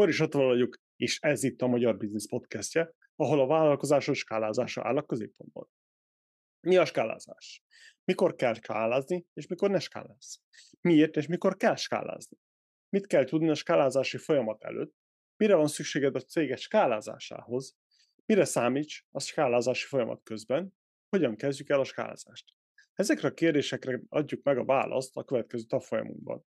Boris Attila vagyok, és ez itt a Magyar Business Podcastje, ahol a vállalkozások skálázása áll a középpontban. Mi a skálázás? Mikor kell skálázni, és mikor ne skáláz? Miért és mikor kell skálázni? Mit kell tudni a skálázási folyamat előtt? Mire van szükséged a céget skálázásához? Mire számíts a skálázási folyamat közben? Hogyan kezdjük el a skálázást? Ezekre a kérdésekre adjuk meg a választ a következő tanfolyamunkban.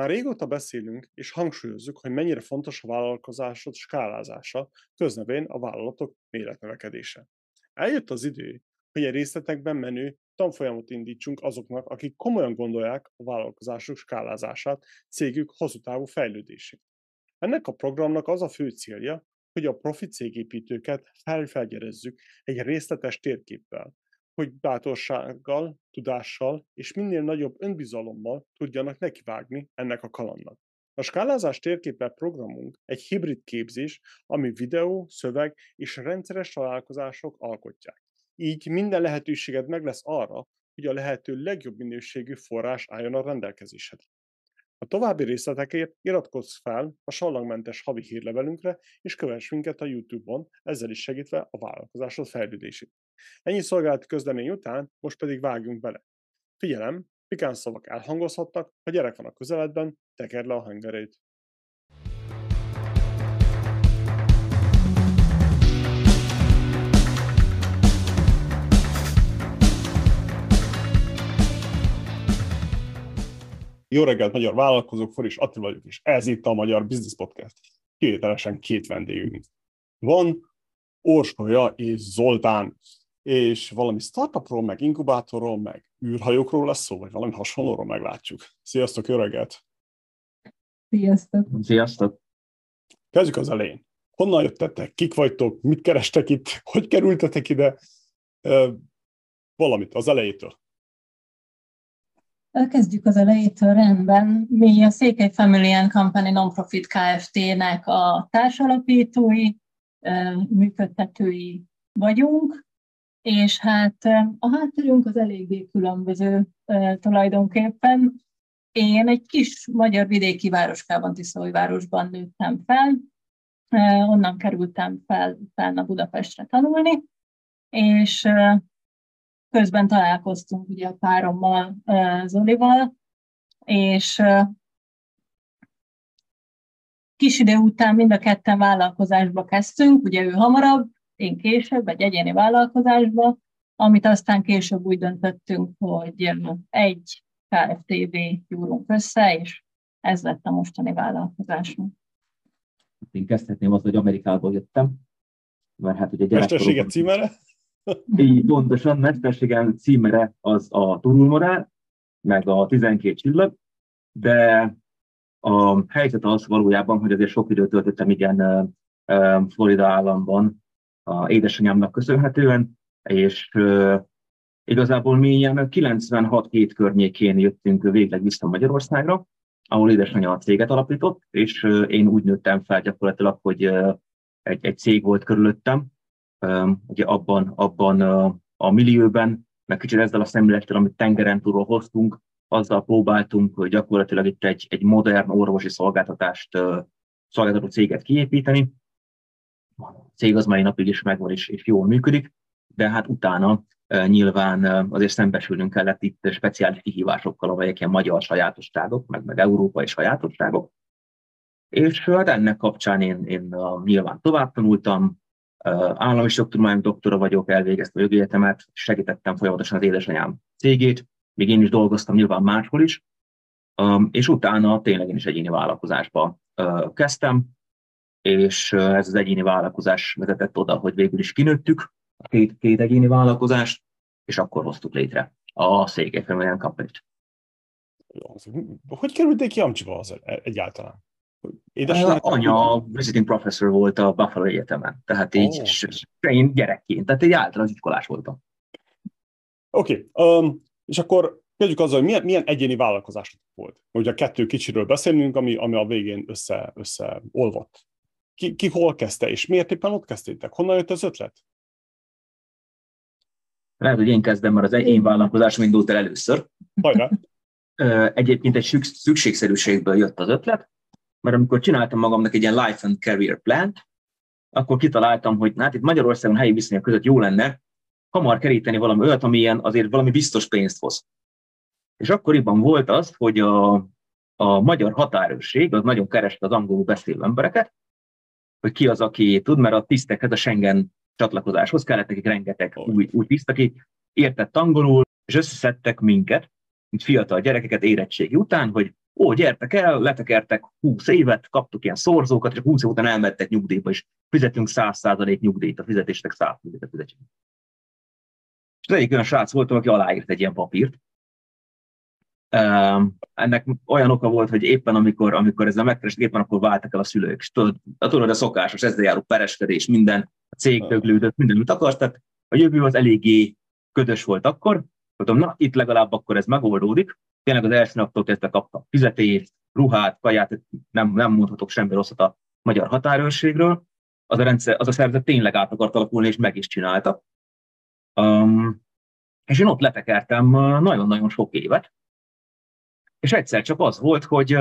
Már régóta beszélünk és hangsúlyozzuk, hogy mennyire fontos a vállalkozásod skálázása, köznevén a vállalatok méretnövekedése. Eljött az idő, hogy egy részletekben menő tanfolyamot indítsunk azoknak, akik komolyan gondolják a vállalkozásuk skálázását, cégük hosszú távú fejlődését. Ennek a programnak az a fő célja, hogy a profi cégépítőket felfelgyerezzük egy részletes térképpel, hogy bátorsággal, tudással és minél nagyobb önbizalommal tudjanak nekivágni ennek a kalandnak. A skálázás térképe programunk egy hibrid képzés, ami videó, szöveg és rendszeres találkozások alkotják. Így minden lehetőséged meg lesz arra, hogy a lehető legjobb minőségű forrás álljon a rendelkezésedre. A további részletekért iratkozz fel a sallangmentes havi hírlevelünkre, és kövess minket a YouTube-on, ezzel is segítve a vállalkozásod fejlődését. Ennyi szolgálati közlemény után most pedig vágjunk bele. Figyelem, pikán szavak elhangozhatnak, ha gyerek van a közeledben, tekerd le a hangerét. Jó reggelt, magyar vállalkozók, Foris Attila vagyok, és ez itt a Magyar Business Podcast. Kivételesen két vendégünk. Van Orsolya és Zoltán, és valami startupról, meg inkubátorról, meg űrhajókról lesz szó, vagy valami hasonlóról meglátjuk. Sziasztok, jó reggelt! Sziasztok! Sziasztok! Kezdjük az elején. Honnan jöttetek? Kik vagytok? Mit kerestek itt? Hogy kerültetek ide? valamit az elejétől. Kezdjük az elejétől rendben. Mi a Székely Family and Company Nonprofit Kft-nek a társalapítói, működtetői vagyunk, és hát a hátterünk az eléggé különböző tulajdonképpen. Én egy kis magyar vidéki városkában, városban nőttem fel, onnan kerültem fel utána Budapestre tanulni, és közben találkoztunk ugye a párommal, Zolival, és kis idő után mind a ketten vállalkozásba kezdtünk, ugye ő hamarabb, én később, egy egyéni vállalkozásba, amit aztán később úgy döntöttünk, hogy egy KFTV gyúrunk össze, és ez lett a mostani vállalkozásunk. Én kezdhetném azt, hogy Amerikából jöttem, mert hát ugye Mesterséget címere? Így pontosan, mesterségem címere az a turulmorál, meg a 12 csillag, de a helyzet az valójában, hogy azért sok időt töltöttem igen Florida államban, a édesanyámnak köszönhetően, és igazából mi ilyen 96 hét környékén jöttünk végleg vissza Magyarországra, ahol édesanyja a céget alapított, és én úgy nőttem fel gyakorlatilag, hogy egy, egy cég volt körülöttem, ugye abban, abban a millióben, meg kicsit ezzel a szemlélettel, amit tengeren túlról hoztunk, azzal próbáltunk gyakorlatilag itt egy, egy modern orvosi szolgáltatást, szolgáltató céget kiépíteni, cég az mai napig is megvan és, és jól működik, de hát utána nyilván azért szembesülnünk kellett itt speciális kihívásokkal, amelyek ilyen magyar sajátosságok, meg, meg európai sajátosságok. És hát ennek kapcsán én, én nyilván tovább tanultam, állami tudomány doktora vagyok, elvégeztem a jogi egyetemet, segítettem folyamatosan az édesanyám cégét, még én is dolgoztam nyilván máshol is, és utána tényleg én is egyéni vállalkozásba kezdtem, és ez az egyéni vállalkozás vezetett oda, hogy végül is kinőttük a két, két egyéni vállalkozást, és akkor hoztuk létre a Székely Family Company-t. Hogy kerültél ki Amcsiba az egyáltalán? Édesanyám? Anya visiting professor volt a Buffalo Egyetemen, tehát így oh. én gyerekként, tehát egy általános iskolás voltam. Oké, okay. um, és akkor kezdjük azzal, hogy milyen, milyen egyéni vállalkozás volt. Ugye a kettő kicsiről beszélünk, ami, ami a végén össze, összeolvadt. Ki, ki hol kezdte, és miért éppen ott kezdtétek? Honnan jött az ötlet? Lehet, hogy én kezdem, mert az én vállalkozásom indult el először. Hajrá! Egyébként egy szükségszerűségből jött az ötlet. mert amikor csináltam magamnak egy ilyen life and career plan, akkor kitaláltam, hogy hát itt Magyarországon helyi viszonyok között jó lenne hamar keríteni valami olyat, ami ilyen azért valami biztos pénzt hoz. És akkoriban volt az, hogy a, a magyar határőrség az nagyon kereste az angolul beszélő embereket, hogy ki az, aki tud, mert a tisztekhez a Schengen csatlakozáshoz kellett nekik rengeteg új, új tiszt, aki értett angolul, és összeszedtek minket, mint fiatal gyerekeket érettségi után, hogy ó, gyertek el, letekertek 20 évet, kaptuk ilyen szorzókat, és 20 év után elmettek nyugdíjba, és fizetünk 100% nyugdíjat, a fizetésnek 100 a fizetjük. És az egyik olyan srác voltam, aki aláírt egy ilyen papírt. Ennek olyan oka volt, hogy éppen amikor, amikor ezzel megkerestek, éppen akkor váltak el a szülők. És tudod, tudod a szokásos, ezzel járó pereskedés, minden, a cég döglődött, minden, amit tehát a jövő az eléggé ködös volt akkor. Mondom, na, itt legalább akkor ez megoldódik. Tényleg az első naptól kezdve kaptam fizetést, ruhát, kaját, nem, nem mondhatok semmi rosszat a magyar határőrségről. Az a, rendszer, az a szervezet tényleg át akart alakulni, és meg is csinálta. Um, és én ott letekertem nagyon-nagyon sok évet, és egyszer csak az volt, hogy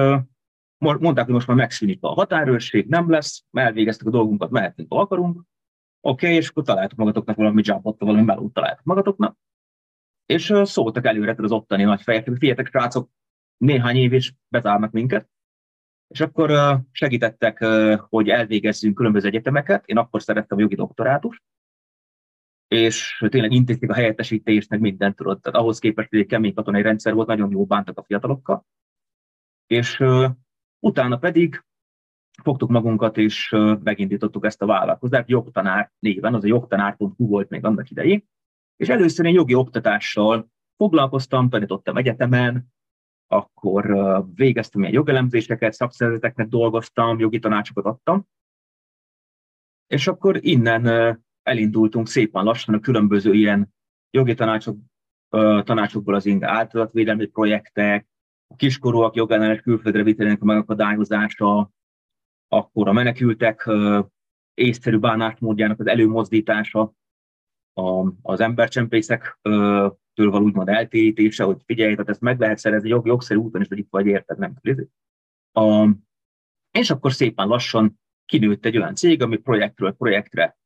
mondták, hogy most már megszűnik a határőrség, nem lesz, elvégeztük a dolgunkat, mehetünk, ha akarunk, oké, okay, és akkor találtuk magatoknak valami jobot, valami melót találtuk magatoknak, és szóltak előre az ottani nagy fejek, hogy figyeljetek, srácok, néhány év is bezárnak minket, és akkor segítettek, hogy elvégezzünk különböző egyetemeket, én akkor szerettem a jogi doktorátust, és tényleg intézték a helyettesítést, meg mindent tudott. Tehát ahhoz képest, hogy egy kemény katonai rendszer volt, nagyon jól bántak a fiatalokkal. És uh, utána pedig fogtuk magunkat, és uh, megindítottuk ezt a vállalkozást, jogtanár néven, az a jogtanár.hu volt még annak idején, és először én jogi oktatással foglalkoztam, tanítottam egyetemen, akkor uh, végeztem ilyen jogelemzéseket, szakszervezeteknek dolgoztam, jogi tanácsokat adtam, és akkor innen elindultunk szépen lassan a különböző ilyen jogi tanácsok, tanácsokból az inga általatvédelmi projektek, a kiskorúak jogellenes külföldre vitelének a megakadályozása, akkor a menekültek észszerű bánásmódjának az előmozdítása, az embercsempészek től való úgymond eltérítése, hogy figyelj, tehát ezt meg lehet szerezni jog, jogszerű úton is, hogy itt vagy érted, nem a, És akkor szépen lassan kinőtt egy olyan cég, ami projektről projektre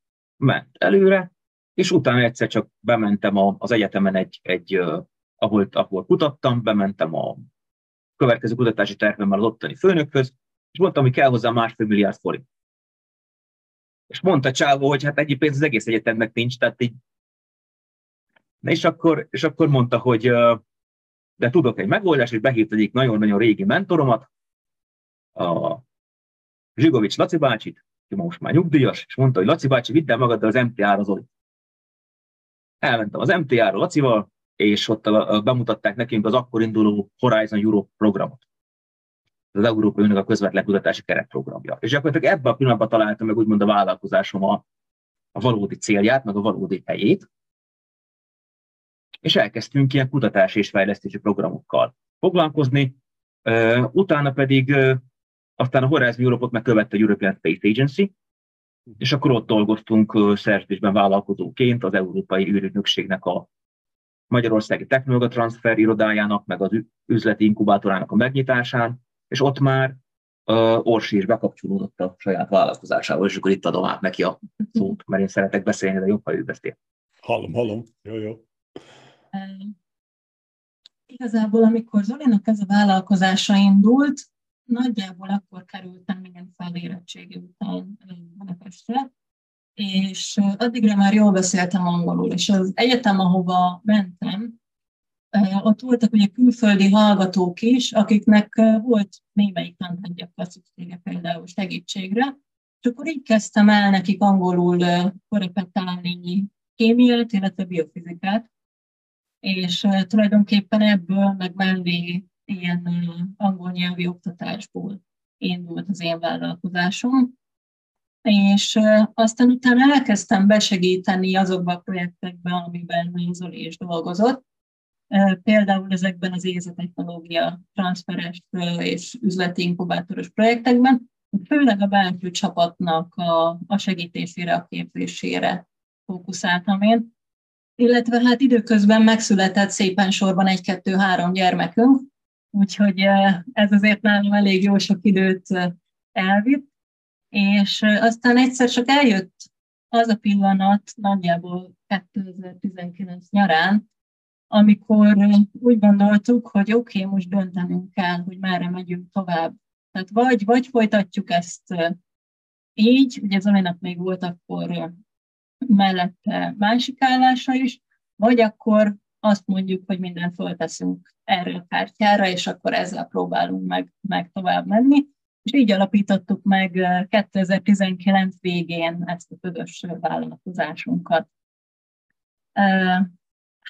ment előre, és utána egyszer csak bementem a, az egyetemen egy, egy ahol, ahol kutattam, bementem a következő kutatási tervemmel az ottani főnökhöz, és mondtam, hogy kell hozzá másfél milliárd forint. És mondta Csávó, hogy hát egyébként az egész egyetemnek nincs, tehát így Na és akkor, és akkor mondta, hogy de tudok egy megoldást, és behívt egyik nagyon-nagyon régi mentoromat, a Zsigovics Laci bácsit, aki most már nyugdíjas, és mondta, hogy Laci bácsi, vidd el magaddal az MTA-ra Zoli. Elmentem az MTA-ra Lacival, és ott bemutatták nekünk az akkor induló Horizon Europe programot. Az Európai Unió a közvetlen kutatási keretprogramja. És gyakorlatilag ebben a pillanatban találtam meg úgymond a vállalkozásom a, a valódi célját, meg a valódi helyét, és elkezdtünk ilyen kutatási és fejlesztési programokkal foglalkozni, utána pedig aztán a Horizon Europe-ot megkövette a European Space Agency, és akkor ott dolgoztunk szerződésben vállalkozóként az Európai űrügynökségnek a Magyarországi Technológia Transfer irodájának, meg az üzleti inkubátorának a megnyitásán, és ott már uh, Orsi is bekapcsolódott a saját vállalkozásával, és akkor itt adom át neki a szót, mert én szeretek beszélni, de jobb, ha ő beszél. Hallom, hallom. Jó, jó. Igazából, amikor Zolinak ez a vállalkozása indult, nagyjából akkor kerültem ilyen felérettségi után Budapestre, és addigra már jól beszéltem angolul, és az egyetem, ahova mentem, ott voltak ugye külföldi hallgatók is, akiknek volt némelyik tanárgyakkal szüksége például segítségre, és akkor így kezdtem el nekik angolul korrepetálni kémiát, illetve biofizikát, és tulajdonképpen ebből meg mellé ilyen angol nyelvi oktatásból indult az én vállalkozásom. És aztán utána elkezdtem besegíteni azokba a projektekben, amiben Zoli is dolgozott. Például ezekben az éze technológia transferes és üzleti inkubátoros projektekben, főleg a belső csapatnak a, a segítésére, a képzésére fókuszáltam én. Illetve hát időközben megszületett szépen sorban egy-kettő-három gyermekünk, Úgyhogy ez azért nálam elég jó sok időt elvitt, és aztán egyszer csak eljött az a pillanat, nagyjából 2019 nyarán, amikor úgy gondoltuk, hogy oké, okay, most döntenünk kell, hogy merre megyünk tovább. Tehát vagy, vagy folytatjuk ezt így, ugye Zolinak még volt akkor mellette másik állása is, vagy akkor azt mondjuk, hogy mindent fölteszünk erre a kártyára, és akkor ezzel próbálunk meg, meg tovább menni. És így alapítottuk meg 2019 végén ezt a közös vállalkozásunkat.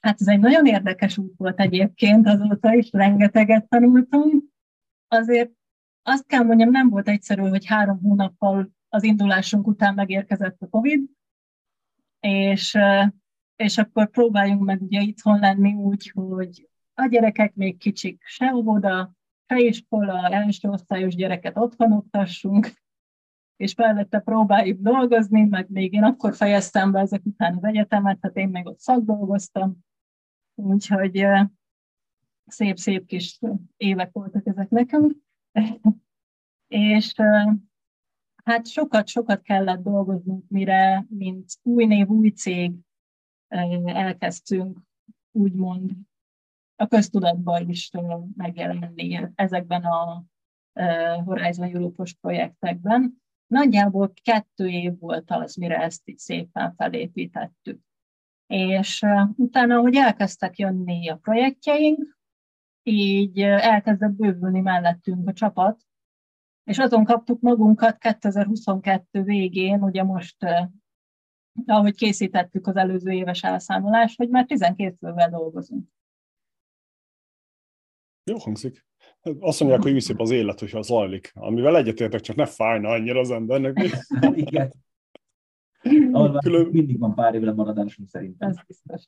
Hát ez egy nagyon érdekes út volt egyébként, azóta is rengeteget tanultunk. Azért azt kell mondjam, nem volt egyszerű, hogy három hónappal az indulásunk után megérkezett a Covid, és, és akkor próbáljunk meg ugye itthon lenni úgy, hogy a gyerekek még kicsik, se óvoda, se iskola, első osztályos gyereket otthon oktassunk, és mellette próbáljuk dolgozni, meg még én akkor fejeztem be ezek után az egyetemet, hát én még ott szakdolgoztam, úgyhogy szép-szép kis évek voltak ezek nekünk. és hát sokat-sokat kellett dolgoznunk, mire, mint új név, új cég elkezdtünk úgymond a köztudatban is megjelenni ezekben a Horizon europe projektekben. Nagyjából kettő év volt az, mire ezt így szépen felépítettük. És utána, hogy elkezdtek jönni a projektjeink, így elkezdett bővülni mellettünk a csapat, és azon kaptuk magunkat 2022 végén, ugye most, ahogy készítettük az előző éves elszámolást, hogy már 12 fővel dolgozunk. Jó hangzik. Azt mondják, hogy szép az élet, hogyha zajlik. Amivel egyetértek, csak ne fájna annyira az embernek. Igen. Külön... Mindig van pár évre maradásunk szerintem. Ez biztos.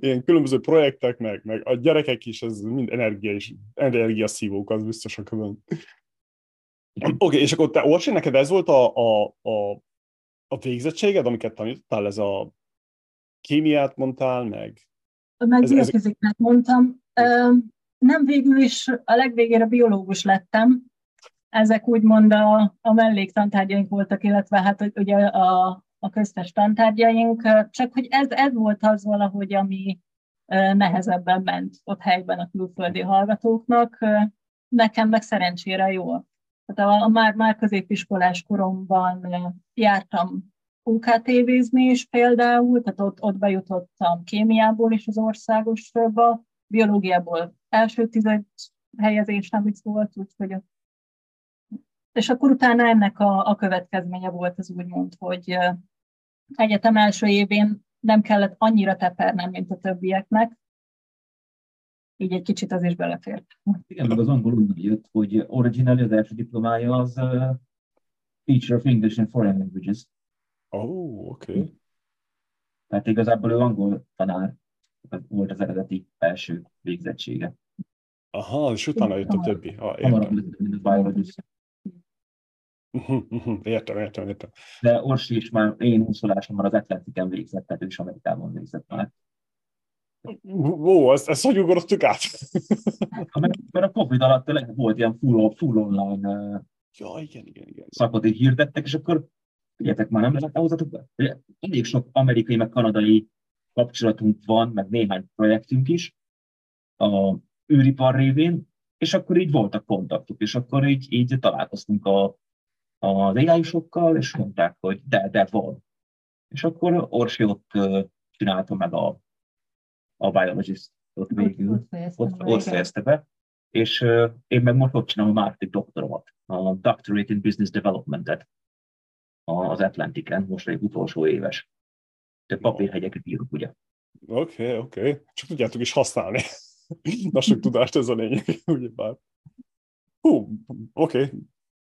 Ilyen különböző projektek, meg, meg a gyerekek is, ez mind energia és energiaszívók, az biztos a. Oké, okay, és akkor te, Orsi, neked ez volt a, a, a, a végzettséged, amiket tanítottál, ez a kémiát mondtál, meg... Meg ez, ez... mondtam. Ö, nem végül is a legvégére biológus lettem, ezek úgymond a, a melléktantárgyaink voltak, illetve hát ugye a, a köztes tantárgyaink, csak hogy ez, ez volt az valahogy, ami nehezebben ment ott helyben a külföldi hallgatóknak. Nekem meg szerencsére jól. Tehát a, a már, már középiskolás koromban jártam UKTV-zni is például, tehát ott, ott bejutottam kémiából is az országosba, biológiából első tized helyezésem is volt, úgyhogy és akkor utána ennek a, a következménye volt az úgymond, hogy egyetem első évén nem kellett annyira tepernem, mint a többieknek, így egy kicsit az is belefért. Igen, meg az angol úgy jött, hogy originally az első diplomája az uh, Teacher of English and Foreign Languages. Oh, oké. Okay. Tehát igazából ő angol tanár volt az eredeti első végzettsége. Aha, és utána jött a többi. Ah, biologist. Értem, értem, értem. De Orsi is már én húszolásom már az Atlantiken végzett, tehát ő is Amerikában végzett már. Ó, ezt, ezt hogy ugoroztuk át? mert, mert a Covid alatt volt ilyen full, full online ja, igen, igen, igen. szakot hirdettek, és akkor figyeljetek már, nem lehet hozzatok be? Elég sok amerikai, meg kanadai kapcsolatunk van, meg néhány projektünk is a űripar révén, és akkor így voltak kontaktuk, és akkor így, így találkoztunk a, az ai és mondták, hogy de, de van. És akkor Orsi ott csinálta meg a, a biologist ott végül, ott, ott fejezte be, és uh, én meg most ott csinálom a marketing doktoromat, a Doctorate in Business Development-et az Atlantiken, most egy utolsó éves. De papírhegyeket írok, ugye. Oké, okay, oké. Okay. Csak tudjátok is használni. Na, sok tudást ez a lényeg, ugyebár. Hú, oké. Okay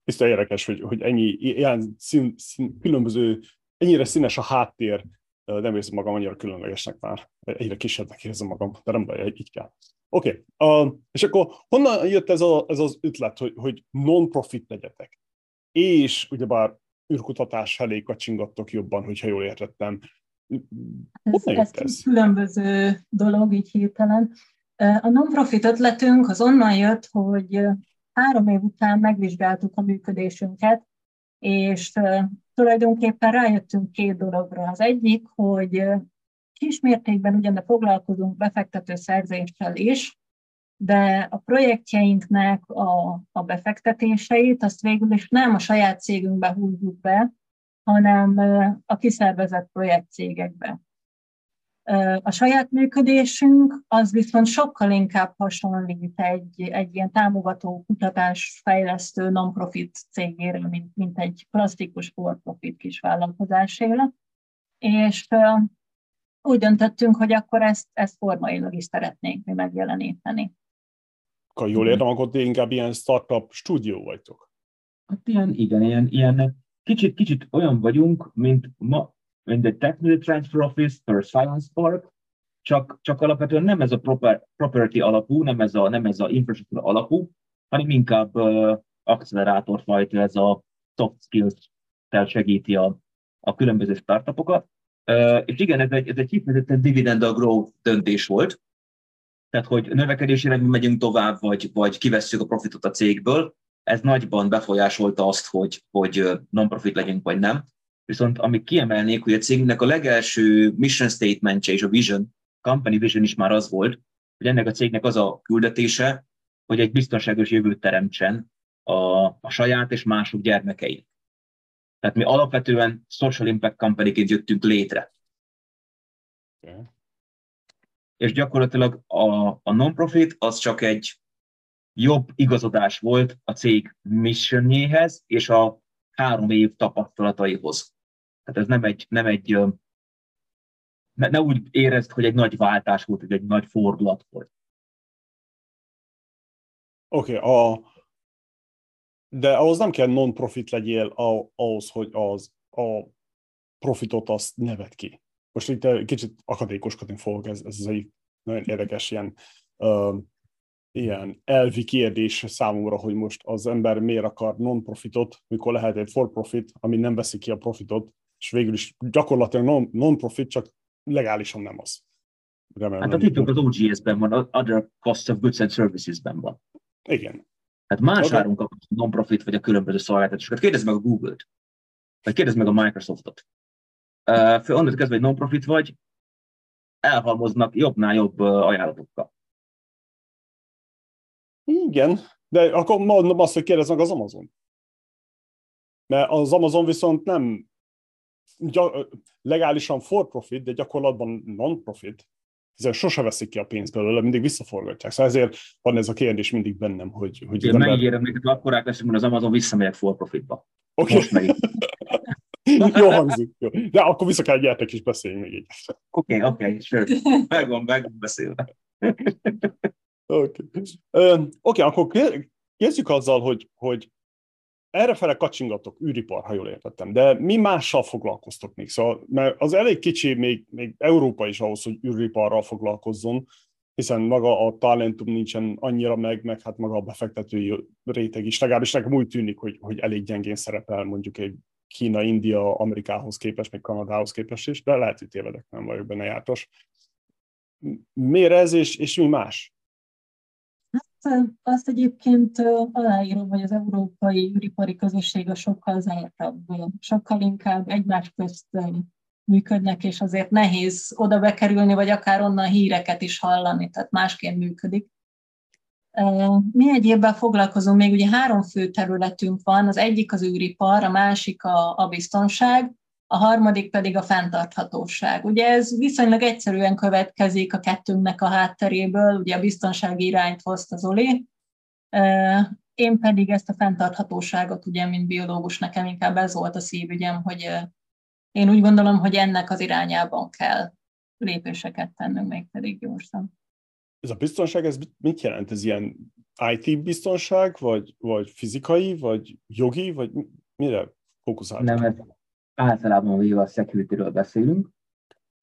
tiszta érdekes, hogy, hogy ennyi ilyen szín, szín, különböző, ennyire színes a háttér, nem érzem magam annyira különlegesnek már. Egyre kisebbnek érzem magam, de nem baj, így kell. Oké, okay. uh, és akkor honnan jött ez, a, ez az ötlet, hogy, hogy non-profit legyetek? És ugyebár űrkutatás felé kacsingattok jobban, hogyha jól értettem. Ez, ez, ez különböző dolog, így hirtelen. A non-profit ötletünk az onnan jött, hogy három év után megvizsgáltuk a működésünket, és tulajdonképpen rájöttünk két dologra. Az egyik, hogy kismértékben ugyan foglalkozunk befektető szerzéssel is, de a projektjeinknek a, a befektetéseit azt végül is nem a saját cégünkbe húzzuk be, hanem a kiszervezett projektcégekbe. A saját működésünk az viszont sokkal inkább hasonlít egy, egy ilyen támogató, kutatás, fejlesztő non-profit cégére, mint, mint egy klasszikus for-profit kis vállalkozásére. És úgy döntöttünk, hogy akkor ezt, ezt formailag is szeretnénk mi megjeleníteni. Akkor jól értem, akkor inkább ilyen startup stúdió vagytok? Hát ilyen, igen, ilyen, ilyen kicsit, kicsit olyan vagyunk, mint ma, mint egy Technical Transfer Office per Science Park, csak, csak alapvetően nem ez a proper, property alapú, nem ez a, nem ez a infrastructure alapú, hanem inkább uh, fajta, ez a soft skills-tel segíti a, a különböző startupokat. Uh, és igen, ez egy, ez egy kifejezetten dividend a growth döntés volt, tehát hogy növekedési irányba megyünk tovább, vagy, vagy kivesszük a profitot a cégből, ez nagyban befolyásolta azt, hogy, hogy non-profit legyünk, vagy nem. Viszont amit kiemelnék, hogy a cégünknek a legelső mission statementje és a vision, company vision is már az volt, hogy ennek a cégnek az a küldetése, hogy egy biztonságos jövőt teremtsen a, a saját és mások gyermekei. Tehát mi alapvetően social impact company jöttünk létre. Okay. És gyakorlatilag a, a non-profit az csak egy jobb igazodás volt a cég missionjéhez és a három év tapasztalataihoz. Tehát ez nem egy, nem egy ne, ne úgy érezd, hogy egy nagy váltás volt, hogy egy nagy fordulat volt. Oké, okay, a... de ahhoz nem kell non-profit legyél ahhoz, hogy az a profitot azt nevet ki. Most itt kicsit akadékoskodni fogok, ez, ez egy nagyon érdekes ilyen uh, ilyen elvi kérdés számomra, hogy most az ember miért akar non-profitot, mikor lehet egy for-profit, ami nem veszi ki a profitot, és végül is gyakorlatilag non-profit, csak legálisan nem az. Remélem, hát a titok az OGS-ben van, Other Cost of Goods and Services-ben van. Igen. Hát más okay. árunk a non-profit vagy a különböző szolgáltatásokat. Kérdezd meg a Google-t, vagy kérdezd meg a Microsoft-ot. Uh, onnantól kezdve, hogy non-profit vagy, elhalmoznak jobbnál jobb ajánlatokkal. Igen, de akkor mondom azt, hogy kérdezz meg az Amazon. Mert az Amazon viszont nem legálisan for profit, de gyakorlatban non-profit, hiszen sose veszik ki a pénzt belőle, mindig visszaforgatják. Szóval ezért van ez a kérdés mindig bennem, hogy... hogy Én megígérem neked, akkor leszünk, hogy az Amazon visszamegyek for profitba. Oké. Okay. jó hangzik. Jó. De akkor vissza kell gyertek is beszélni még így. Oké, okay, oké, okay, sure. Megvan, meg beszélve. Oké, okay. okay, akkor kezdjük azzal, hogy, hogy errefele kacsingatok, űripar, ha jól értettem, de mi mással foglalkoztok még? Szóval, mert az elég kicsi, még, még Európa is ahhoz, hogy űriparral foglalkozzon, hiszen maga a talentum nincsen annyira meg, meg hát maga a befektetői réteg is. Legalábbis nekem úgy tűnik, hogy, hogy elég gyengén szerepel mondjuk egy Kína, India, Amerikához képest, meg Kanadához képest is, de lehet, hogy tévedek, nem vagyok benne jártas. Miért ez, és, és mi más? Azt egyébként aláírom, hogy az európai űripari közösség a sokkal zártabb, sokkal inkább egymás közt működnek, és azért nehéz oda bekerülni, vagy akár onnan híreket is hallani, tehát másként működik. Mi egyébben foglalkozunk, még ugye három fő területünk van, az egyik az űripar, a másik a, a biztonság, a harmadik pedig a fenntarthatóság. Ugye ez viszonylag egyszerűen következik a kettőnknek a hátteréből, ugye a biztonsági irányt hozta Zoli, én pedig ezt a fenntarthatóságot, ugye, mint biológus, nekem inkább ez volt a szívügyem, hogy én úgy gondolom, hogy ennek az irányában kell lépéseket tennünk, még pedig gyorsan. Ez a biztonság, ez mit jelent? Ez ilyen IT biztonság, vagy, vagy fizikai, vagy jogi, vagy mire fókuszáltok? Nem, ez általában véve a security-ről beszélünk,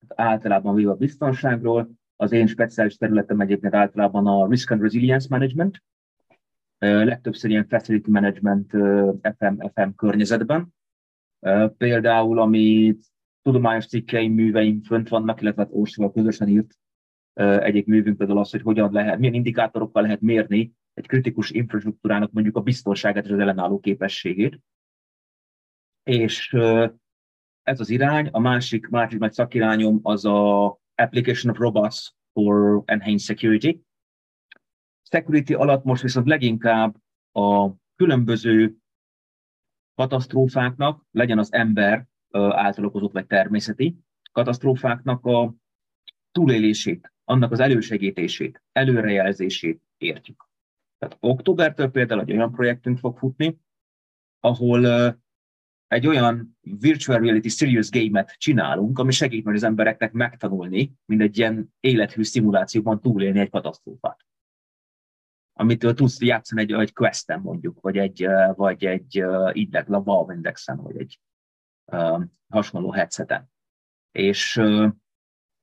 általában véve a biztonságról, az én speciális területem egyébként általában a Risk and Resilience Management, legtöbbször ilyen Facility Management FM, FM környezetben. Például, ami tudományos cikkeim, műveim fönt vannak, illetve Orsival közösen írt egyik művünk például az, hogy hogyan lehet, milyen indikátorokkal lehet mérni egy kritikus infrastruktúrának mondjuk a biztonságát és az ellenálló képességét. És ez az irány, a másik, másik nagy szakirányom az a Application of Robots for Enhanced Security. Security alatt most viszont leginkább a különböző katasztrófáknak, legyen az ember által okozott vagy természeti katasztrófáknak a túlélését, annak az elősegítését, előrejelzését értjük. Tehát októbertől például egy olyan projektünk fog futni, ahol egy olyan virtual reality serious game-et csinálunk, ami segít majd az embereknek megtanulni, mint egy ilyen élethű szimulációban túlélni egy katasztrófát. Amitől tudsz játszani egy, egy questen mondjuk, vagy egy, vagy egy index, a Valve Indexen, vagy egy hasonló headseten. És,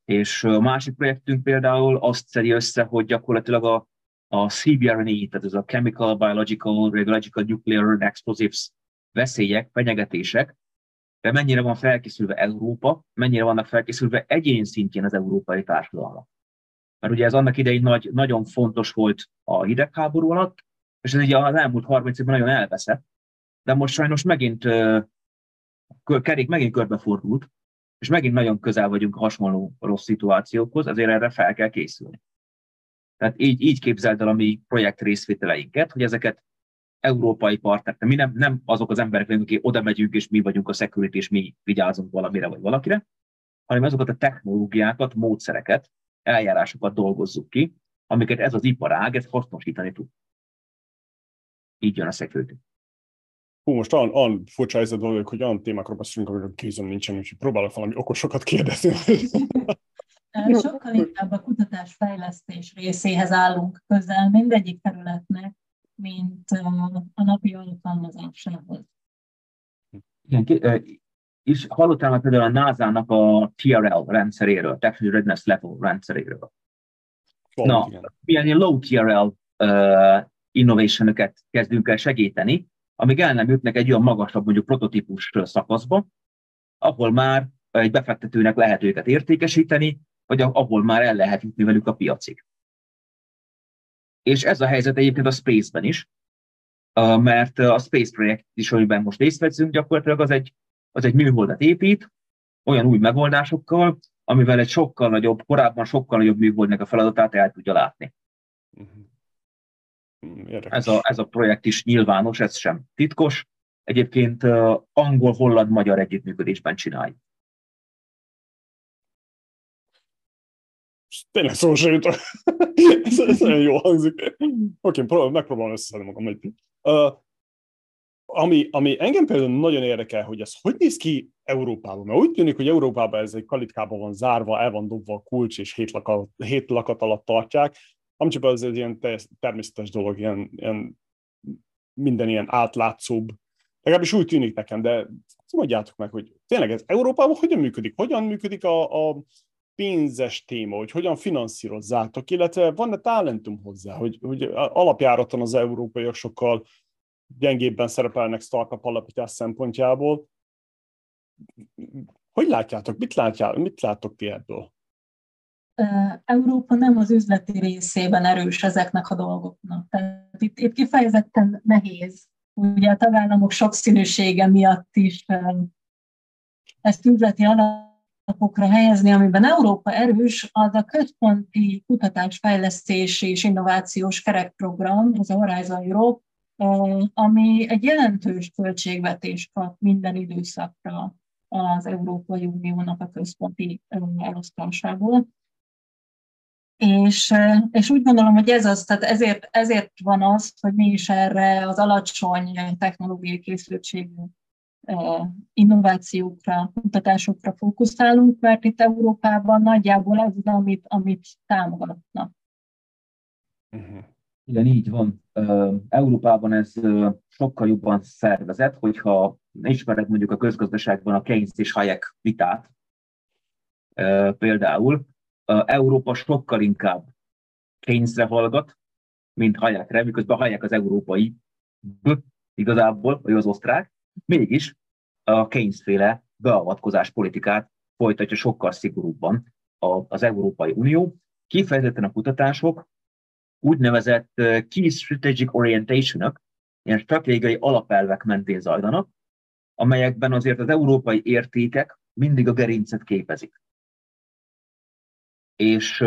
és a másik projektünk például azt szedi össze, hogy gyakorlatilag a, a CBRNE, tehát ez a Chemical, Biological, Radiological, Nuclear Explosives veszélyek, fenyegetések, de mennyire van felkészülve Európa, mennyire vannak felkészülve egyén szintjén az európai társadalmak. Mert ugye ez annak idején nagy, nagyon fontos volt a hidegháború alatt, és ez ugye az elmúlt 30 évben nagyon elveszett, de most sajnos megint kerék megint körbefordult, és megint nagyon közel vagyunk a hasonló rossz szituációkhoz, azért erre fel kell készülni. Tehát így, így képzeld el a mi projekt részvételeinket, hogy ezeket európai partnerek, mi nem, nem azok az emberek, akik oda megyünk, és mi vagyunk a security, és mi vigyázunk valamire vagy valakire, hanem azokat a technológiákat, módszereket, eljárásokat dolgozzuk ki, amiket ez az iparág ez hasznosítani tud. Így jön a security. Hú, most olyan, olyan furcsa helyzet vagyok, hogy olyan témákról beszélünk, amikről kézem nincsen, úgyhogy próbálok valami okosokat kérdezni. Sokkal inkább a kutatás-fejlesztés részéhez állunk közel mindegyik területnek, mint a napi alkalmazásához. Igen, és hallottál már például a NASA-nak a TRL rendszeréről, Technology Readiness Level rendszeréről. Oh, Na, igen. milyen ilyen low TRL uh, innovation kezdünk el segíteni, amíg el nem jutnak egy olyan magasabb, mondjuk prototípus szakaszba, ahol már egy befektetőnek lehet őket értékesíteni, vagy ahol már el lehet jutni velük a piacig. És ez a helyzet egyébként a Space-ben is, mert a Space projekt is, amiben most részt veszünk, gyakorlatilag az egy, az egy műholdat épít, olyan új megoldásokkal, amivel egy sokkal nagyobb, korábban sokkal nagyobb műholdnak a feladatát el tudja látni. Mhm. Ez a, ez a projekt is nyilvános, ez sem titkos. Egyébként angol-holland-magyar együttműködésben csináljuk. Tényleg szó jutok. ez, ez nagyon jó hangzik. Oké, okay, megpróbálom összeszedni magam. Egy. Uh, ami, ami engem például nagyon érdekel, hogy ez hogy néz ki Európában. Mert úgy tűnik, hogy Európában ez egy kalitkában van zárva, el van dobva a kulcs, és hét lakat, hét lakat alatt tartják. Amcsiben az egy ilyen természetes dolog, ilyen, ilyen minden ilyen átlátszóbb. Legalábbis úgy tűnik nekem, de mondjátok meg, hogy tényleg ez Európában hogyan működik? Hogyan működik a, a pénzes téma, hogy hogyan finanszírozzátok, illetve van-e talentum hozzá, hogy, hogy alapjáraton az európaiak sokkal gyengébben szerepelnek startup alapítás szempontjából. Hogy látjátok, mit, látjátok, mit látok ti ebből? Európa nem az üzleti részében erős ezeknek a dolgoknak. Tehát itt, itt kifejezetten nehéz. Ugye a tagállamok sokszínűsége miatt is ezt üzleti alap alapokra helyezni, amiben Európa erős, az a központi kutatásfejlesztés és innovációs kerekprogram, az a Horizon Europe, ami egy jelentős költségvetést kap minden időszakra az Európai Uniónak a központi elosztásából. És, és úgy gondolom, hogy ez az, tehát ezért, ezért van az, hogy mi is erre az alacsony technológiai készültségű innovációkra, kutatásokra fókuszálunk, mert itt Európában nagyjából ez az, amit, amit támogatnak. Uh-huh. Igen, így van. Európában ez sokkal jobban szervezett, hogyha ismered mondjuk a közgazdaságban a Keynes és Hayek vitát, például Európa sokkal inkább Keynesre hallgat, mint Hayekre, miközben Hayek az európai, igazából, vagy az osztrák, Mégis a Keynes-féle beavatkozás politikát folytatja sokkal szigorúbban az Európai Unió. Kifejezetten a kutatások úgynevezett Key Strategic Orientation-ök, ilyen stratégiai alapelvek mentén zajlanak, amelyekben azért az európai értékek mindig a gerincet képezik. És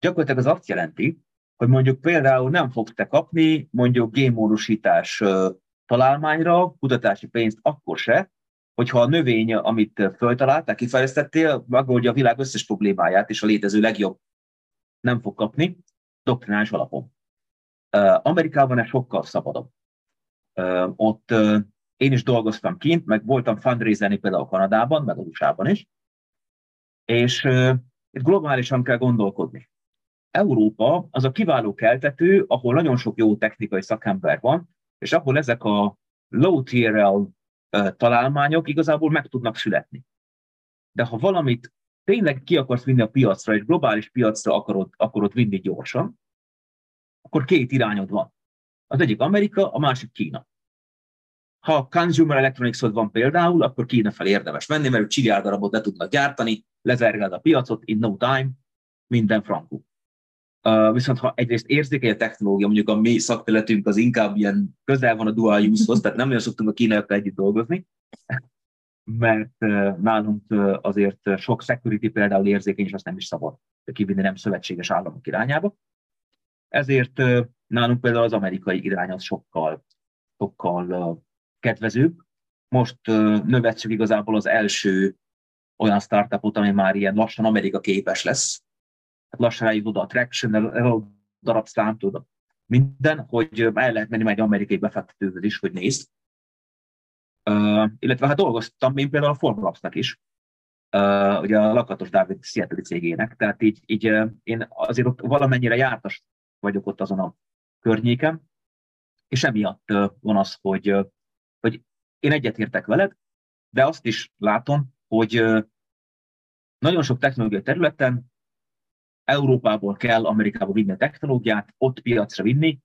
gyakorlatilag az azt jelenti, hogy mondjuk például nem fogsz te kapni mondjuk génmódosítás találmányra kutatási pénzt akkor se, hogyha a növény, amit föltaláltál, kifejlesztettél, megoldja a világ összes problémáját, és a létező legjobb nem fog kapni, doktrinális alapon. Amerikában ez sokkal szabadabb. Ott én is dolgoztam kint, meg voltam fundraiserni például Kanadában, meg USA-ban is, és itt globálisan kell gondolkodni. Európa az a kiváló keltető, ahol nagyon sok jó technikai szakember van, és ahol ezek a low tier találmányok igazából meg tudnak születni. De ha valamit tényleg ki akarsz vinni a piacra, és globális piacra akarod, akarod vinni gyorsan, akkor két irányod van. Az egyik Amerika, a másik Kína. Ha consumer electronics van például, akkor Kína fel érdemes menni, mert csiliárd darabot le tudnak gyártani, lezergeld a piacot, in no time, minden frankú. Viszont ha egyrészt érzékeny a technológia, mondjuk a mi szakterületünk az inkább ilyen közel van a dual use-hoz, tehát nem nagyon szoktunk a kínaiakkal együtt dolgozni, mert nálunk azért sok security például érzékeny, és azt nem is szabad kivinni nem szövetséges államok irányába. Ezért nálunk például az amerikai irány az sokkal, sokkal kedvezőbb. Dark növetszük igazából az első olyan startupot, ami már ilyen lassan Amerika képes lesz. Hát lassan rájuk oda a traction, a darab szám, tudod, minden, hogy el lehet menni egy amerikai befektetőhöz is, hogy nézd. Uh, illetve hát dolgoztam én például a Formlabs-nak is, uh, ugye a Lakatos Dávid Seattle cégének, tehát így, így uh, én azért ott valamennyire jártas vagyok ott azon a környéken, és emiatt uh, van az, hogy uh, hogy én egyetértek veled, de azt is látom, hogy nagyon sok technológiai területen Európából kell Amerikába vinni a technológiát, ott piacra vinni,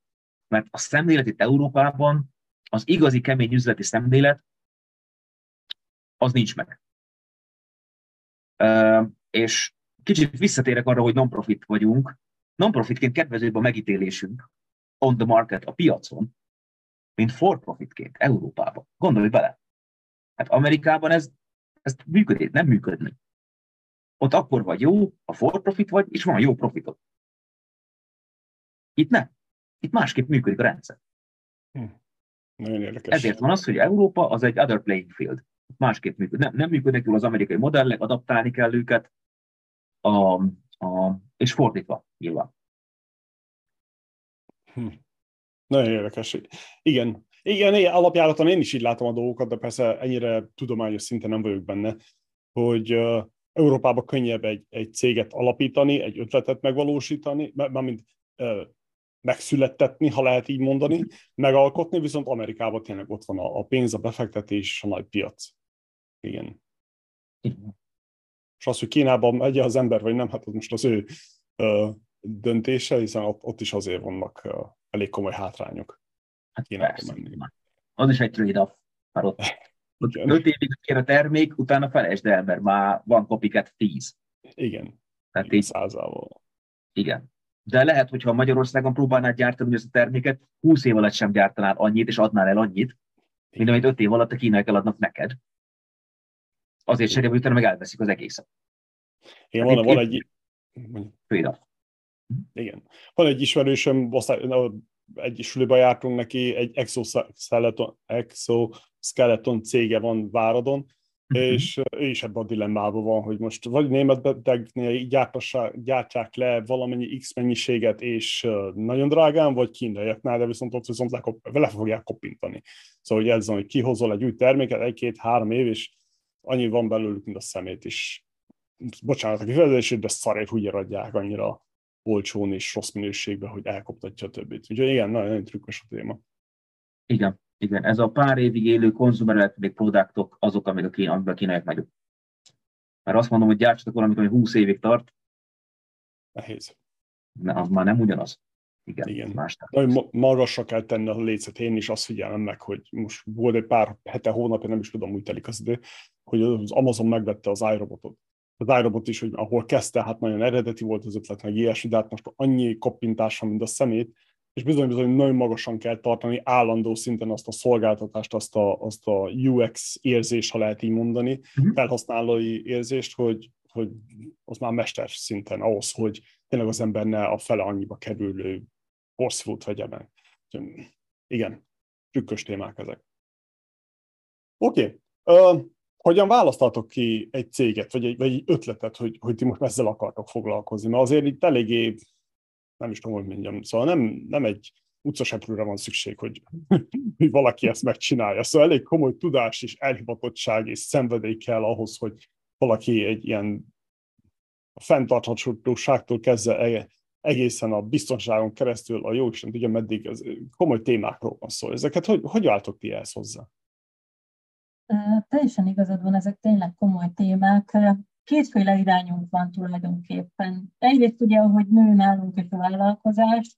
mert a szemlélet itt Európában, az igazi kemény üzleti szemlélet, az nincs meg. És kicsit visszatérek arra, hogy non-profit vagyunk. Non-profitként kedvezőbb a megítélésünk on the market, a piacon, mint for-profitként Európában. Gondolj bele. Hát Amerikában ez, ez működik, nem működni. Ott akkor vagy jó, a for-profit vagy, és van jó profitot. Itt nem. Itt másképp működik a rendszer. Hm. Nagyon érdekes. Ezért van az, hogy Európa az egy other playing field. Másképp működik. Nem, nem működnek jól az amerikai modellek, adaptálni kell őket, a, a, és fordítva nyilván. Hm. Nagyon érdekes. Igen, igen, igen, alapjáraton én is így látom a dolgokat, de persze ennyire tudományos szinten nem vagyok benne, hogy uh, Európában könnyebb egy, egy céget alapítani, egy ötletet megvalósítani, mármint megszülettetni, ha lehet így mondani, megalkotni, viszont Amerikában tényleg ott van a, a pénz, a befektetés, a nagy piac. Igen. És az, hogy Kínában megy az ember, vagy nem, hát az most az ő uh, döntése, hiszen ott, ott is azért vannak uh, elég komoly hátrányok. Hát persze. Menni. Az is egy trade-off. Már ott, ott öt évig kér a termék, utána felejtsd el, mert már van kopiket tíz. Igen. Tehát így, százával. Igen. De lehet, hogyha Magyarországon próbálnád gyártani ezt a terméket, 20 év alatt sem gyártanál annyit, és adnál el annyit, mint amit 5 év alatt a kínaiak eladnak neked. Azért cserébe utána meg elveszik az egészet. Igen, van, van egy... Trade-off. Igen. Van egy ismerősöm, egy suliba jártunk neki, egy exoskeleton, exoskeleton cége van Váradon, uh-huh. és ő is ebben a dilemmában van, hogy most vagy német betegnél gyártsák le valamennyi X mennyiséget, és nagyon drágán, vagy kínaiaknál, de viszont ott viszont le, le fogják kopintani. Szóval, hogy ez hogy kihozol egy új terméket, egy-két-három év, és annyi van belőlük, mint a szemét is. Bocsánat a kifejezését, de szarért úgy adják annyira olcsón és rossz minőségben, hogy elkoptatja a többit. Úgyhogy igen, nagyon, nagyon trükkös a téma. Igen, igen. Ez a pár évig élő consumer electronic produktok azok, amik a, kín, amik a kínaiak nagyobb. Mert azt mondom, hogy gyártsatok valamit, ami 20 évig tart. Nehéz. Ne, az már nem ugyanaz. Igen, Igen. Más Nagyon magasra kell tenni a lécet. Én is azt figyelem meg, hogy most volt egy pár hete, hónapja, nem is tudom, úgy telik az idő, hogy az Amazon megvette az iRobotot. az iRobot is, hogy ahol kezdte, hát nagyon eredeti volt az ötlet, meg ilyesmi, de hát most annyi koppintása, mint a szemét, és bizony-bizony nagyon magasan kell tartani állandó szinten azt a szolgáltatást, azt a, azt a UX érzést, ha lehet így mondani, uh-huh. felhasználói érzést, hogy, hogy az már mester szinten ahhoz, hogy tényleg az ember ne a fele annyiba kerülő porszívót vegye meg. Igen, trükkös témák ezek. Oké, okay. uh, hogyan választatok ki egy céget, vagy egy, vagy egy ötletet, hogy, hogy ti most ezzel akartok foglalkozni? Mert azért itt eléggé, nem is tudom, hogy mondjam, szóval nem, nem egy utcaseprőre van szükség, hogy, hogy valaki ezt megcsinálja. Szóval elég komoly tudás és elhivatottság és szenvedély kell ahhoz, hogy valaki egy ilyen fenntarthatóságtól kezdve e, egészen a biztonságon keresztül a jó Isten tudja, meddig az komoly témákról van szó. Ezeket hogy, hogy álltok ti ehhez hozzá? Teljesen igazad van, ezek tényleg komoly témák. Kétféle irányunk van tulajdonképpen. Egyrészt ugye, ahogy nő nálunk is a vállalkozás,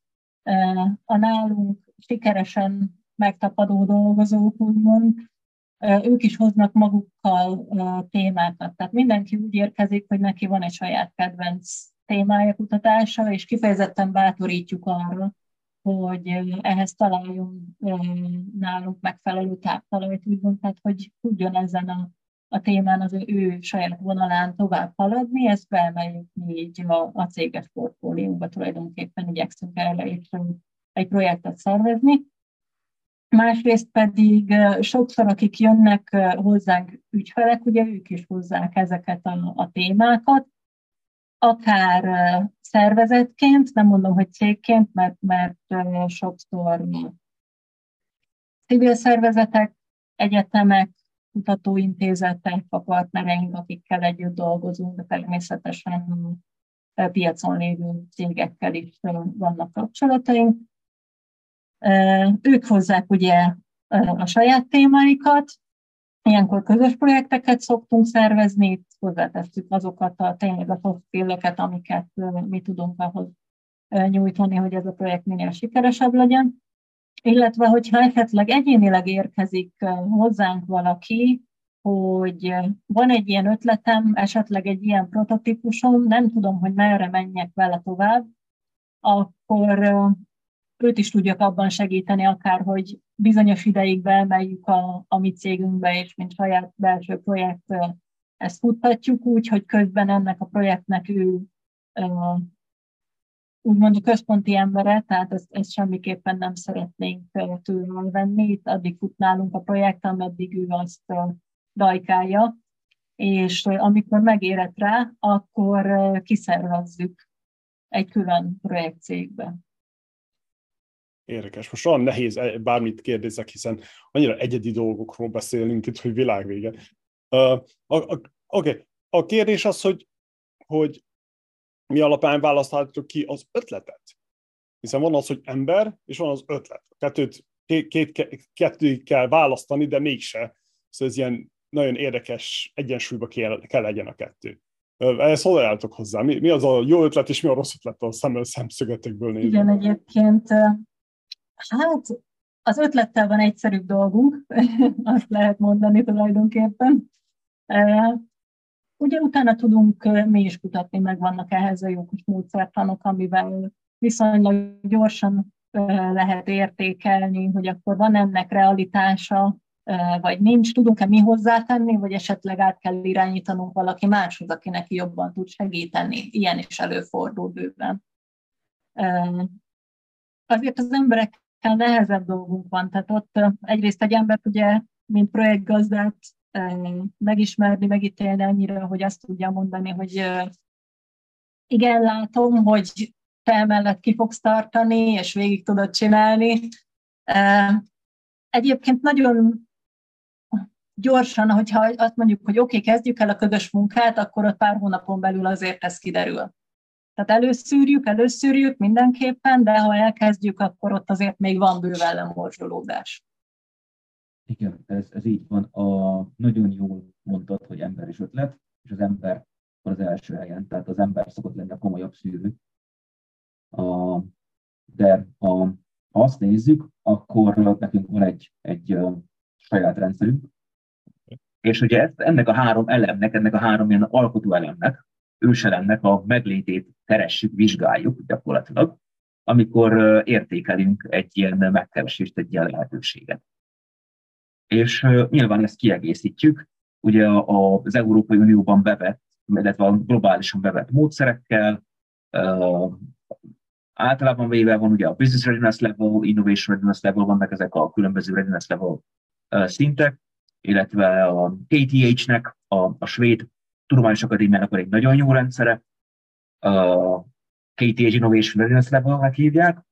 a nálunk sikeresen megtapadó dolgozók, úgymond, ők is hoznak magukkal témákat. Tehát mindenki úgy érkezik, hogy neki van egy saját kedvenc témája kutatása, és kifejezetten bátorítjuk arra, hogy ehhez találjon nálunk megfelelő táptalajt, úgymond, tehát hogy tudjon ezen a, a témán az ő, saját vonalán tovább haladni, ezt beemeljük mi így a, a céges portfólióba tulajdonképpen igyekszünk erre is egy projektet szervezni. Másrészt pedig sokszor, akik jönnek hozzánk ügyfelek, ugye ők is hozzák ezeket a, a témákat, akár szervezetként, nem mondom, hogy cégként, mert, mert sokszor civil szervezetek, egyetemek, kutatóintézetek, a partnereink, akikkel együtt dolgozunk, de természetesen piacon lévő cégekkel is vannak kapcsolataink. Ők hozzák ugye a saját témáikat, Ilyenkor közös projekteket szoktunk szervezni, itt hozzátesszük azokat a tényleg a amiket mi tudunk ahhoz nyújtani, hogy ez a projekt minél sikeresebb legyen. Illetve, hogyha esetleg egyénileg érkezik hozzánk valaki, hogy van egy ilyen ötletem, esetleg egy ilyen prototípusom, nem tudom, hogy merre menjek vele tovább, akkor őt is tudjak abban segíteni, akár, hogy bizonyos ideig beemeljük a, a mi cégünkbe, és mint saját belső projekt ezt futtatjuk úgy, hogy közben ennek a projektnek ő úgymond a központi embere, tehát ezt, ezt semmiképpen nem szeretnénk tőle venni. Itt addig fut a projekt, ameddig ő azt dajkálja, és amikor megérett rá, akkor kiszervezzük egy külön projektcégbe. Érdekes. Most olyan nehéz e, bármit kérdezek, hiszen annyira egyedi dolgokról beszélünk itt, hogy világvége. Uh, Oké, okay. a kérdés az, hogy, hogy mi alapján választhatjuk ki az ötletet. Hiszen van az, hogy ember, és van az ötlet. Kettőt, két, kettőt kell választani, de mégse. Szóval ez ilyen nagyon érdekes egyensúlyba kell, kell legyen a kettő. Ehhez hol álltok hozzá? Mi, mi az a jó ötlet, és mi a rossz ötlet a szem, szemszögetekből nézve? Igen, egyébként Hát az ötlettel van egyszerűbb dolgunk, azt lehet mondani tulajdonképpen. Ugye utána tudunk mi is kutatni, meg vannak ehhez a jó kis módszertanok, amivel viszonylag gyorsan lehet értékelni, hogy akkor van ennek realitása, vagy nincs, tudunk-e mi hozzátenni, vagy esetleg át kell irányítanunk valaki máshoz, aki neki jobban tud segíteni. Ilyen is előfordul bőven. Azért az emberek nehezebb dolgunk van. Tehát ott egyrészt egy embert ugye, mint projektgazdát megismerni, megítélni annyira, hogy azt tudja mondani, hogy igen, látom, hogy te mellett ki fogsz tartani, és végig tudod csinálni. Egyébként nagyon gyorsan, hogyha azt mondjuk, hogy oké, okay, kezdjük el a közös munkát, akkor ott pár hónapon belül azért ez kiderül. Tehát előszűrjük, előszűrjük mindenképpen, de ha elkezdjük, akkor ott azért még van bőven lemorzsolódás. Igen, ez, ez így van. A, nagyon jól mondtad, hogy ember is ötlet, és az ember az első helyen, tehát az ember szokott lenni a komolyabb szűrő. A, de a, ha azt nézzük, akkor nekünk van egy, egy saját rendszerünk, És ugye ezt, ennek a három elemnek, ennek a három ilyen alkotó elemnek, őselemnek a meglétét keressük, vizsgáljuk gyakorlatilag, amikor értékelünk egy ilyen megkeresést, egy ilyen lehetőséget. És nyilván ezt kiegészítjük, ugye az Európai Unióban bevett, illetve a globálisan bevett módszerekkel, általában véve van ugye a Business Readiness Level, Innovation Readiness Level, vannak ezek a különböző Readiness Level szintek, illetve a KTH-nek, a, a svéd tudományos akadémiának egy nagyon jó rendszere, a KTH Innovation Readiness Level-nek hívják,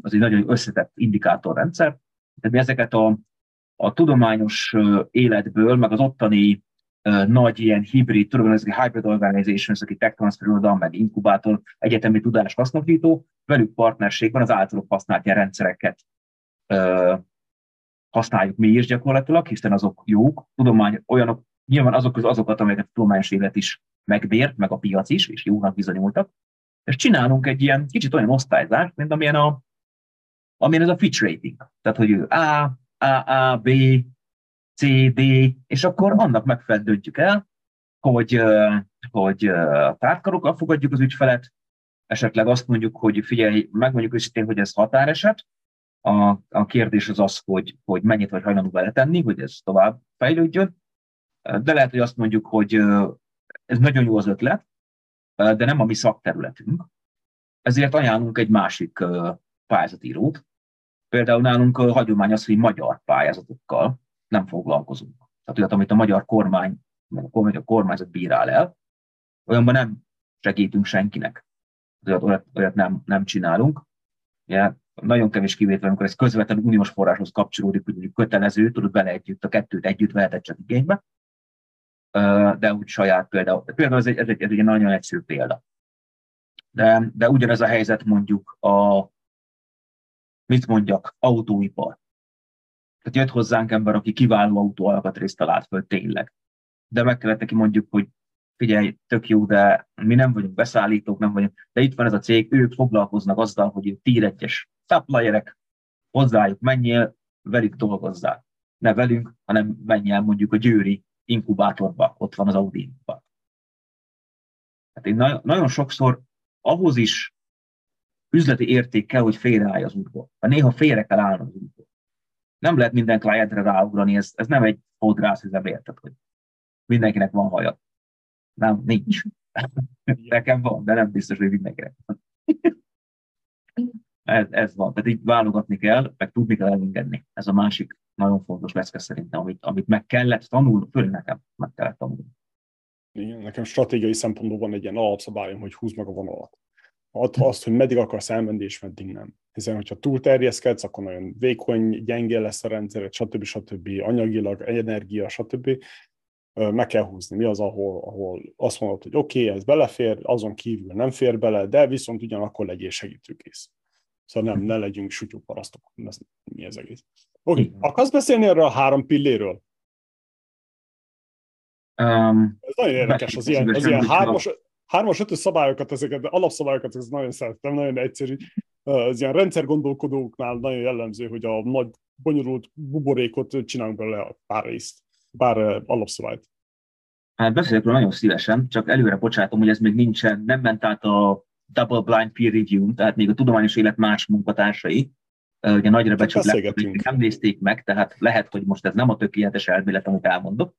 az egy nagyon összetett indikátorrendszer. Tehát mi ezeket a, a tudományos életből, meg az ottani nagy ilyen hibrid, tudom, ezek hybrid organizations, akik tech transfer meg inkubátor, egyetemi tudás hasznosító, velük partnerségben az általuk használt ilyen rendszereket használjuk mi is gyakorlatilag, hiszen azok jók, tudomány, olyanok, nyilván azok közül azokat, amelyeket a tudományos élet is megbért, meg a piac is, és jónak bizonyultak, és csinálunk egy ilyen kicsit olyan osztályzást, mint amilyen, a, amilyen ez a Fitch rating. Tehát, hogy ő A, AA, B, C, D, és akkor annak megfelelően döntjük el, hogy, hogy tártkarokkal fogadjuk az ügyfelet, esetleg azt mondjuk, hogy figyelj, megmondjuk őszintén, hogy ez határeset, a, a kérdés az az, hogy, hogy mennyit vagy hajlandó beletenni, hogy ez tovább fejlődjön, de lehet, hogy azt mondjuk, hogy ez nagyon jó az ötlet, de nem a mi szakterületünk. Ezért ajánlunk egy másik pályázatírót. Például nálunk a hagyomány az, hogy magyar pályázatokkal nem foglalkozunk. Tehát olyat, amit a magyar kormány, vagy a kormányzat bírál el, olyanban nem segítünk senkinek. Olyat, olyat, olyat nem, nem csinálunk. Ugye, nagyon kevés kivétel, amikor ez közvetlenül uniós forráshoz kapcsolódik, hogy kötelező, tudod bele együtt, a kettőt együtt vehetett csak igénybe, de úgy saját például. Például ez egy, ez egy, ez egy nagyon egyszerű példa. De, de ugyanez a helyzet mondjuk a, mit mondjak, autóipar. Tehát jött hozzánk ember, aki kiváló autó alkatrészt talált föl tényleg. De meg kellett neki mondjuk, hogy figyelj, tök jó, de mi nem vagyunk beszállítók, nem vagyunk, de itt van ez a cég, ők foglalkoznak azzal, hogy tíregyes supplierek, hozzájuk menjél, velük dolgozzál. Ne velünk, hanem menjél mondjuk a győri inkubátorba, ott van az Audi. Hát én na- nagyon sokszor ahhoz is üzleti érték kell, hogy félreállj az útból. Ha néha félre kell állni az útból. Nem lehet minden klientre ráugrani, ez, ez nem egy fodrász üzem, érted, hogy mindenkinek van haja. Nem, nincs. Nekem van, de nem biztos, hogy mindenkinek van. ez, ez van. Tehát így válogatni kell, meg tudni kell elengedni. Ez a másik nagyon fontos lesz szerintem, amit, amit meg kellett tanulni, főleg nekem meg kellett tanulni. Igen, nekem stratégiai szempontból van egy ilyen alapszabályom, hogy húz meg a vonalat. Azt, hogy meddig akarsz elmenni, és meddig nem. Hiszen, hogyha túl terjeszkedsz, akkor nagyon vékony, gyenge lesz a rendszer, stb. stb. anyagilag, energia, stb. Meg kell húzni. Mi az, ahol, ahol azt mondod, hogy oké, okay, ez belefér, azon kívül nem fér bele, de viszont ugyanakkor legyél segítőkész. Szóval nem, ne legyünk sutyó parasztok. Ez, mi ez egész. Oké, okay. akarsz beszélni erről a három pilléről? Um, ez nagyon érdekes, az ilyen, az ilyen hármas, hármas, ötös szabályokat, ezeket, alapszabályokat, ez nagyon szeretem, nagyon egyszerű. Az ilyen rendszergondolkodóknál nagyon jellemző, hogy a nagy, bonyolult buborékot csinálunk bele pár részt, pár alapszabályt. Hát beszélek nagyon szívesen, csak előre bocsátom, hogy ez még nincsen, nem ment át a double blind peer review, tehát még a tudományos élet más munkatársai, ugye nagyra becsült nem nézték meg, tehát lehet, hogy most ez nem a tökéletes elmélet, amit elmondok.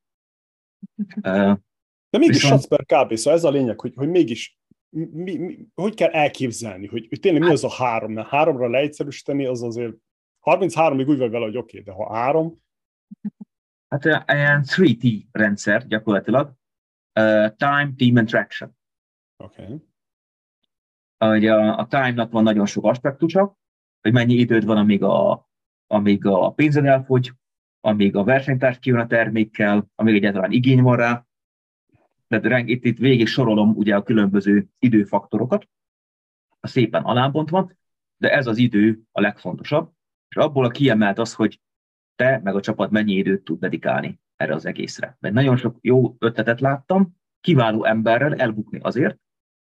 De mégis Viszont... per kb. Szóval ez a lényeg, hogy, hogy mégis mi, mi, hogy kell elképzelni, hogy, hogy tényleg mi az a három, mert háromra leegyszerűsíteni, az azért 33-ig úgy vagy vele, hogy oké, okay, de ha három... Hát ilyen 3T rendszer gyakorlatilag. Uh, time, team and traction. Oké. Okay. Ugye a, a time-nak van nagyon sok aspektusa, hogy mennyi időd van, amíg a, amíg a pénzed elfogy, amíg a versenytárs kijön a termékkel, amíg egyáltalán igény van rá. Tehát itt, itt végig sorolom ugye a különböző időfaktorokat, a szépen alábontva, de ez az idő a legfontosabb, és abból a kiemelt az, hogy te meg a csapat mennyi időt tud dedikálni erre az egészre. Mert nagyon sok jó ötletet láttam, kiváló emberrel elbukni azért,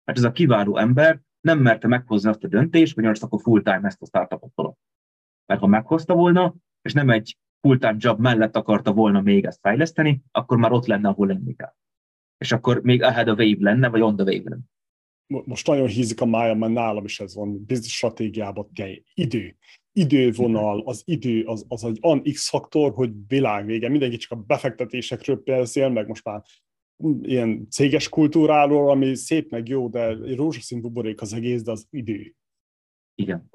mert ez a kiváló ember nem merte meghozni azt a döntést, hogy most akkor full-time ezt a startupot tolom. Mert ha meghozta volna, és nem egy full-time job mellett akarta volna még ezt fejleszteni, akkor már ott lenne, ahol lenni kell. És akkor még ahead of wave lenne, vagy on the wave lenne. Most nagyon hízik a mája, mert nálam is ez van, biztos stratégiában, idő. Idővonal, az idő, az, az egy an X-faktor, hogy világvége. Mindenki csak a befektetésekről beszél, meg most már ilyen céges kultúráról, ami szép meg jó, de rózsaszín buborék az egész, de az idő. Igen.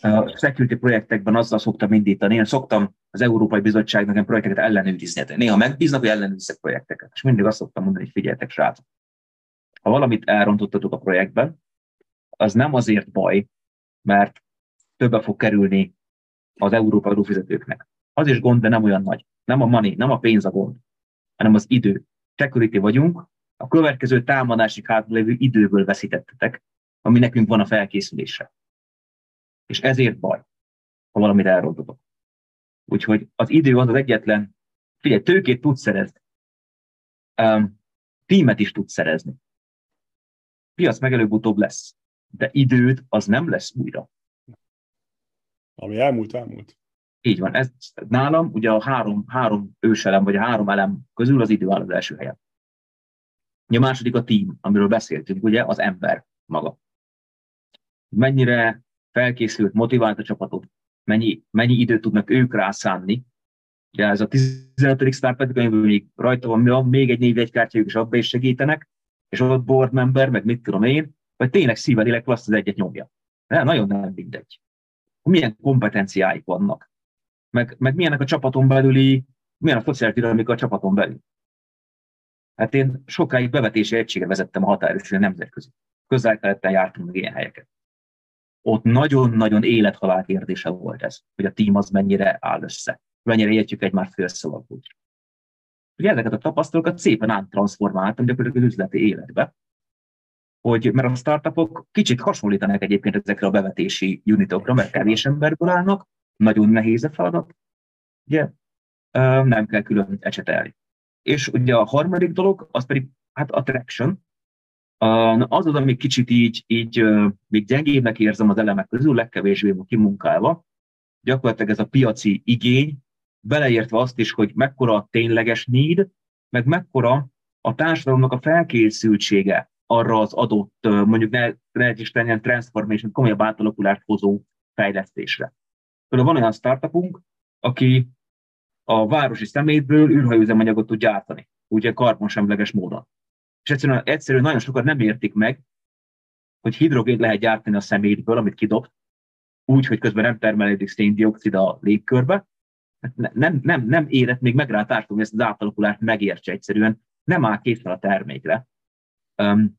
A security projektekben azzal szoktam indítani, én szoktam az Európai Bizottságnak ilyen projekteket ellenőrizni. Néha megbíznak, hogy ellenőrizzek projekteket. És mindig azt szoktam mondani, hogy figyeljetek, srácok. Ha valamit elrontottatok a projektben, az nem azért baj, mert többe fog kerülni az európai adófizetőknek. Az is gond, de nem olyan nagy. Nem a money, nem a pénz a gond, hanem az idő. Security vagyunk, a következő támadásig hátralévő időből veszítettetek, ami nekünk van a felkészülésre. És ezért baj, ha valamit elrontotok. Úgyhogy az idő az az egyetlen, figyelj, tőkét tudsz szerezni, um, tímet is tudsz szerezni. Piac meg előbb-utóbb lesz, de időt az nem lesz újra. Ami elmúlt, elmúlt. Így van. Ez nálam ugye a három, három őselem, vagy a három elem közül az idő áll az első helyen. A második a team, amiről beszéltünk, ugye az ember maga. Mennyire felkészült, motivált a csapatot, mennyi, mennyi időt tudnak ők rászánni. Ugye ez a 15. Star még rajta van, még egy névjegykártyájuk, és abba is segítenek, és ott board member, meg mit tudom én, vagy tényleg szívedileg azt az egyet nyomja. De nagyon nem mindegy. Milyen kompetenciáik vannak, meg, meg milyenek a csapaton belüli, milyen a dinamika a csapaton belül. Hát én sokáig bevetési egységet vezettem a határőrségre nemzetközi. Közel-keleten meg ilyen helyeket ott nagyon-nagyon élethalál kérdése volt ez, hogy a tím az mennyire áll össze, mennyire értjük egymást félszavakból. Ugye ezeket a tapasztalatokat szépen áttranszformáltam gyakorlatilag az üzleti életbe, hogy, mert a startupok kicsit hasonlítanak egyébként ezekre a bevetési unitokra, mert kevés emberből állnak, nagyon nehéz a feladat, ugye nem kell külön ecsetelni. És ugye a harmadik dolog, az pedig hát a traction, az az, ami kicsit így, így még gyengébbnek érzem az elemek közül, legkevésbé van kimunkálva. Gyakorlatilag ez a piaci igény, beleértve azt is, hogy mekkora a tényleges need, meg mekkora a társadalomnak a felkészültsége arra az adott, mondjuk ne, ne is ilyen transformation, komolyabb átalakulást hozó fejlesztésre. Például van olyan startupunk, aki a városi szemétből űrhajóüzemanyagot tud gyártani, ugye karbonsemleges módon és egyszerűen, egyszerűen nagyon sokat nem értik meg, hogy hidrogént lehet gyártani a szemétből, amit kidobt, úgy, hogy közben nem termelődik széndiokszid a légkörbe. Nem, nem, nem érett még meg rá a társadalom, hogy ezt az átalakulást megértse egyszerűen, nem áll készen a termékre. Um,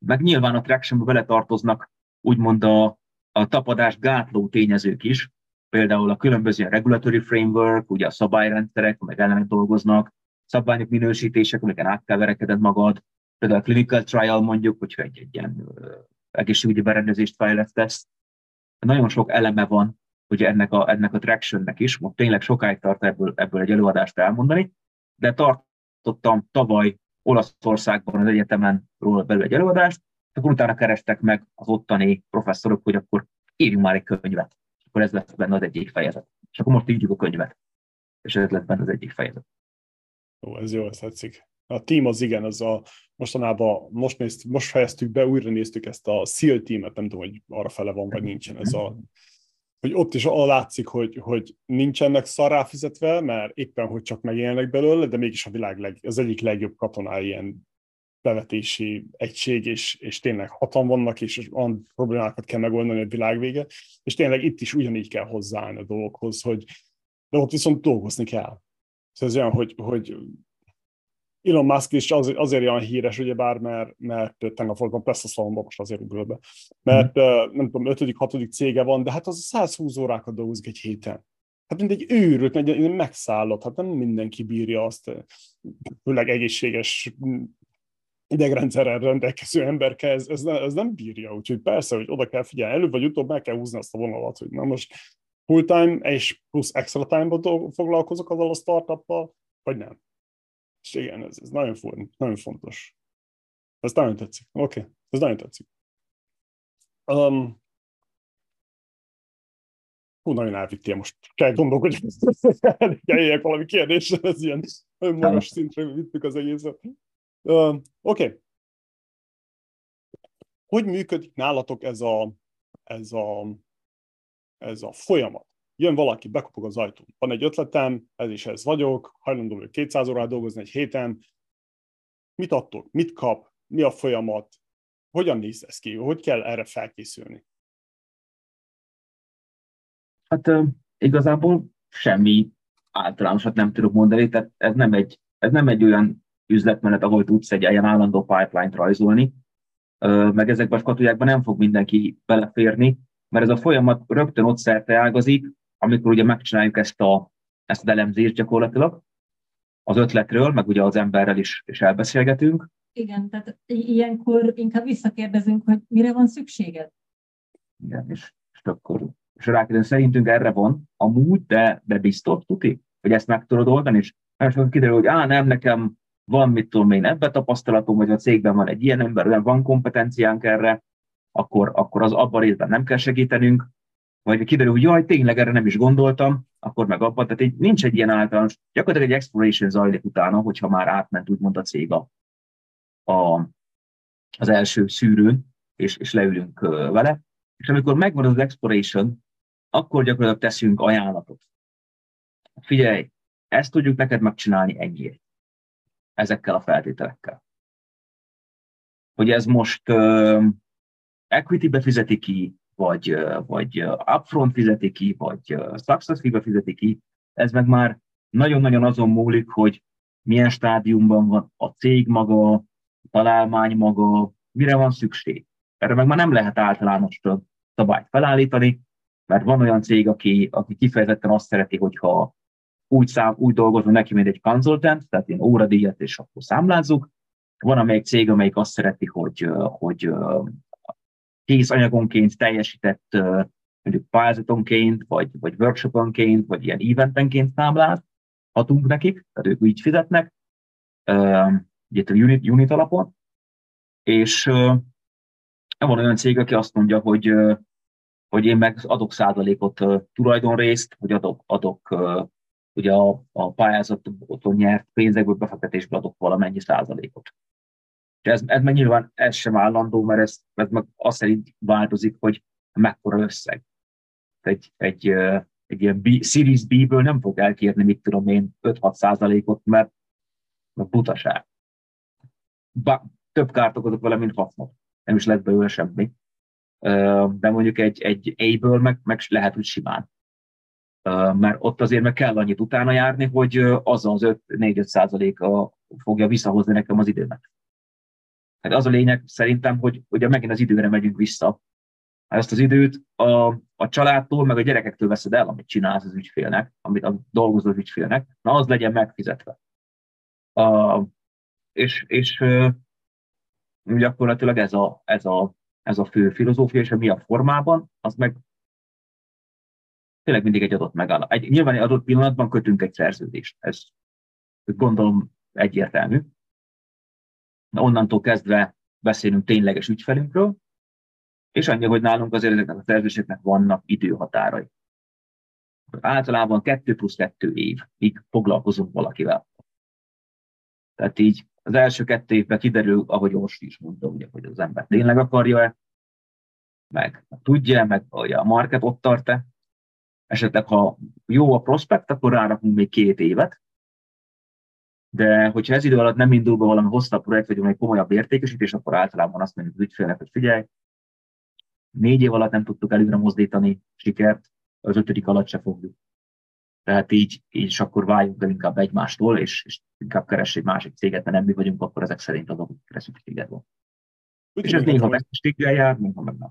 meg nyilván a tractionbe bele tartoznak úgymond a, a tapadás gátló tényezők is, például a különböző regulatory framework, ugye a szabályrendszerek, amelyek ellenek dolgoznak, szabványok minősítések, amiken át kell verekeded magad, például a clinical trial mondjuk, hogyha egy, egy ilyen egészségügyi berendezést fejlesztesz, nagyon sok eleme van, hogy ennek a, ennek a tractionnek is, most tényleg sokáig tart ebből, ebből egy előadást elmondani, de tartottam tavaly Olaszországban az egyetemen róla belül egy előadást, akkor utána kerestek meg az ottani professzorok, hogy akkor írjunk már egy könyvet. És akkor ez lesz benne az egyik fejezet. És akkor most írjuk a könyvet. És ez lesz benne az egyik fejezet. Ó, ez jó, ez tetszik. A team az igen, az a mostanában, most, nézt, most fejeztük be, újra néztük ezt a SEAL teamet, nem tudom, hogy arra fele van, vagy nincsen ez a hogy ott is látszik, hogy, hogy nincsenek szarrá fizetve, mert éppen, hogy csak megélnek belőle, de mégis a világ leg, az egyik legjobb katonái ilyen bevetési egység, és, és tényleg hatan vannak, és olyan problémákat kell megoldani a világ vége, és tényleg itt is ugyanígy kell hozzáállni a dolgokhoz, hogy de ott viszont dolgozni kell. Szóval ez olyan, hogy, hogy Elon Musk is az, azért olyan híres, ugye bár, mert, mert tegnap voltam Tesla szalomban, most azért ugrott mert mm. nem tudom, ötödik, hatodik cége van, de hát az 120 órákat dolgozik egy héten. Hát mint egy őrült, egy megszállott, hát nem mindenki bírja azt, főleg egészséges idegrendszerrel rendelkező ember ez, ez, ez nem bírja, úgyhogy persze, hogy oda kell figyelni, előbb vagy utóbb meg kell húzni azt a vonalat, hogy na most full time és plusz extra time-ban foglalkozok azzal a startuppal, vagy nem. És igen, ez, ez nagyon, nagyon fontos. Ez nagyon tetszik. Oké, okay. ez nagyon tetszik. Um, Hú, nagyon elvittél most. Kell gondolkodni, hogy eljek valami kérdésre, ez ilyen magas szintre vittük az egészet. Uh, Oké. Okay. Hogy működik nálatok ez a, ez a, ez a folyamat? Jön valaki, bekopog az ajtón. Van egy ötletem, ez is ez vagyok, hajlandó vagyok 200 órát dolgozni egy héten. Mit adtok? Mit kap? Mi a folyamat? Hogyan néz ez ki? Hogy kell erre felkészülni? Hát igazából semmi általánosat nem tudok mondani, tehát ez nem egy, ez nem egy olyan üzletmenet, ahol tudsz egy ilyen állandó pipeline-t rajzolni, meg ezekben a skatujákban nem fog mindenki beleférni, mert ez a folyamat rögtön ott szerte ágazik, amikor ugye megcsináljuk ezt a, ezt az elemzést gyakorlatilag, az ötletről, meg ugye az emberrel is, is elbeszélgetünk. Igen, tehát ilyenkor inkább visszakérdezünk, hogy mire van szükséged. Igen, és, és akkor és rákérdezem, szerintünk erre van amúgy, de, de biztos, tuti, hogy ezt meg tudod oldani, és másokon kiderül, hogy á, nem, nekem van, mit tudom én, ebbe tapasztalatom, vagy a cégben van egy ilyen ember, olyan van kompetenciánk erre, akkor, akkor az abban részben nem kell segítenünk, vagy kiderül, hogy jaj, tényleg erre nem is gondoltam, akkor meg abban, tehát így, nincs egy ilyen általános, gyakorlatilag egy exploration zajlik utána, hogyha már átment úgymond a cég a, a, az első szűrőn, és, és leülünk vele, és amikor megvan az exploration, akkor gyakorlatilag teszünk ajánlatot. Figyelj, ezt tudjuk neked megcsinálni ennyiért. Ezekkel a feltételekkel. Hogy ez most uh, equity-be fizeti ki, vagy, vagy upfront fizeti ki, vagy success fee-be fizeti ki, ez meg már nagyon-nagyon azon múlik, hogy milyen stádiumban van a cég maga, a találmány maga, mire van szükség. Erre meg már nem lehet általános szabályt felállítani, mert van olyan cég, aki, aki kifejezetten azt szereti, hogyha úgy, szám, úgy dolgozunk neki, mint egy konzultant, tehát ilyen óradíjat, és akkor számlázzuk. Van amelyik cég, amelyik azt szereti, hogy, hogy kész anyagonként teljesített mondjuk pályázatonként, vagy, vagy workshoponként, vagy ilyen eventenként számláz, adunk nekik, tehát ők így fizetnek, ugye unit, unit alapon, és van olyan cég, aki azt mondja, hogy hogy én meg adok százalékot tulajdonrészt, hogy adok, adok ugye a, a pályázaton nyert pénzekből befektetésből adok valamennyi százalékot. És ez, ez meg nyilván ez sem állandó, mert ez, ez meg azt szerint változik, hogy mekkora összeg. Egy, egy, egy ilyen B, Series B-ből nem fog elkérni, mit tudom én, 5-6 százalékot, mert, mert butaság. Ba, több kárt okozok vele, mint hasznot. Nem is lett belőle semmi de mondjuk egy, egy A-ből meg, meg lehet, hogy simán. Mert ott azért meg kell annyit utána járni, hogy az az 4-5 százaléka fogja visszahozni nekem az időmet. Hát az a lényeg szerintem, hogy ugye megint az időre megyünk vissza. Hát ezt az időt a, a családtól, meg a gyerekektől veszed el, amit csinálsz az ügyfélnek, amit a dolgozó ügyfélnek, na az legyen megfizetve. A, és és gyakorlatilag ez a, ez a ez a fő filozófia, és a mi a formában, az meg tényleg mindig egy adott megáll. Egy, nyilván egy adott pillanatban kötünk egy szerződést. Ez gondolom egyértelmű. Onnantól kezdve beszélünk tényleges ügyfelünkről, és annyi, hogy nálunk azért ezeknek a szerződéseknek vannak időhatárai. Általában 2 plusz 2 év, míg foglalkozunk valakivel. Tehát így az első kettő évben kiderül, ahogy most is mondtam, ugye, hogy az ember tényleg akarja-e, meg tudja meg a market ott tart-e. Esetleg, ha jó a prospekt, akkor rárakunk még két évet, de hogyha ez idő alatt nem indul be valami hosszabb projekt, vagy valami komolyabb értékesítés, akkor általában azt mondjuk az ügyfélnek, hogy figyelj, négy év alatt nem tudtuk előre mozdítani sikert, az ötödik alatt se fogjuk. Tehát így, így és akkor váljunk el inkább egymástól, és, és inkább keres egy másik céget, mert nem mi vagyunk, akkor ezek szerint azok szükséged van. Úgy és ez néha veszteséggel jár, néha meg nem.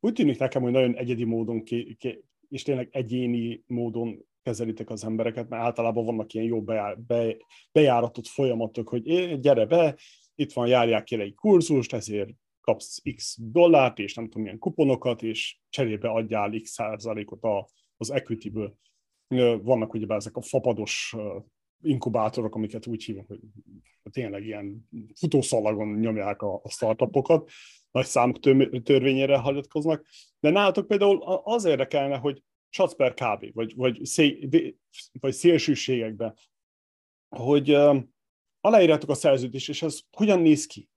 Úgy tűnik nekem, hogy nagyon egyedi módon ki, ki, és tényleg egyéni módon kezelitek az embereket, mert általában vannak ilyen jó bejár, be, bejáratott folyamatok, hogy é, gyere be, itt van, járják ki egy kurzust, ezért kapsz x dollárt, és nem tudom milyen kuponokat, és cserébe adjál x százalékot a, az equity-ből. Vannak ugye ezek a fapados inkubátorok, amiket úgy hívunk, hogy tényleg ilyen futószalagon nyomják a, a startupokat, nagy számok törvényére hagyatkoznak, de nálatok például az érdekelne, hogy satsz per kb. vagy, vagy, szé, vagy szélsőségekbe, hogy uh, aláírjátok a szerződést, és ez hogyan néz ki?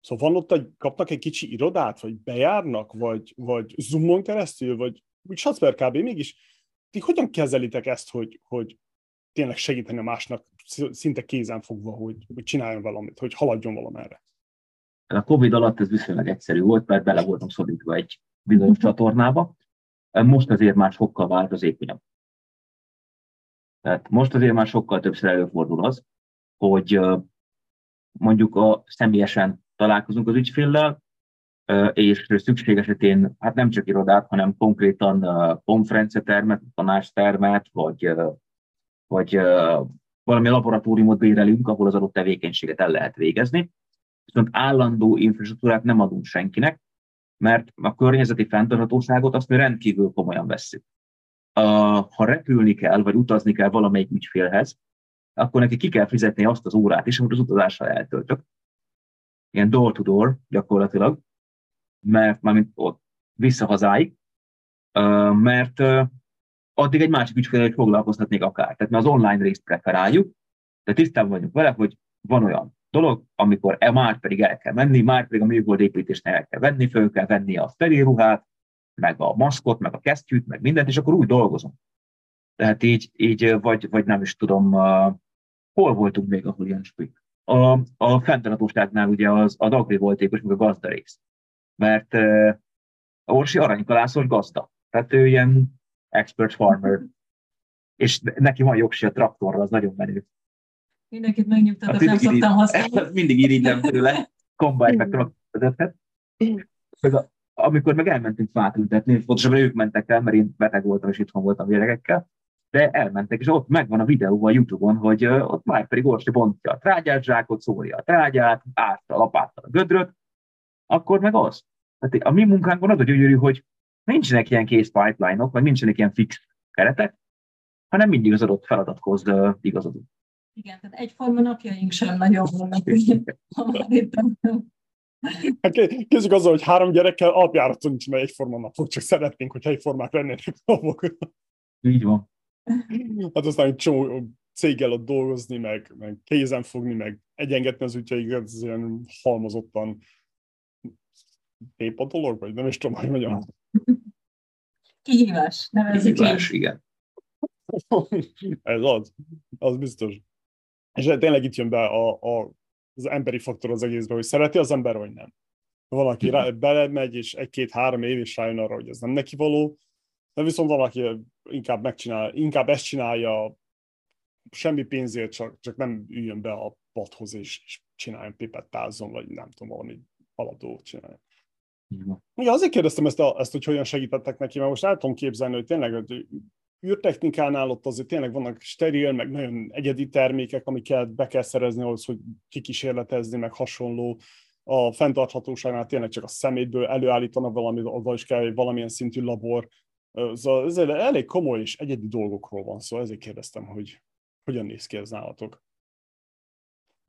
Szóval van ott, hogy kapnak egy kicsi irodát, vagy bejárnak, vagy, vagy Zoomon keresztül, vagy úgy satsz per kb. Mégis ti hogyan kezelitek ezt, hogy, hogy tényleg segíteni a másnak szinte kézen fogva, hogy, hogy csináljon valamit, hogy haladjon valamerre? A Covid alatt ez viszonylag egyszerű volt, mert bele voltam szorítva egy bizonyos csatornába. Most azért már sokkal változékonyabb. Tehát most azért már sokkal többször előfordul az, hogy mondjuk a személyesen találkozunk az ügyféllel, és szükség esetén hát nem csak irodát, hanem konkrétan konferenciatermet, tanácstermet, vagy, vagy valami laboratóriumot bérelünk, ahol az adott tevékenységet el lehet végezni. Viszont állandó infrastruktúrát nem adunk senkinek, mert a környezeti fenntarthatóságot azt mi rendkívül komolyan vesszük. Ha repülni kell, vagy utazni kell valamelyik ügyfélhez, akkor neki ki kell fizetni azt az órát is, amit az utazásra eltöltök. Ilyen door-to-door gyakorlatilag, mert mármint ott vissza hazáig, mert addig egy másik ügyfél, hogy foglalkozhatnék akár. Tehát mi az online részt preferáljuk, de tisztában vagyunk vele, hogy van olyan dolog, amikor e már pedig el kell menni, már pedig a műhold építésnél el kell venni, föl kell venni a ruhát, meg a maszkot, meg a kesztyűt, meg mindent, és akkor úgy dolgozunk. Tehát így, így vagy, vagy nem is tudom, uh, hol voltunk még, ahol ilyen spik. A, a fenntarthatóságnál ugye az, az agrivoltékos, meg a gazdarész. Mert uh, Orsi aranykalászos gazda. Tehát ő ilyen expert farmer. És neki van jogsi a traktorra, az nagyon menő. Mindenkit megnyugtatok, nem szoktam használni. Mindig irigylem tőle, kombány meg traktorvezethet. Amikor meg elmentünk fát ültetni, pontosabban ők mentek el, mert én beteg voltam és itthon voltam gyerekekkel, de elmentek, és ott megvan a videó a Youtube-on, hogy ott már pedig Orsi bontja a trágyát, zsákot, szórja a trágyát, árta a lapáttal a gödröt, akkor meg az. Tehát a mi munkánkban az a gyönyörű, hogy nincsenek ilyen kész pipeline-ok, vagy nincsenek ilyen fix keretek, hanem mindig az adott feladathoz igazodunk. Igen, tehát egyforma napjaink sem nagyon vannak. Hát kezdjük azzal, hogy három gyerekkel alapjáraton nincs egyforma napok, csak szeretnénk, hogy egyformák lennének napok. Így van. Hát aztán egy csomó céggel ott dolgozni, meg, meg kézen fogni, meg egyengetni az ügyeiket, ez ilyen halmozottan a dolog, vagy nem is tudom, hogy mondjam. Kihívás, nevezzük Kihívás, igen. Ez az, az biztos. És tényleg itt jön be a, a, az emberi faktor az egészbe, hogy szereti az ember, vagy nem. Valaki rá, belemegy, és egy-két-három év is rájön arra, hogy ez nem neki való, de viszont valaki inkább megcsinál, inkább ezt csinálja semmi pénzért, csak, csak nem üljön be a padhoz, és, és csináljon pipettázon, vagy nem tudom, valami alapdolgot csináljon. Ja, azért kérdeztem ezt, a, ezt, hogy hogyan segítettek neki, mert most el tudom képzelni, hogy tényleg hogy űrtechnikánál ott azért tényleg vannak steril, meg nagyon egyedi termékek, amiket be kell szerezni ahhoz, hogy kikísérletezni, meg hasonló. A fenntarthatóságnál tényleg csak a szemétből előállítanak valamit, oda is kell valamilyen szintű labor. Szóval ez elég komoly és egyedi dolgokról van, szóval ezért kérdeztem, hogy hogyan néz ki ez nálatok.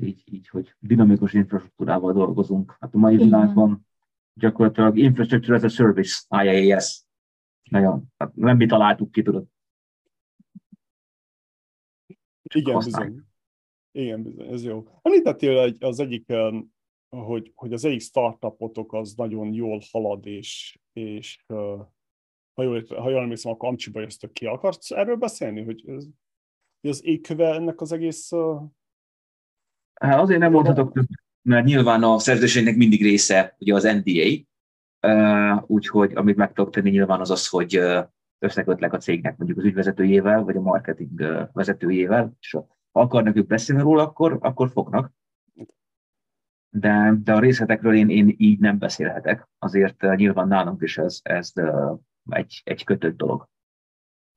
Így, így, hogy dinamikus infrastruktúrával dolgozunk. Hát a mai világban gyakorlatilag Infrastructure as a Service, IaaS. Nagyon, hát nem mi találtuk ki, tudod. Igen, bizony. Igen, bizony, ez jó. Említettél az egyik, hogy, hogy az egyik startupotok az nagyon jól halad, és, és ha jól, ha jól emlékszem, akkor Amcsiba jöttök ki. Akarsz erről beszélni, hogy, ez, hogy az égköve ennek az egész... Hát azért nem mondhatok mert nyilván a szerződésnek mindig része ugye az NDA, úgyhogy amit meg tudok tenni nyilván az az, hogy összekötlek a cégnek mondjuk az ügyvezetőjével, vagy a marketing vezetőjével, és ha akarnak ők beszélni róla, akkor, akkor fognak. De, de a részletekről én, én így nem beszélhetek, azért nyilván nálunk is ez, ez egy, egy kötött dolog.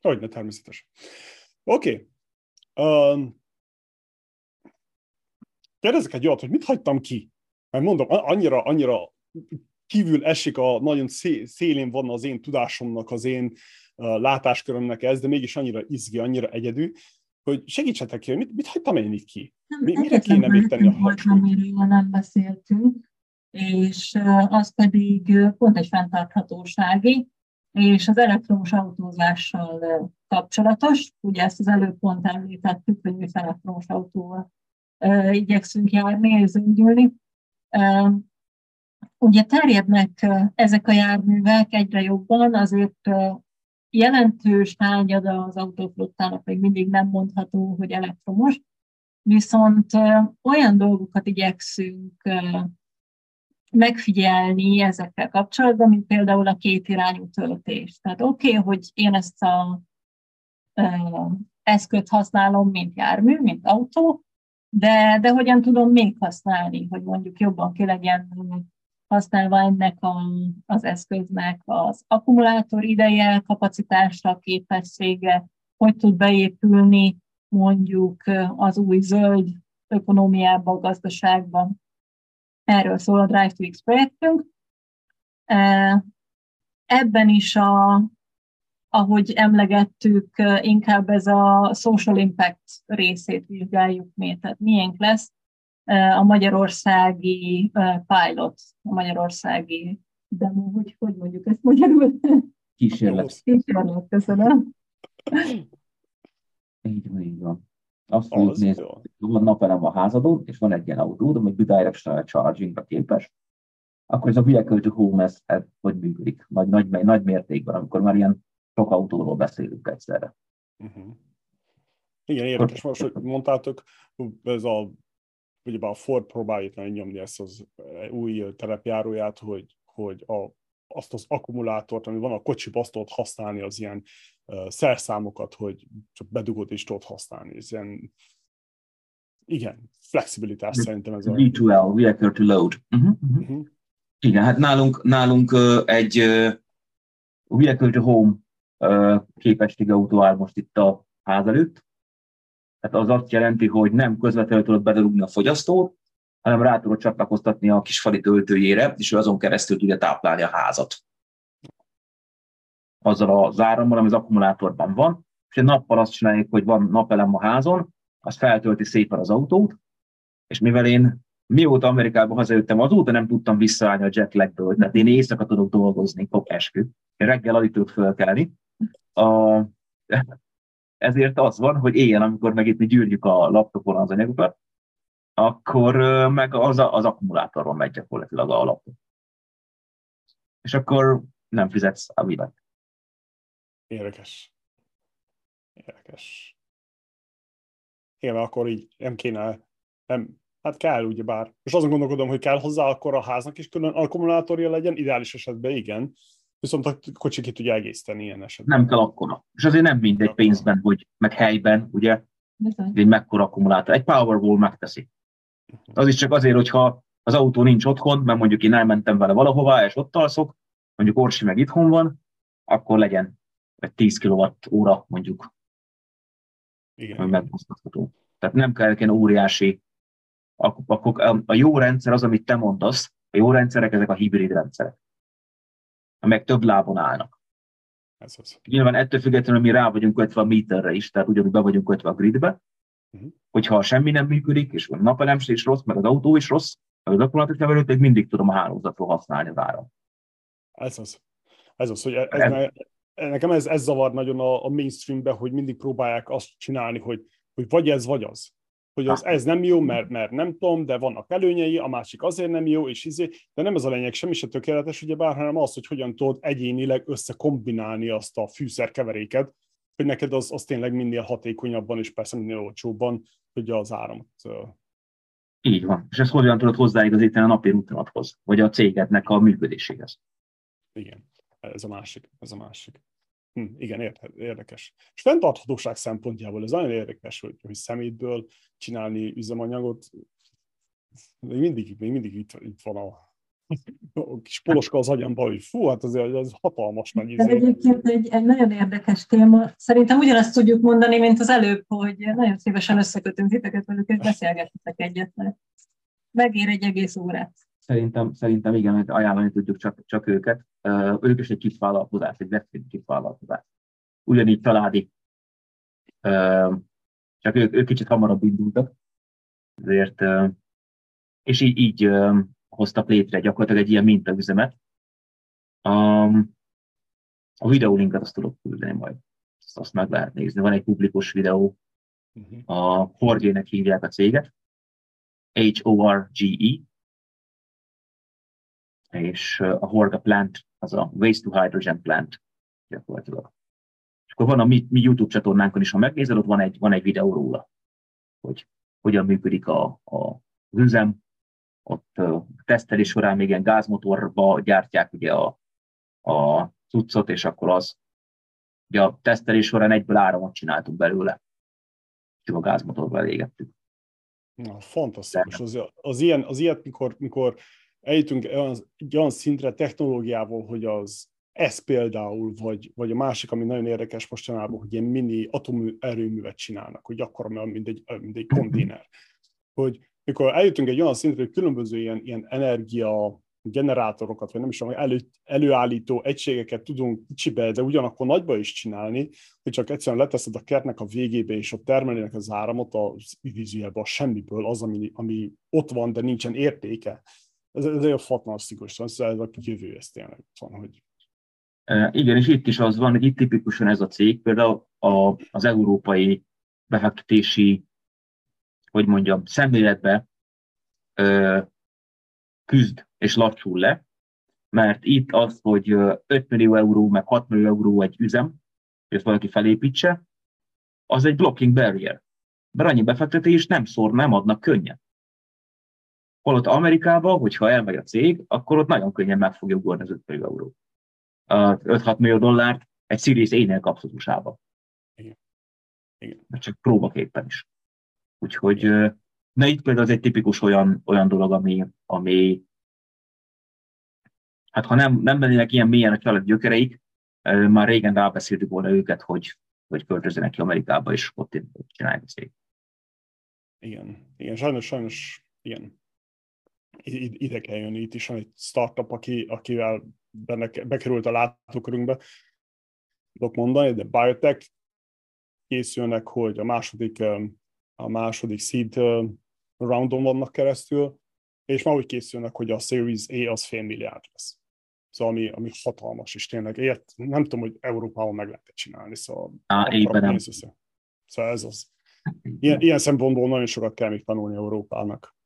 Hogyne, természetes. Oké. Okay. Um, kérdezek egy olyat, hogy mit hagytam ki? Mert mondom, annyira, annyira kívül esik a nagyon szélén van az én tudásomnak, az én látáskörömnek ez, de mégis annyira izgi, annyira egyedül, hogy segítsetek ki, mit, mit hagytam én itt ki? Mi, mire kéne még tenni a hangsúlyt? Amiről nem beszéltünk, és az pedig pont egy fenntarthatósági, és az elektromos autózással kapcsolatos. Ugye ezt az előbb pont említettük, hogy mi elektromos autóval igyekszünk járni és zöngülni. Ugye terjednek ezek a járművek egyre jobban, azért jelentős tányada az autóflottának még mindig nem mondható, hogy elektromos, viszont olyan dolgokat igyekszünk megfigyelni ezekkel kapcsolatban, mint például a két irányú töltés. Tehát oké, okay, hogy én ezt a eszközt használom, mint jármű, mint autó, de, de hogyan tudom még használni, hogy mondjuk jobban ki legyen használva ennek a, az eszköznek az akkumulátor ideje, kapacitásra, képessége, hogy tud beépülni mondjuk az új zöld ökonómiába, gazdaságban. Erről szól a Drive to X projektünk. Ebben is, a, ahogy emlegettük, inkább ez a social impact részét vizsgáljuk mi, tehát miénk lesz a magyarországi pilot, a magyarországi demo, hogy hogy mondjuk ezt magyarul? Kísérlet. Kísérlet, köszönöm. Így van, így van. Azt fogjuk nézni, hogy van napelem a házadon, és van egy ilyen autód, ami bidirectional chargingra képes, akkor ez a vehicle to home, ez, ez hogy működik nagy, nagy, nagy mértékben, amikor már ilyen sok autóról beszélünk egyszerre. Uh-huh. Igen, érdekes, most, hogy mondtátok, ez a ugye a Ford próbálja nyomni ezt az új terepjáróját, hogy, hogy a, azt az akkumulátort, ami van a kocsiba, azt tudod használni az ilyen uh, szerszámokat, hogy csak bedugod és tudod használni. Ez ilyen, igen, flexibilitás szerintem ez a... V2L, Vehicle to Load. Uh-huh, uh-huh. Uh-huh. Igen, hát nálunk, nálunk uh, egy uh, Vehicle to Home uh, képessége autó áll most itt a ház előtt, tehát az azt jelenti, hogy nem közvetlenül tudod bedugni a fogyasztót, hanem rá tudod csatlakoztatni a kis fali töltőjére, és ő azon keresztül tudja táplálni a házat. Azzal az árammal, ami az akkumulátorban van, és egy nappal azt csináljuk, hogy van napelem a házon, az feltölti szépen az autót, és mivel én mióta Amerikába hazajöttem, azóta nem tudtam visszaállni a jetlagből, tehát én éjszaka tudok dolgozni, fog eskü. Én reggel alig tudok fölkelni. A, ezért az van, hogy éjjel, amikor meg itt mi gyűrjük a laptopon az anyagokat, akkor meg az, az akkumulátorról megy gyakorlatilag a laptop. És akkor nem fizetsz a világ. Érdekes. Érdekes. Igen, akkor így nem kéne, nem, hát kell ugyebár. És azon gondolkodom, hogy kell hozzá akkor a háznak is külön akkumulátorja legyen, ideális esetben igen, Viszont a kocsi ki tudja egészteni ilyen esetben. Nem kell akkora. És azért nem mindegy pénzben, hogy meg helyben, ugye, egy mekkora akkumulátor. Egy Powerball megteszi. Az is csak azért, hogyha az autó nincs otthon, mert mondjuk én elmentem vele valahová, és ott alszok, mondjuk Orsi meg itthon van, akkor legyen egy 10 kWh mondjuk, Igen. hogy meghozható. Tehát nem kell egy óriási, akkor a jó rendszer az, amit te mondasz, a jó rendszerek, ezek a hibrid rendszerek amelyek több lábon állnak. Ez az. Nyilván ettől függetlenül mi rá vagyunk kötve a meterre is, tehát ugyanúgy be vagyunk kötve a gridbe, uh-huh. hogyha semmi nem működik, és a napelem is rossz, meg az autó is rossz, meg az akkumulátor nevelőt, még mindig tudom a hálózatról használni az áram. Ez az. Ez az, hogy ez, ez, nekem ez, ez zavar nagyon a, a mainstreambe, hogy mindig próbálják azt csinálni, hogy, hogy vagy ez, vagy az hogy az ez nem jó, mert, mert nem tudom, de vannak előnyei, a másik azért nem jó, és izé, de nem ez a lényeg, semmi se tökéletes, ugye bár, hanem az, hogy hogyan tudod egyénileg összekombinálni azt a fűszerkeveréket, hogy neked az, az tényleg minél hatékonyabban, és persze minél olcsóbban tudja az áramot. Így van. És ezt hogyan tudod hozzáigazítani a napi rutinathoz, vagy a cégednek a működéséhez. Igen, ez a másik, ez a másik. Hm, igen, érdekes. És fenntarthatóság szempontjából ez nagyon érdekes, hogy, hogy szemétből csinálni üzemanyagot, még mindig, még mindig itt, itt van a, a kis poloska az agyamban, hogy fú, hát ez, ez hatalmas nagy izé. Egyébként egy, egy nagyon érdekes téma. Szerintem ugyanazt tudjuk mondani, mint az előbb, hogy nagyon szívesen összekötünk titeket velük, és beszélgettek egyet. Megér egy egész órát. Szerintem, szerintem igen, hogy ajánlani tudjuk csak, csak őket. Ők is egy kis vállalkozás, egy veszély kis vállalkozás. Ugyanígy családi. Csak ők, ők kicsit hamarabb indultak. Ezért, és így, így hoztak létre gyakorlatilag egy ilyen mintaüzemet. A videólinket azt tudok küldeni majd. Azt, azt meg lehet nézni. Van egy publikus videó, uh-huh. a Horgé-nek hívják a céget, H-O-R-G-E, és a Horga plant, az a Waste to Hydrogen plant gyakorlatilag. És akkor van a mi, mi YouTube csatornánkon is, ha megnézed, ott van egy, van egy videó róla, hogy hogyan működik a, a üzem. Ott uh, tesztelés során még ilyen gázmotorba gyártják ugye a, a cuccot, és akkor az, ugye a tesztelés során egyből áramot csináltunk belőle. Csak a gázmotorba elégettük. Na, fantasztikus. Az, az, ilyen, az ilyet, mikor, mikor eljutunk egy olyan szintre technológiával, hogy az ez például, vagy, vagy a másik, ami nagyon érdekes mostanában, hogy ilyen mini atomerőművet csinálnak, hogy akkor mint egy, mint egy konténer. Hogy mikor eljutunk egy olyan szintre, hogy különböző ilyen, ilyen energia generátorokat, vagy nem is tudom, elő, előállító egységeket tudunk kicsibe, de ugyanakkor nagyba is csinálni, hogy csak egyszerűen leteszed a kertnek a végébe, és ott termelnének az áramot az idézőjelben a semmiből, az, ami, ami ott van, de nincsen értéke. Ez, ez egy fantasztikus, szóval ez a jövő, ez tényleg van, hogy igen, és itt is az van, hogy itt tipikusan ez a cég, például a, az európai befektetési, hogy mondjam, szemléletbe ö, küzd és lassul le, mert itt az, hogy 5 millió euró, meg 6 millió euró egy üzem, hogy ezt valaki felépítse, az egy blocking barrier. Mert annyi befektetés nem szor, nem adnak könnyen. Holott Amerikában, hogyha elmegy a cég, akkor ott nagyon könnyen meg fogja ugorni az 5 millió euró. 5-6 millió dollárt egy Series A-nél kapsz az. Igen. Igen. Csak próbaképpen is. Úgyhogy na itt például az egy tipikus olyan, olyan dolog, ami, ami hát ha nem, nem lennének ilyen mélyen a család gyökereik, már régen rábeszéltük volna őket, hogy, hogy költözzenek ki Amerikába, és ott csinálják a cég. Igen, igen, sajnos, sajnos, igen. Ide kell jönni, itt is van egy startup, aki, akivel benne, bekerült a látókörünkbe, tudok mondani, de biotech készülnek, hogy a második, a második seed roundon vannak keresztül, és már úgy készülnek, hogy a Series A az fél milliárd lesz. Szóval ami, ami hatalmas, és tényleg ért, nem tudom, hogy Európában meg lehet csinálni, szóval Á, éppen nem. Szóval ez az. Ilyen, ilyen szempontból nagyon sokat kell még tanulni Európának.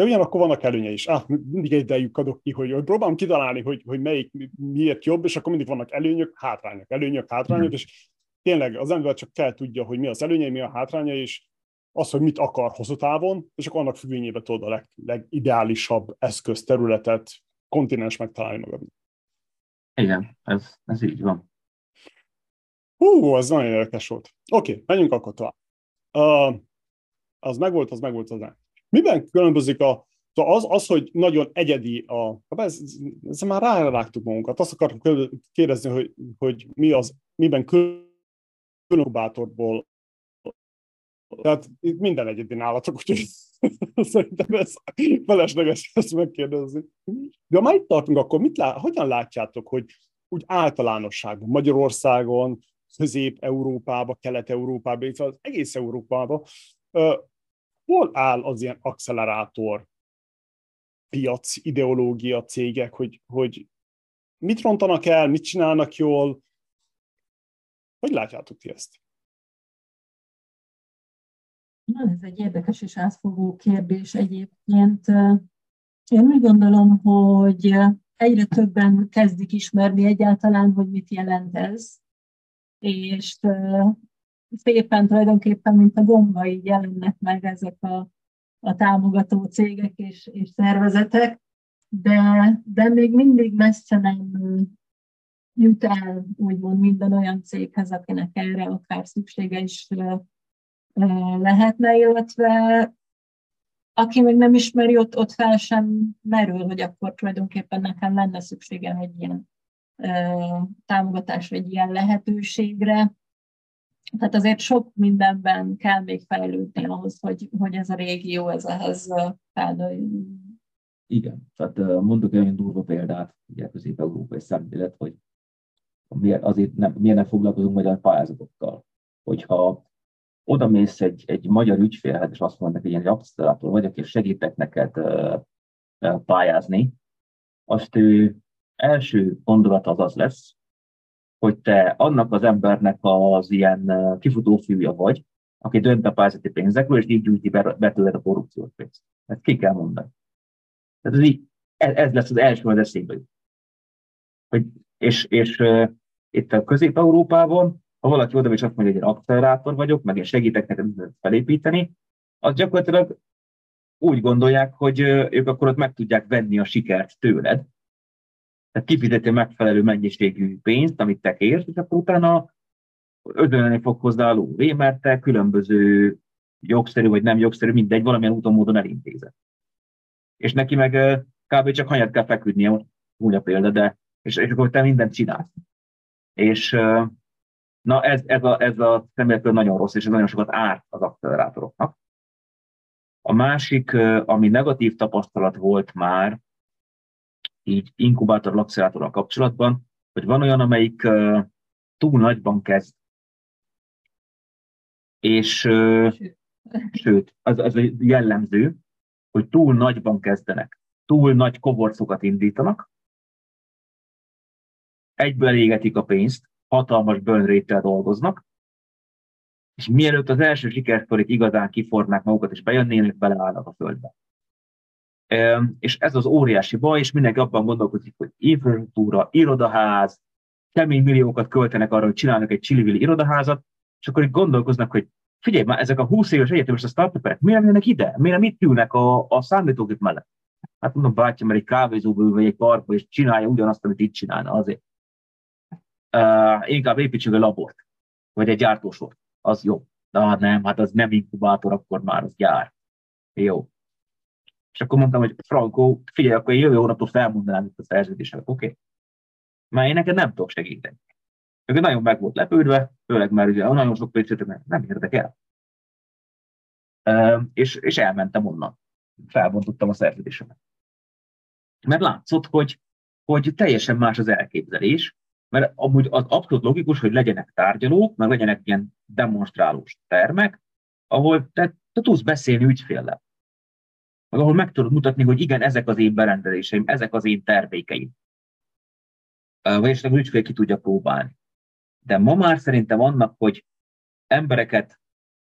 De ugyanakkor vannak előnye is. Ah, mindig egy idejük adok ki, hogy, hogy próbálom kitalálni, hogy, hogy melyik miért jobb, és akkor mindig vannak előnyök, hátrányok, előnyök, hátrányok, mm. és tényleg az ember csak kell tudja, hogy mi az előnye, mi a hátránya, és az, hogy mit akar hosszú távon, és akkor annak függvényében tudod a leg, legideálisabb eszköz, területet, kontinens megtalálni magad. Igen, ez, ez így van. Hú, ez nagyon érdekes volt. Oké, okay, menjünk akkor tovább. Uh, az megvolt, az megvolt az Miben különbözik a, szóval az, az, hogy nagyon egyedi a, ez, ez már rárágtuk magunkat, azt akartam kérdezni, hogy, hogy mi az, miben különbátorból tehát itt minden egyedi nálatok, úgyhogy szerintem ez felesleges ezt megkérdezni. De ha már itt tartunk, akkor mit lát, hogyan látjátok, hogy úgy általánosságban Magyarországon, Közép-Európába, Kelet-Európába, illetve az egész Európába hol áll az ilyen accelerátor piac, ideológia, cégek, hogy, hogy mit rontanak el, mit csinálnak jól? Hogy látjátok ti ezt? Na, ez egy érdekes és átfogó kérdés egyébként. Én úgy gondolom, hogy egyre többen kezdik ismerni egyáltalán, hogy mit jelent ez, és szépen tulajdonképpen, mint a gomba így jelennek meg ezek a, a támogató cégek és, és szervezetek, de, de még mindig messze nem jut el úgymond minden olyan céghez, akinek erre akár szüksége is lehetne, illetve aki még nem ismeri, ott, ott fel sem merül, hogy akkor tulajdonképpen nekem lenne szükségem egy ilyen támogatásra, egy ilyen lehetőségre. Tehát azért sok mindenben kell még fejlődni ahhoz, hogy, hogy ez a régió ez ehhez feldőljön. Igen, tehát mondok egy olyan durva példát, ugye közép-európai szemlélet, hogy miért, azért nem, miért nem foglalkozunk magyar pályázatokkal. Hogyha oda mész egy, egy magyar ügyfélhez, és azt mondod neki, hogy én egy accelerátor vagyok, és segítek neked pályázni, azt ő első gondolat az az lesz, hogy te annak az embernek az ilyen kifutófiúja vagy, aki dönt a pályázati pénzekről, és így gyűjti be tőled a korrupciós pénzt. Ezt ki kell mondani. Tehát ez, így, ez lesz az első az eszébe jut. Hogy, és, és uh, itt a Közép-Európában, ha valaki oda és azt mondja, hogy egy accelerátor vagyok, meg én segítek neked felépíteni, az gyakorlatilag úgy gondolják, hogy ők akkor ott meg tudják venni a sikert tőled. Tehát kifizeti megfelelő mennyiségű pénzt, amit te kérsz, és akkor utána ödölni fog hozzá a ló, mert te különböző jogszerű vagy nem jogszerű, mindegy, valamilyen úton módon elintézett. És neki meg kb. csak hanyat kell feküdnie, úgy a példa, de és, és akkor te mindent csinálsz. És na ez, ez a, ez a szemléletből nagyon rossz, és ez nagyon sokat árt az accelerátoroknak. A másik, ami negatív tapasztalat volt már, így inkubátor accelerátorral kapcsolatban, hogy van olyan, amelyik túl nagyban kezd. És sőt, az, az jellemző, hogy túl nagyban kezdenek, túl nagy koborcokat indítanak, egyből égetik a pénzt, hatalmas bönréttel dolgoznak, és mielőtt az első sikersztorik igazán kifornák magukat, és bejönnének, beleállnak a földbe. És ez az óriási baj, és mindenki abban gondolkodik, hogy infrastruktúra, irodaház, kemény milliókat költenek arra, hogy csinálnak egy csillivili irodaházat, és akkor itt gondolkoznak, hogy figyelj már, ezek a 20 éves egyetemes a startuperek, miért jönnek ide? Miért nem itt ülnek a, a számítógép mellett? Hát mondom, bátyám, mert egy kávézóba ül, vagy egy parkba, és csinálja ugyanazt, amit itt csinálna azért. Uh, inkább építsünk egy labort, vagy egy gyártósort, az jó. De nem, hát az nem inkubátor, akkor már az gyár. Jó. És akkor mondtam, hogy Franco, figyelj, akkor jövő hónaptól felmondanám itt a szerződéseket, oké? Okay? Mert én neked nem tudok segíteni. Ő nagyon meg volt lepődve, főleg mert ugye nagyon sok pénzt nem, nem érdekel. Uh, és, és elmentem onnan. Felbontottam a szerződésemet. Mert látszott, hogy, hogy teljesen más az elképzelés, mert amúgy az abszolút logikus, hogy legyenek tárgyalók, meg legyenek ilyen demonstrálós termek, ahol te, te tudsz beszélni ügyféllel. Meg ahol meg tudod mutatni, hogy igen, ezek az én berendezéseim, ezek az én termékeim. Vagy esetleg ügyfél ki tudja próbálni. De ma már szerintem annak, hogy embereket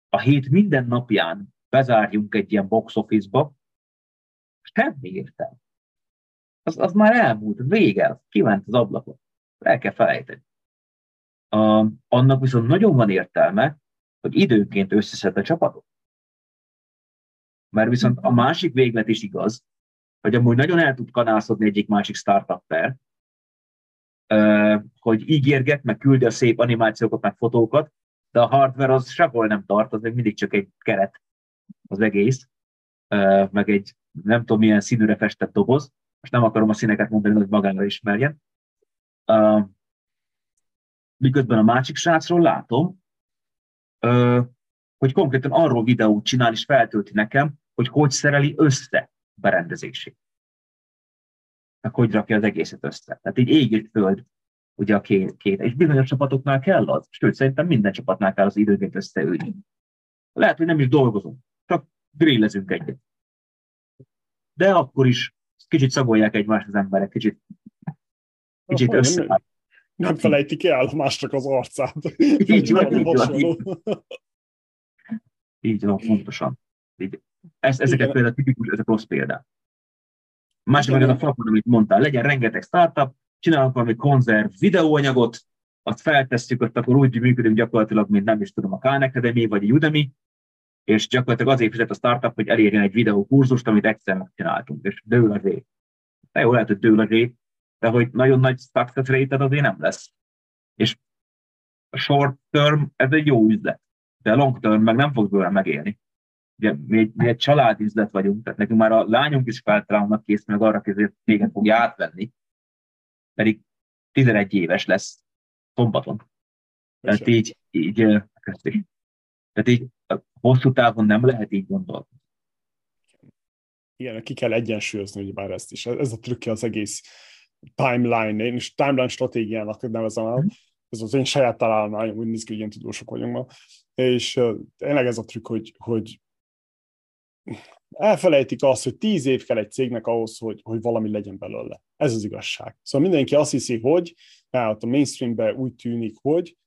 a hét minden napján bezárjunk egy ilyen box office-ba, semmi értelme. Az, az már elmúlt, vége, kiment az ablakot. El kell felejteni. A, annak viszont nagyon van értelme, hogy időnként összeszed a csapatot. Mert viszont a másik véglet is igaz, hogy amúgy nagyon el tud kanászodni egyik másik startup per, hogy ígérget, meg küldi a szép animációkat, meg fotókat, de a hardware az sehol nem tart, az még mindig csak egy keret az egész, meg egy nem tudom milyen színűre festett doboz. Most nem akarom a színeket mondani, hogy magára ismerjen. Miközben a másik srácról látom, hogy konkrétan arról videót csinál és feltölti nekem, hogy hogy szereli össze berendezését meg hogy rakja az egészet össze. Tehát így ég és föld, ugye a két, két. És bizonyos csapatoknál kell az, sőt, szerintem minden csapatnál kell az időnként összeülni. Lehet, hogy nem is dolgozunk, csak grillezünk egyet. De akkor is kicsit szagolják egymást az emberek, kicsit, kicsit össze. Nem, nem felejtik el másnak az arcát. Így van, így van. Így, így van, pontosan. Így. Ez, ezeket például tipikus, ezek rossz példák. Másik meg ez a flakon, amit mondtál, legyen rengeteg startup, csinálunk valami konzerv videóanyagot, azt feltesszük, ott akkor úgy működünk gyakorlatilag, mint nem is tudom, a Khan Academy vagy a Udemy, és gyakorlatilag azért fizet a startup, hogy elérjen egy videókurzust, amit egyszer megcsináltunk, és dől az ég. De jó, lehet, hogy dől az ég, de hogy nagyon nagy success rate azért nem lesz. És a short term, ez egy jó üzlet, de long term meg nem fog bőle megélni ugye mi egy, mi egy családüzlet vagyunk, tehát nekünk már a lányunk is feltrámnak kész meg arra, hogy ezért téged fogja átvenni, pedig 11 éves lesz szombaton. Tehát így, így, köszi. Tehát így hosszú távon nem lehet így gondolni. Igen, ki kell egyensúlyozni, hogy már ezt is. Ez a trükkje az egész timeline, én is timeline stratégiának nevezem el. Ez az én saját találmányom, úgy néz ki, hogy ilyen tudósok vagyunk ma. És tényleg ez a trükk, hogy, hogy elfelejtik azt, hogy tíz év kell egy cégnek ahhoz, hogy, hogy valami legyen belőle. Ez az igazság. Szóval mindenki azt hiszi, hogy, hát a mainstreamben úgy tűnik, hogy,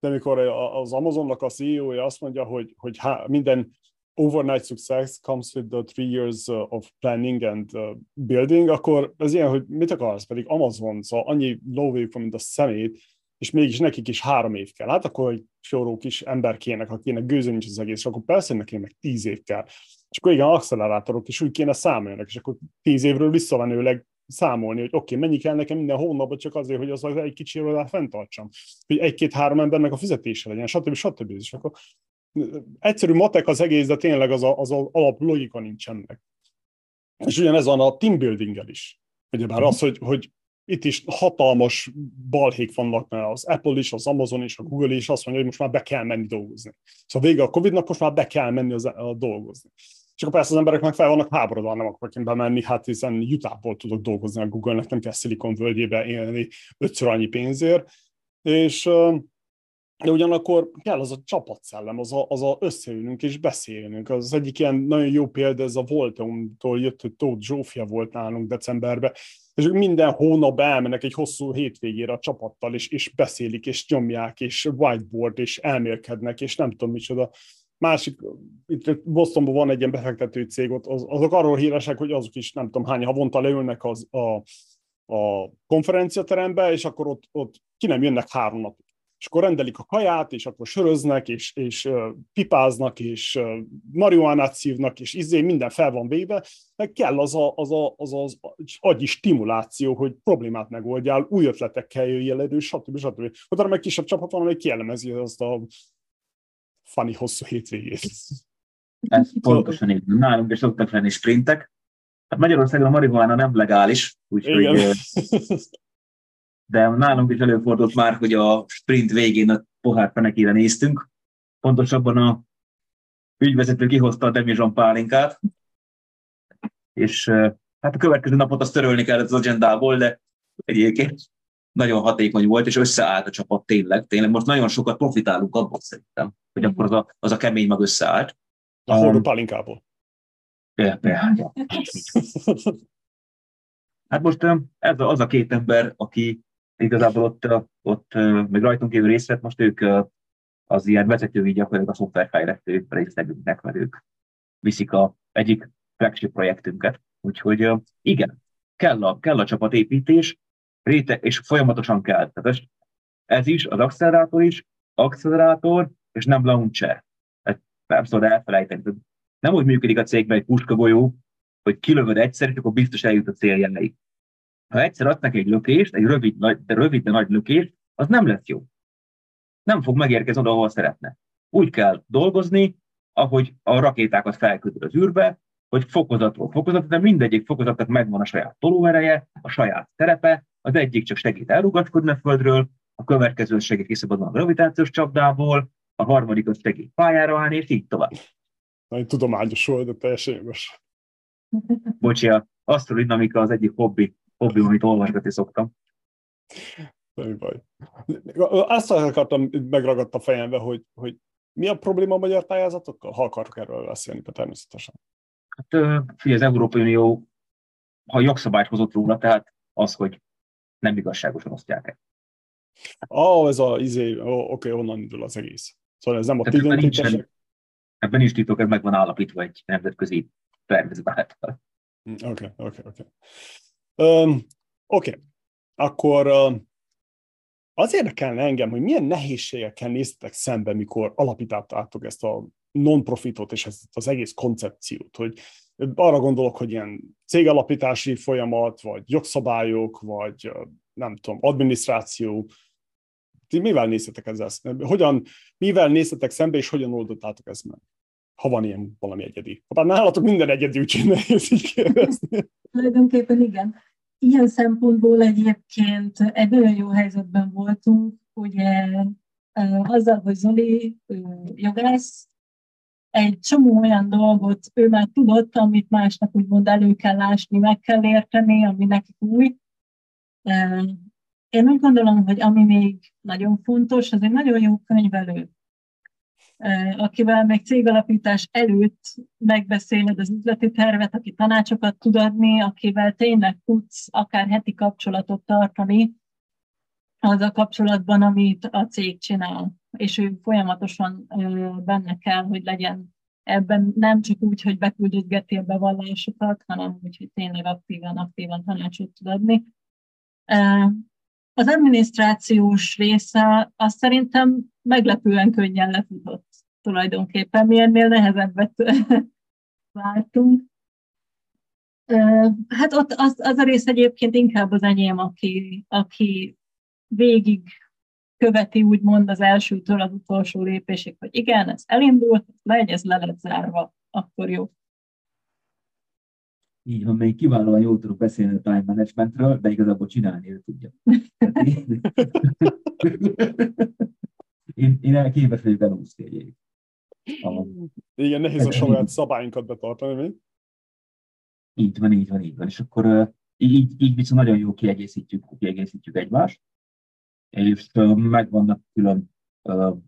de amikor az Amazonnak a CEO-ja azt mondja, hogy, hogy há, minden overnight success comes with the three years uh, of planning and uh, building, akkor ez ilyen, hogy mit akarsz, pedig Amazon, szóval annyi lóvéjük van, mint a szemét, és mégis nekik is három év kell. Hát akkor egy soró kis ember kéne, akinek gőző nincs az egész, akkor persze neki meg tíz év kell. És akkor igen, accelerátorok is úgy kéne számolni, és akkor tíz évről visszavenőleg számolni, hogy oké, okay, mennyi kell nekem minden hónapban csak azért, hogy az egy kicsi irodát fenntartsam, hogy egy-két-három embernek a fizetése legyen, stb. stb. És akkor egyszerű matek az egész, de tényleg az, a, az a alap logika nincsen meg. És ugyanez van a team building is. Ugyebár az, hogy, hogy itt is hatalmas balhék vannak, mert az Apple is, az Amazon is, a Google is azt mondja, hogy most már be kell menni dolgozni. Szóval vége a Covid-nak, most már be kell menni az, a dolgozni. És akkor persze az emberek meg fel vannak háborodva, nem akarok én bemenni, hát hiszen Utahból tudok dolgozni a Google-nek, nem kell Silicon völgyébe élni ötször annyi pénzért. És de ugyanakkor kell az a csapatszellem, az a, az a összeülnünk és beszélnünk. Az egyik ilyen nagyon jó példa, ez a Volteum-tól jött, hogy Tóth Zsófia volt nálunk decemberben, és ők minden hónap elmennek egy hosszú hétvégére a csapattal, és, és beszélik, és nyomják, és whiteboard, és elmélkednek, és nem tudom micsoda. Másik, itt Bostonban van egy ilyen befektető cég, ott az, azok arról híresek, hogy azok is nem tudom hány havonta leülnek az, a, a konferenciaterembe, és akkor ott, ott ki nem jönnek három napig és akkor rendelik a kaját, és akkor söröznek, és, és pipáznak, és marihuánát szívnak, és izé minden fel van véve, meg kell az, a, az, a, az, az agyi stimuláció, hogy problémát megoldjál, új ötletekkel jöjjél elő, stb. stb. Utána meg kisebb csapat van, amely kielemezi azt a funny hosszú hétvégét. Ez pontosan így. Nálunk is szoktak lenni sprintek. Hát Magyarországon a marihuána nem legális, úgyhogy de nálunk is előfordult már, hogy a sprint végén a pohár fenekére néztünk. Pontosabban a ügyvezető kihozta a Demizson pálinkát, és hát a következő napot azt törölni kellett az agendából, de egyébként nagyon hatékony volt, és összeállt a csapat tényleg. Tényleg most nagyon sokat profitálunk abból szerintem, hogy akkor az a, az a kemény mag összeállt. A horror um, pálinkából. Ja, ja, Hát most ez az a két ember, aki igazából ott, ott még rajtunk kívül részt vett, most ők az ilyen vezetői gyakorlatilag a szoftverfejlesztő részlegünknek, mert ők viszik a egyik flagship projektünket. Úgyhogy igen, kell a, kell a csapatépítés, réte, és folyamatosan kell. Tehát ez, is, az accelerátor is, accelerátor, és nem launcher. Ezt nem szabad elfelejteni. Nem úgy működik a cégben egy puskagolyó, hogy kilövöd egyszer, és akkor biztos eljut a céljelleig. Ha egyszer adnak egy lökést, egy rövid, de rövid, de nagy lökést, az nem lesz jó. Nem fog megérkezni oda, ahol szeretne. Úgy kell dolgozni, ahogy a rakétákat felküldöd az űrbe, hogy fokozatról fokozat, de mindegyik fokozatnak megvan a saját tolóereje, a saját terepe, az egyik csak segít elrugaszkodni a földről, a következő segít kiszabadulni a gravitációs csapdából, a harmadik az segít pályára állni, és így tovább. Nagyon tudományos volt, de teljesen jogos. Bocsia, asztrodinamika az egyik hobbi, hobbi, amit olvasgatni szoktam. Nem baj. Azt akartam, megragadt a fejembe, hogy, hogy mi a probléma a magyar pályázatokkal, ha akarok erről beszélni, természetesen. Hát figyelj, az Európai Unió, ha jogszabályt hozott róla, tehát az, hogy nem igazságosan osztják el. Ó, oh, ez a izé, oh, oké, okay, onnan indul az egész. Szóval ez nem a ti Ebben is titok, ez meg van állapítva egy nemzetközi tervező által. Oké, oké, oké. Oké, okay. akkor uh, az érdekelne engem, hogy milyen nehézségekkel néztetek szembe, mikor alapítottátok ezt a non-profitot és ezt az egész koncepciót, hogy arra gondolok, hogy ilyen cégalapítási folyamat, vagy jogszabályok, vagy nem tudom, adminisztráció, ti mivel néztetek ezzel szembe? Hogyan, mivel néztetek szembe, és hogyan oldottátok ezt meg? Ha van ilyen valami egyedi. Ha nálatok minden egyedi, úgyhogy nehéz így kérdezni. Tulajdonképpen igen. Ilyen szempontból egyébként egy nagyon jó helyzetben voltunk, ugye azzal, hogy Zoli jogász, egy csomó olyan dolgot ő már tudott, amit másnak úgymond elő kell ásni, meg kell érteni, ami nekik új. Én úgy gondolom, hogy ami még nagyon fontos, az egy nagyon jó könyvelő. Akivel még cégalapítás előtt megbeszéled az üzleti tervet, aki tanácsokat tud adni, akivel tényleg tudsz akár heti kapcsolatot tartani az a kapcsolatban, amit a cég csinál. És ő folyamatosan benne kell, hogy legyen ebben nem csak úgy, hogy beküldözgeti a bevallásokat, hanem úgy, hogy tényleg aktívan, aktívan tanácsot tud adni. Az adminisztrációs része azt szerintem meglepően könnyen lefutott tulajdonképpen. Mi ennél nehezebbet vártunk. Hát ott az, az a rész egyébként inkább az enyém, aki, aki végig követi úgymond az elsőtől az utolsó lépésig, hogy igen, ez elindult, legy, ez le lett zárva, akkor jó. Így van, még kiválóan jól tudok beszélni a time managementről, de igazából csinálni ő tudja. én, én képes vagyok elúszni egyébként. Igen, nehéz a saját szabályunkat betartani, mi? Így van, így van, így van. És akkor így, így viszont nagyon jó kiegészítjük, kiegészítjük egymást, és megvannak külön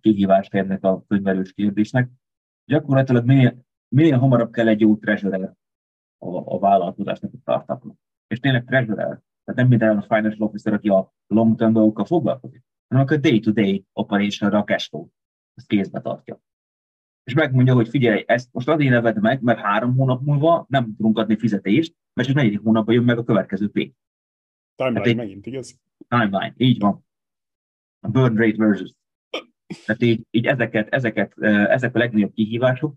kihívást ennek a könyvelős kérdésnek. Gyakorlatilag minél, minél hamarabb kell egy jó treasurer a, a vállalkozásnak, a startupnak. És tényleg treasurer, tehát nem minden a financial officer, aki a long-term dolgokkal foglalkozik, hanem akkor day-to-day operation a cash flow, ezt kézbe tartja és megmondja, hogy figyelj, ezt most azért neved meg, mert három hónap múlva nem tudunk adni fizetést, mert csak negyedik hónapban jön meg a következő pénz. Timeline hát megint, igaz? Timeline, így van. A burn rate versus. Tehát így, így ezeket, ezeket, ezek a legnagyobb kihívások.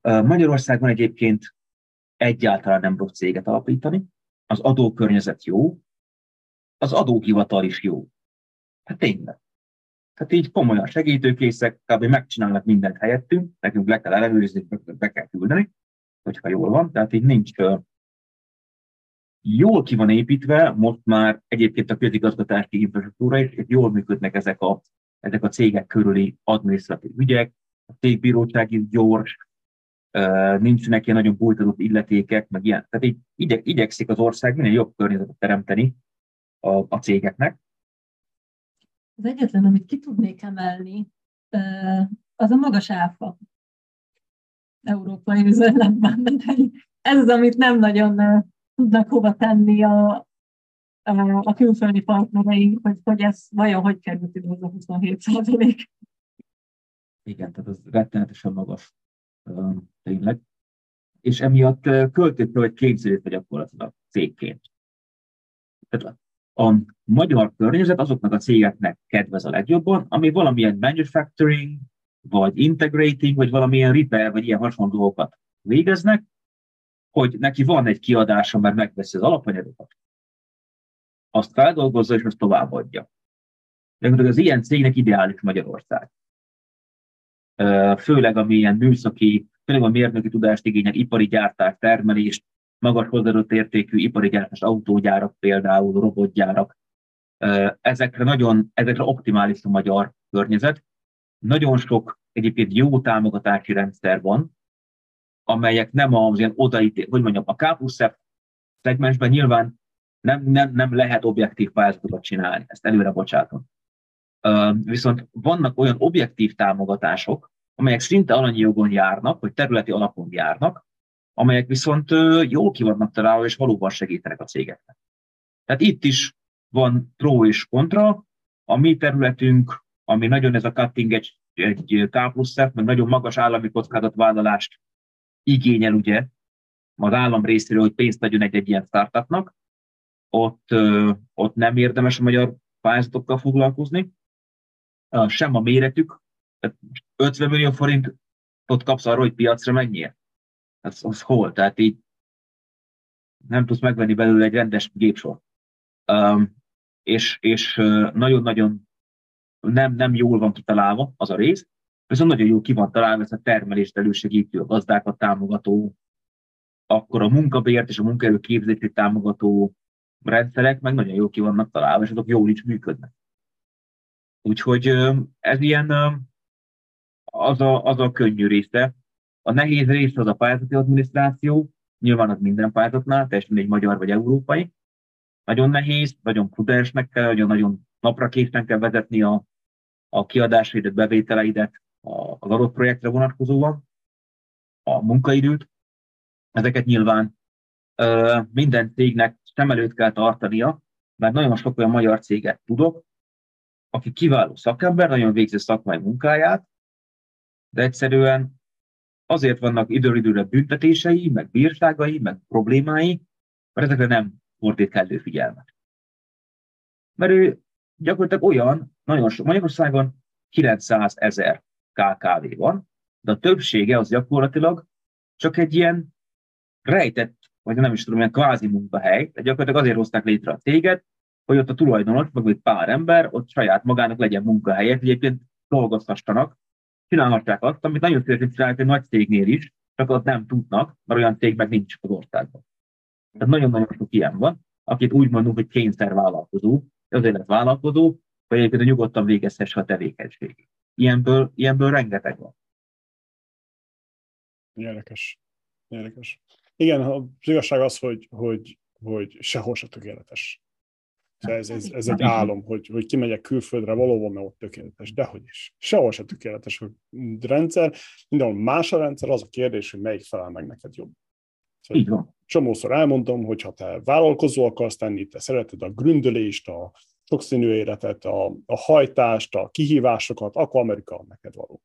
Magyarországon egyébként egyáltalán nem rossz céget alapítani. Az adókörnyezet jó, az adóhivatal is jó. Hát tényleg. Tehát így komolyan segítőkészek, kb. megcsinálnak mindent helyettünk, nekünk le kell ellenőrizni, be kell küldeni, hogyha jól van. Tehát így nincs jól ki van építve, most már egyébként a közigazgatási infrastruktúra is, és jól működnek ezek a, ezek a cégek körüli adminisztratív ügyek, a cégbíróság is gyors, nincsenek ilyen nagyon bújtatott illetékek, meg ilyen. Tehát így igyek, igyekszik az ország minél jobb környezetet teremteni a, a cégeknek, az egyetlen, amit ki tudnék emelni, az a magas áfa európai üzletben. Ez az, amit nem nagyon tudnak hova tenni a, a külföldi partnereink, hogy, hogy ez vajon hogy került ide az a 27 százalék. Igen, tehát az rettenetesen magas tényleg. És emiatt költőtől vagy kényszerítve gyakorlatilag cégként. Tehát a magyar környezet azoknak a cégeknek kedvez a legjobban, ami valamilyen manufacturing, vagy integrating, vagy valamilyen repair, vagy ilyen hasonló dolgokat végeznek, hogy neki van egy kiadása, mert megveszi az alapanyagokat, azt feldolgozza, és azt továbbadja. De az ilyen cégnek ideális Magyarország. Főleg ami ilyen műszaki, főleg a mérnöki tudást igényel, ipari gyártás, termelést, magas hozzáadott értékű ipari gyártás, autógyárak például, robotgyárak. Ezekre nagyon, ezekre optimális a magyar környezet. Nagyon sok egyébként jó támogatási rendszer van, amelyek nem az ilyen odaítél, hogy mondjam, a K plusz F szegmensben nyilván nem, nem, nem lehet objektív pályázatokat csinálni, ezt előre bocsátom. Viszont vannak olyan objektív támogatások, amelyek szinte alanyi jogon járnak, vagy területi alapon járnak, amelyek viszont jól ki vannak találva, és valóban segítenek a cégeknek. Tehát itt is van pro és kontra. A mi területünk, ami nagyon ez a cutting egy, egy K plusz meg nagyon magas állami kockázatvállalást igényel ugye az állam részéről, hogy pénzt adjon egy-egy ilyen startupnak, ott, ott nem érdemes a magyar pályázatokkal foglalkozni, sem a méretük, 50 millió forintot kapsz arra, hogy piacra menjél az, az hol? Tehát így nem tudsz megvenni belőle egy rendes gépsor. Um, és, és nagyon-nagyon nem, nem jól van kitalálva az a rész, viszont nagyon jól ki van találva ez a termelést elősegítő, a gazdákat támogató, akkor a munkabért és a munkaerő képzését támogató rendszerek meg nagyon jól ki vannak találva, és azok jól is működnek. Úgyhogy ez ilyen az a, az a könnyű része. A nehéz rész az a pályázati adminisztráció, nyilván az minden pályázatnál, teljesen egy magyar vagy európai. Nagyon nehéz, nagyon prudensnek kell, nagyon, nagyon napra készen kell vezetni a, a kiadásaidat, bevételeidet, az adott projektre vonatkozóan, a munkaidőt. Ezeket nyilván minden cégnek szem előtt kell tartania, mert nagyon sok olyan magyar céget tudok, aki kiváló szakember, nagyon végzi szakmai munkáját, de egyszerűen azért vannak időről időre büntetései, meg bírságai, meg problémái, mert ezekre nem fordít kellő figyelmet. Mert ő gyakorlatilag olyan, nagyon sok, Magyarországon 900 ezer KKV van, de a többsége az gyakorlatilag csak egy ilyen rejtett, vagy nem is tudom, ilyen kvázi munkahely, de gyakorlatilag azért hozták létre a céget, hogy ott a tulajdonos, meg egy pár ember, ott saját magának legyen munkahelye, egyébként dolgozhassanak, csinálhatják azt, amit nagyon szívesen csinálják egy nagy cégnél is, csak ott nem tudnak, mert olyan cég meg nincs az országban. Tehát nagyon-nagyon sok ilyen van, akit úgy mondunk, hogy kényszer vállalkozó, azért lett vállalkozó, vagy egyébként nyugodtan végezhesse a tevékenységét. Ilyenből, ilyenből rengeteg van. Érdekes. Érdekes. Igen, az igazság az, hogy, hogy, hogy sehol se tökéletes. Ez, ez, ez egy álom, hogy, hogy kimegyek külföldre, valóban mert ott tökéletes, dehogy is. Sehol se tökéletes a rendszer, mindenhol más a rendszer, az a kérdés, hogy melyik felel meg neked jobb. Szóval Így van. Csomószor elmondom, hogy ha te vállalkozó akarsz tenni, te szereted a gründelést, a sokszínű életet, a, a hajtást, a kihívásokat, akkor Amerika neked való.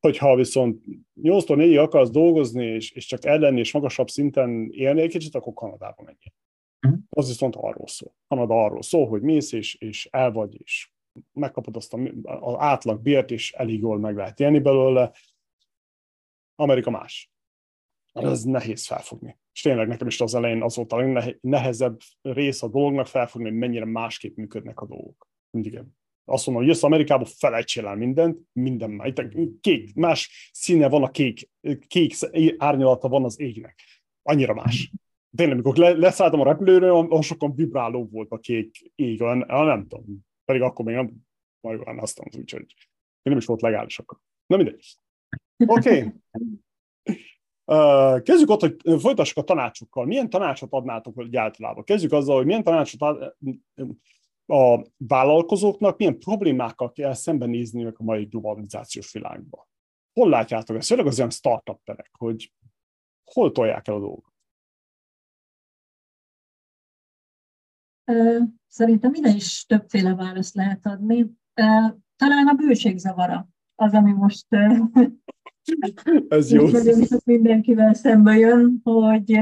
Hogyha viszont 8-tól 4 akarsz dolgozni, és, és csak ellenni, és magasabb szinten élni egy kicsit, akkor Kanadába menjél. Uh-huh. Az viszont arról szól. Kanada arról szól, hogy mész, és, és el vagy, és megkapod azt az átlag bért, és elég jól meg lehet élni belőle. Amerika más. Ez nehéz felfogni. És tényleg nekem is az elején az volt a legnehezebb rész a dolognak felfogni, hogy mennyire másképp működnek a dolgok. Mindig azt mondom, hogy jössz Amerikába, felejtsél el mindent, minden már. Kék, más színe van a kék, kék árnyalata van az égnek. Annyira más. Tényleg, amikor le, leszálltam a repülőről, olyan sokan vibráló volt a kék ég, olyan, nem tudom. Pedig akkor még nem marihuánáztam, úgyhogy nem is volt legális akkor. Na mindegy. Oké. Okay. Uh, kezdjük ott, hogy folytassuk a tanácsokkal. Milyen tanácsot adnátok hogy általában? Kezdjük azzal, hogy milyen tanácsot ad, a vállalkozóknak, milyen problémákkal kell szembenézniük a mai globalizációs világban. Hol látjátok ezt? Főleg az olyan startup-terek, hogy hol tolják el a dolgot? Szerintem ide is többféle választ lehet adni. Talán a bőségzavara az, ami most Ez jó. mindenkivel szembe jön, hogy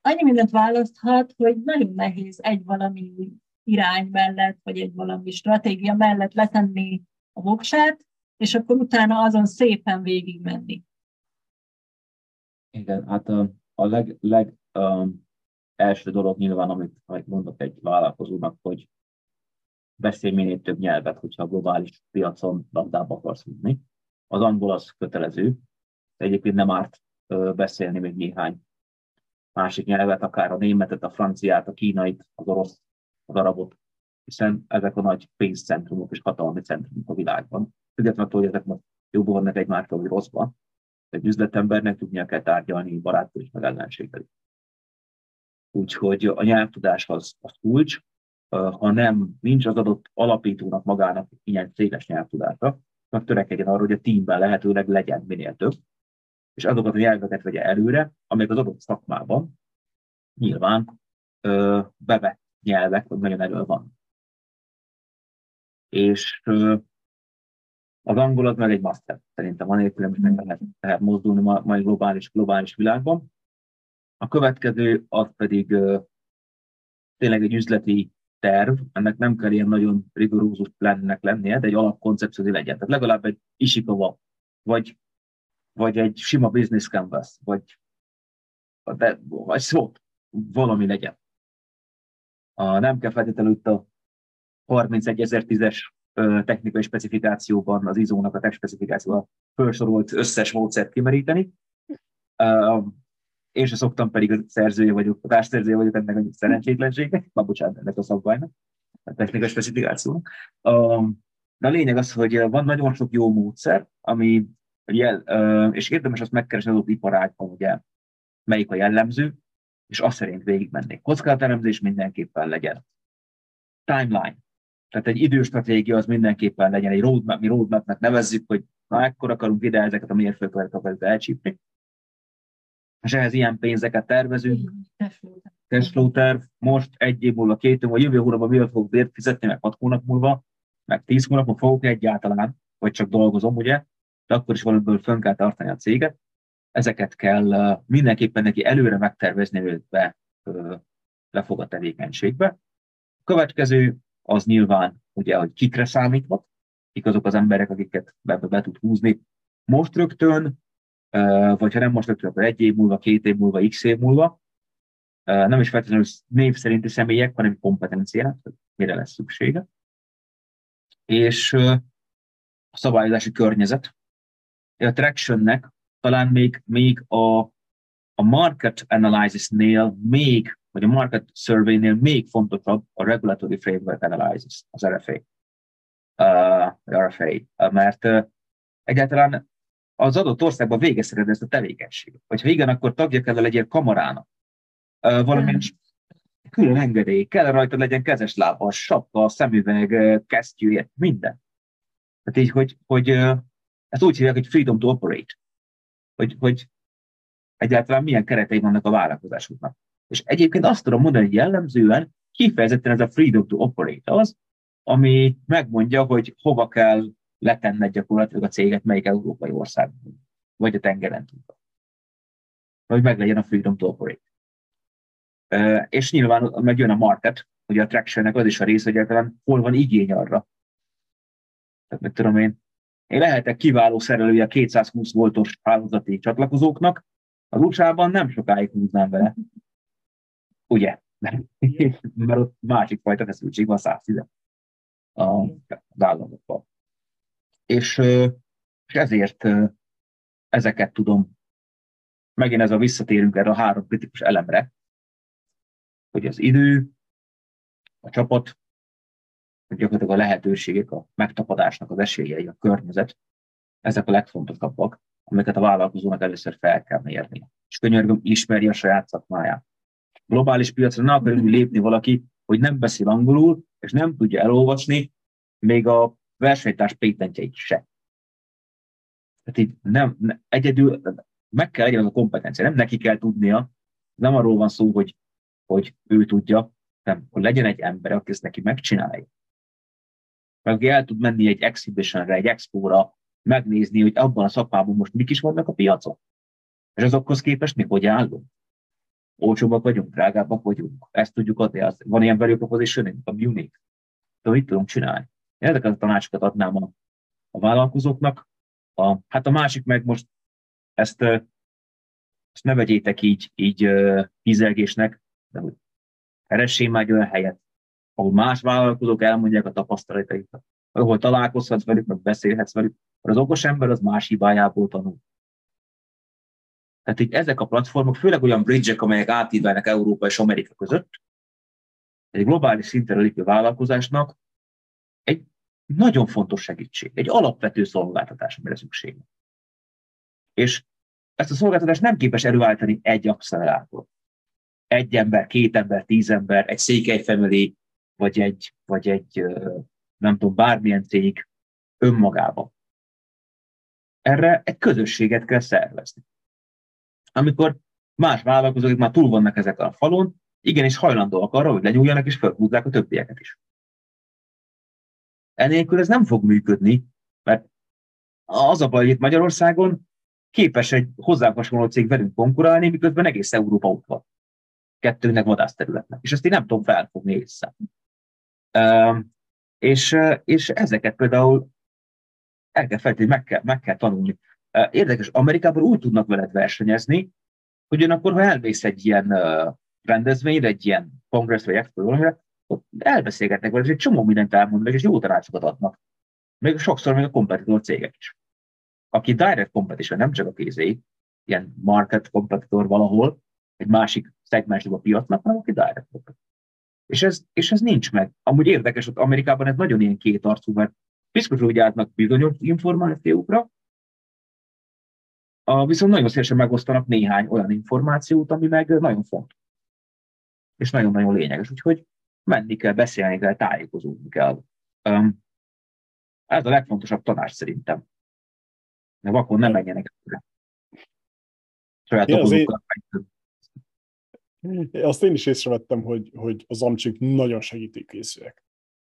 annyi mindent választhat, hogy nagyon nehéz egy valami irány mellett, vagy egy valami stratégia mellett letenni a voksát, és akkor utána azon szépen végigmenni. Igen, hát a, a leg, leg um, első dolog nyilván, amit, amit mondok egy vállalkozónak, hogy beszélj minél több nyelvet, hogyha a globális piacon labdába akarsz vinni. Az angol az kötelező, de egyébként nem árt beszélni még néhány másik nyelvet, akár a németet, a franciát, a kínait, az orosz, az arabot, hiszen ezek a nagy pénzcentrumok és hatalmi centrumok a világban. Függetlenül, hogy ezek most jobban vannak egymástól, vagy rosszban. Egy üzletembernek tudnia kell tárgyalni barátok és meg ellenséggel. Úgyhogy a nyelvtudás az, az kulcs, ha nem, nincs az adott alapítónak magának ilyen széles nyelvtudása, akkor törekedjen arra, hogy a teamben lehetőleg legyen minél több, és azokat a nyelveket vegye előre, amelyek az adott szakmában nyilván ö, bevett nyelvek, vagy nagyon elő van. És ö, az angol az meg egy master, szerintem van nélkül, is meg lehet, lehet mozdulni ma, mai globális, globális világban. A következő az pedig tényleg egy üzleti terv, ennek nem kell ilyen nagyon rigorózus plannek lennie, de egy alapkoncepció legyen. Tehát legalább egy Ishikawa, vagy, vagy egy sima business canvas, vagy, de, vagy szó, valami legyen. A, nem kell feltétlenül itt a 31010-es technikai specifikációban az ISO-nak a tech specifikációban felsorolt összes módszert kimeríteni. Én sem szoktam, pedig a szerzője vagyok, a társszerzője vagyok ennek a szerencsétlenségnek, ma bocsánat, ennek a szabványnak, a technikai specifikációnak. De a lényeg az, hogy van nagyon sok jó módszer, ami jel, és érdemes azt megkeresni az iparágban, ugye, melyik a jellemző, és azt szerint végigmenni. Kockázatelemzés mindenképpen legyen. Timeline. Tehát egy időstratégia az mindenképpen legyen, egy roadmap, mi roadmapnek nevezzük, hogy na ekkor akarunk ide ezeket a mérföldkövet akarjuk elcsípni. És ehhez ilyen pénzeket tervezünk. Cashflow terv, most egy év múlva, két év múlva, jövő hónapban mivel fogok bért fizetni, meg hat hónap múlva, meg tíz hónapban fogok egyáltalán, vagy csak dolgozom, ugye, de akkor is valamiből fönn kell tartani a céget. Ezeket kell mindenképpen neki előre megtervezni, hogy be lefog a tevékenységbe. A következő az nyilván, ugye, hogy kikre számítva, kik azok az emberek, akiket be, be tud húzni most rögtön, vagy ha nem most akkor egy év múlva, két év múlva, x év múlva. Nem is feltétlenül név szerinti személyek, hanem kompetenciák, mire lesz szüksége. És a szabályozási környezet. A Tractionnek talán még, még a, a market analysis-nél még, vagy a market survey-nél még fontosabb a regulatory framework analysis, az RFA. Uh, RFA, mert uh, egyáltalán az adott országban végezheted ezt a tevékenységet. Vagy ha igen, akkor tagja kell legyél kamarának. Valamilyen külön engedély, kell rajta legyen kezes lába, sapka, szemüveg, kesztyű, minden. Tehát így, hogy, hogy ezt úgy hívják, hogy freedom to operate. Hogy, hogy egyáltalán milyen keretei vannak a vállalkozásoknak. És egyébként azt tudom mondani, hogy jellemzően kifejezetten ez a freedom to operate az, ami megmondja, hogy hova kell letenned gyakorlatilag a céget, melyik európai országban, vagy a tengeren túl. Hogy meglegyen a freedom to operate. És nyilván megjön a market, hogy a traction az is a rész, hogy egyáltalán hol van igény arra. Tehát meg tudom én, én lehetek kiváló szerelője 220 voltos hálózati csatlakozóknak, az usa nem sokáig húznám vele. Ugye? Mert ott másik fajta feszültség van 110 az államokban. És, és ezért ezeket tudom, megint ez a visszatérünk erre a három kritikus elemre, hogy az idő, a csapat, hogy gyakorlatilag a lehetőségek, a megtapadásnak az esélyei, a környezet, ezek a legfontosabbak, amiket a vállalkozónak először fel kell mérni. És könyörgöm, ismerje a saját szakmáját. Globális piacra ne akarjuk lépni valaki, hogy nem beszél angolul, és nem tudja elolvasni még a versenytárs pétentjeit se. Tehát így nem, nem, egyedül meg kell legyen az a kompetencia, nem neki kell tudnia, nem arról van szó, hogy, hogy ő tudja, nem, hogy legyen egy ember, aki ezt neki megcsinálja. Meg aki el tud menni egy exhibitionre, egy expóra, megnézni, hogy abban a szakmában most mik is vannak a piacon. És azokhoz képest mi hogy állunk? Olcsóbbak vagyunk, drágábbak vagyunk. Ezt tudjuk adni. Az, van ilyen value proposition, a unique. De mit tudunk csinálni? Én ezeket a tanácsokat adnám a, a vállalkozóknak. A, hát a másik meg most ezt, ezt ne vegyétek így, így ízelgésnek, de hogy keressél már olyan helyet, ahol más vállalkozók elmondják a tapasztalataikat, ahol találkozhatsz velük, meg beszélhetsz velük, mert az okos ember az más hibájából tanul. Tehát itt ezek a platformok, főleg olyan bridge amelyek átívelnek Európa és Amerika között, egy globális szintre lépő vállalkozásnak nagyon fontos segítség, egy alapvető szolgáltatás, amire szükség. És ezt a szolgáltatást nem képes előállítani egy accelerátor. Egy ember, két ember, tíz ember, egy székely family, vagy egy, vagy egy nem tudom, bármilyen cég önmagában. Erre egy közösséget kell szervezni. Amikor más vállalkozók már túl vannak ezek a falon, igenis hajlandóak arra, hogy lenyúljanak és felhúzzák a többieket is. Enélkül ez nem fog működni, mert az a baj, hogy itt Magyarországon képes egy hozzá hasonló cég velünk konkurálni, miközben egész Európa ott van. Kettőnek vadászterületnek. És ezt én nem tudom felfogni észre. És, és ezeket például el kell feltétlenül, meg kell, meg kell tanulni. Érdekes, Amerikában úgy tudnak veled versenyezni, hogy akkor, ha elmész egy ilyen rendezvényre, egy ilyen kongress vagy expo elbeszélgetnek vele, és egy csomó mindent elmondanak, és jó tanácsokat adnak. Még sokszor még a kompetitor cégek is. Aki direct competition, nem csak a kézé, ilyen market competitor valahol, egy másik szegmensben a piacnak, hanem aki direct competitor. És ez, és ez nincs meg. Amúgy érdekes, hogy Amerikában ez nagyon ilyen két arcú, mert biztosan úgy állnak bizonyos információkra, a, viszont nagyon szívesen megosztanak néhány olyan információt, ami meg nagyon fontos. És nagyon-nagyon lényeges. Úgyhogy menni kell, beszélni kell, tájékozódni kell. Ez a legfontosabb tanács szerintem. De vakon nem menjenek előre. Saját azért- okozókkal. Azt én is észrevettem, hogy, hogy az amcsik nagyon segítőkészűek.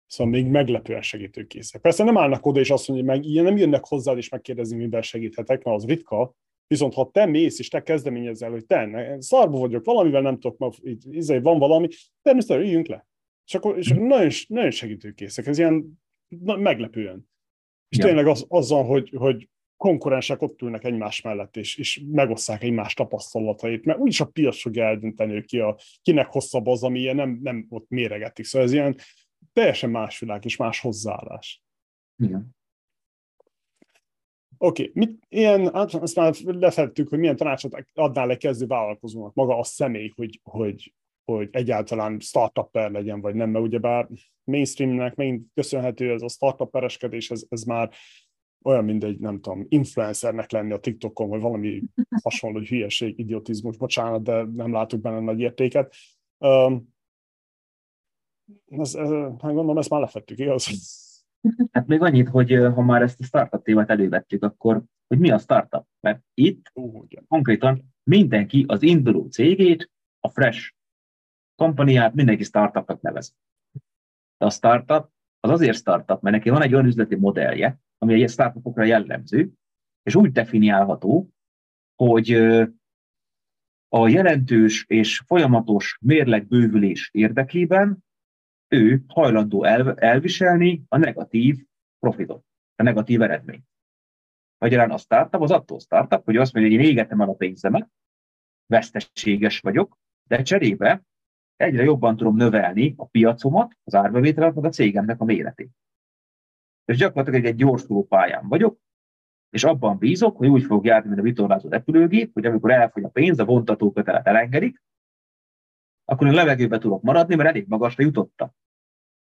Szóval még meglepően segítőkészek. Persze nem állnak oda, és azt mondja, meg ilyen nem jönnek hozzád, és megkérdezni, miben segíthetek, mert az ritka. Viszont ha te mész, és te kezdeményezel, hogy te, szarba vagyok, valamivel nem tudok, ma, itt, izé, van valami, természetesen üljünk le. És akkor, és akkor nagyon, nagyon segítőkészek. Ez ilyen na, meglepően. És Ja. tényleg az, azzal, hogy, hogy konkurensek ott ülnek egymás mellett, és, és megosszák egymás tapasztalatait, mert úgyis a piac fogja eldönteni, ki a, kinek hosszabb az, ami ilyen nem, nem ott méregetik. Szóval ez ilyen teljesen más világ és más hozzáállás. Igen. Oké, okay. mit ilyen, hát azt már lefettük, hogy milyen tanácsot adnál egy kezdő vállalkozónak, maga a személy, hogy, hogy, hogy egyáltalán startupper legyen, vagy nem, mert ugyebár mainstreamnek megint köszönhető ez a startup pereskedés, ez, ez már olyan, mint egy, nem tudom, influencernek lenni a TikTokon, vagy valami hasonló hülyeség, idiotizmus, bocsánat, de nem látok benne nagy értéket. Um, ez, ez, hát gondolom, ezt már lefettük, igaz? Hát még annyit, hogy ha már ezt a startup témát elővettük, akkor hogy mi a startup? Mert itt Ó, igen. konkrétan mindenki az induló cégét, a fresh kompaniát, mindenki startupnak nevez. De a startup az azért startup, mert neki van egy olyan üzleti modellje, ami egy startupokra jellemző, és úgy definiálható, hogy a jelentős és folyamatos mérlegbővülés érdekében ő hajlandó el, elviselni a negatív profitot, a negatív eredményt. Magyarán a startup az attól startup, hogy azt mondja, hogy én égetem el a pénzemet, veszteséges vagyok, de cserébe egyre jobban tudom növelni a piacomat, az árbevételet, meg a cégemnek a méretét. És gyakorlatilag egy gyorsuló pályán vagyok, és abban bízok, hogy úgy fog járni, mint a vitorlázó repülőgép, hogy amikor elfogy a pénz, a vontatókötelet elengedik, akkor én levegőbe tudok maradni, mert elég magasra jutottam.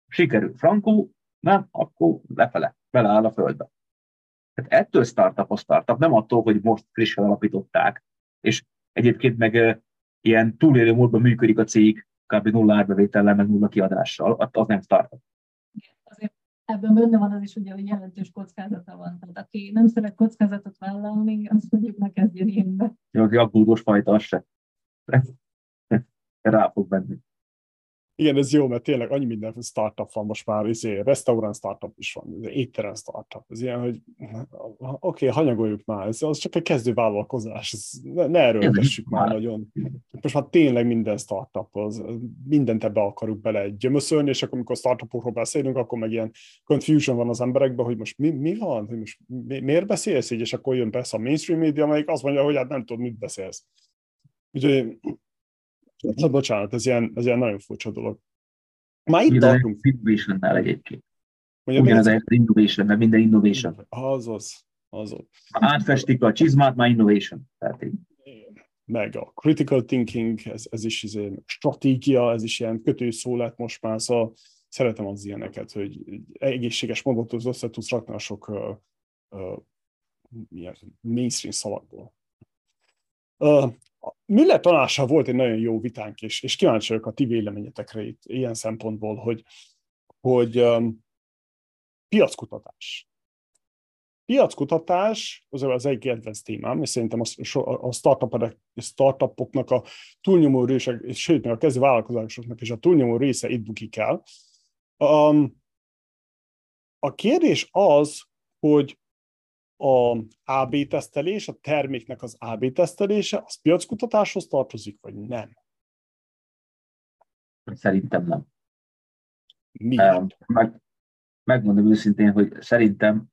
Sikerül frankó, nem, akkor lefele, beleáll a földbe. Tehát ettől startup a startup, nem attól, hogy most frissen alapították, és egyébként meg ilyen túlélő módban működik a cég, kb. nulla árbevétellel, meg nulla kiadással, az az nem startup. Azért ebben benne van az is, ugye, hogy jelentős kockázata van. Tehát aki nem szeret kockázatot vállalni, azt mondjuk ne kezdjen ilyenbe. Jó, aki aggódós fajta, az se. Rá fog menni. Igen, ez jó, mert tényleg annyi minden startup van most már, izé, restaurant startup is van, izé, étterem startup. Ez ilyen, hogy oké, okay, hanyagoljuk már, ez az csak egy kezdő vállalkozás, ez, ne, ne erőltessük már nagyon. Most már tényleg minden startup, az, mindent ebbe akarjuk bele gyömöszölni, és akkor amikor startupokról beszélünk, akkor meg ilyen confusion van az emberekben, hogy most mi, mi van, hogy most mi, miért beszélsz így, és akkor jön persze a mainstream média, amelyik azt mondja, hogy hát nem tudod, mit beszélsz. Úgyhogy Hát bocsánat, ez ilyen, ez ilyen nagyon furcsa dolog. Már itt Ugyanez tartunk. Innovationnál egyébként. Mondja, Ugyanez még az innovation, mert minden innovation. Azaz, azaz. Ha átfestik a csizmát, már innovation. Tehát így. Meg a critical thinking, ez, ez is izé, stratégia, ez is ilyen kötőszó lett most már, szóval szeretem az ilyeneket, hogy egészséges mondatot össze tudsz rakni a sok uh, uh, mainstream szavakból. Uh, Müller tanással volt egy nagyon jó vitánk, és, és kíváncsi vagyok a ti véleményetekre itt ilyen szempontból, hogy, hogy um, piackutatás. Piackutatás az az egy kedvenc témám, és szerintem a, a startup, startupoknak a túlnyomó része, és sőt, meg a kezdő vállalkozásoknak is a túlnyomó része itt bukik el. Um, a kérdés az, hogy a AB tesztelés, a terméknek az AB tesztelése, az piackutatáshoz tartozik, vagy nem? Szerintem nem. Miért? Meg, megmondom őszintén, hogy szerintem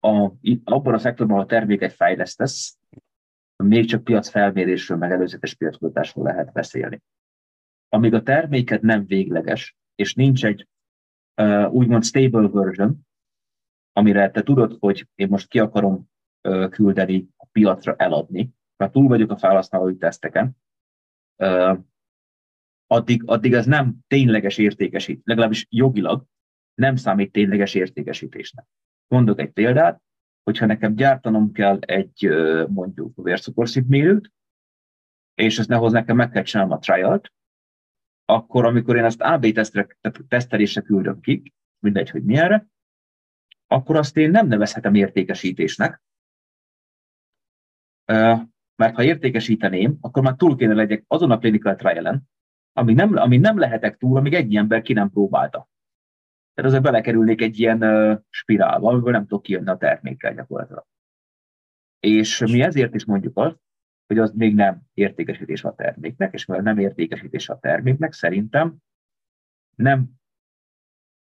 a, abban a szektorban, ahol terméket fejlesztesz, még csak piacfelmérésről, meg előzetes piackutatásról lehet beszélni. Amíg a terméket nem végleges, és nincs egy uh, úgymond stable version, amire te tudod, hogy én most ki akarom küldeni a piacra eladni, mert túl vagyok a felhasználói teszteken, addig, addig ez nem tényleges értékesít, legalábbis jogilag nem számít tényleges értékesítésnek. Mondok egy példát, hogyha nekem gyártanom kell egy mondjuk vércukorszintmérőt, és ezt nehoz nekem meg kell csinálnom a trialt, akkor amikor én ezt AB tesztre, tesztelésre küldöm ki, mindegy, hogy milyenre, akkor azt én nem nevezhetem értékesítésnek, mert ha értékesíteném, akkor már túl kéne legyek azon a clinical trial ami nem, ami nem lehetek túl, amíg egy ember ki nem próbálta. Tehát azért belekerülnék egy ilyen spirálba, amiből nem tudok kijönni a termékkel gyakorlatilag. És mi ezért is mondjuk azt, hogy az még nem értékesítés a terméknek, és mivel nem értékesítés a terméknek, szerintem nem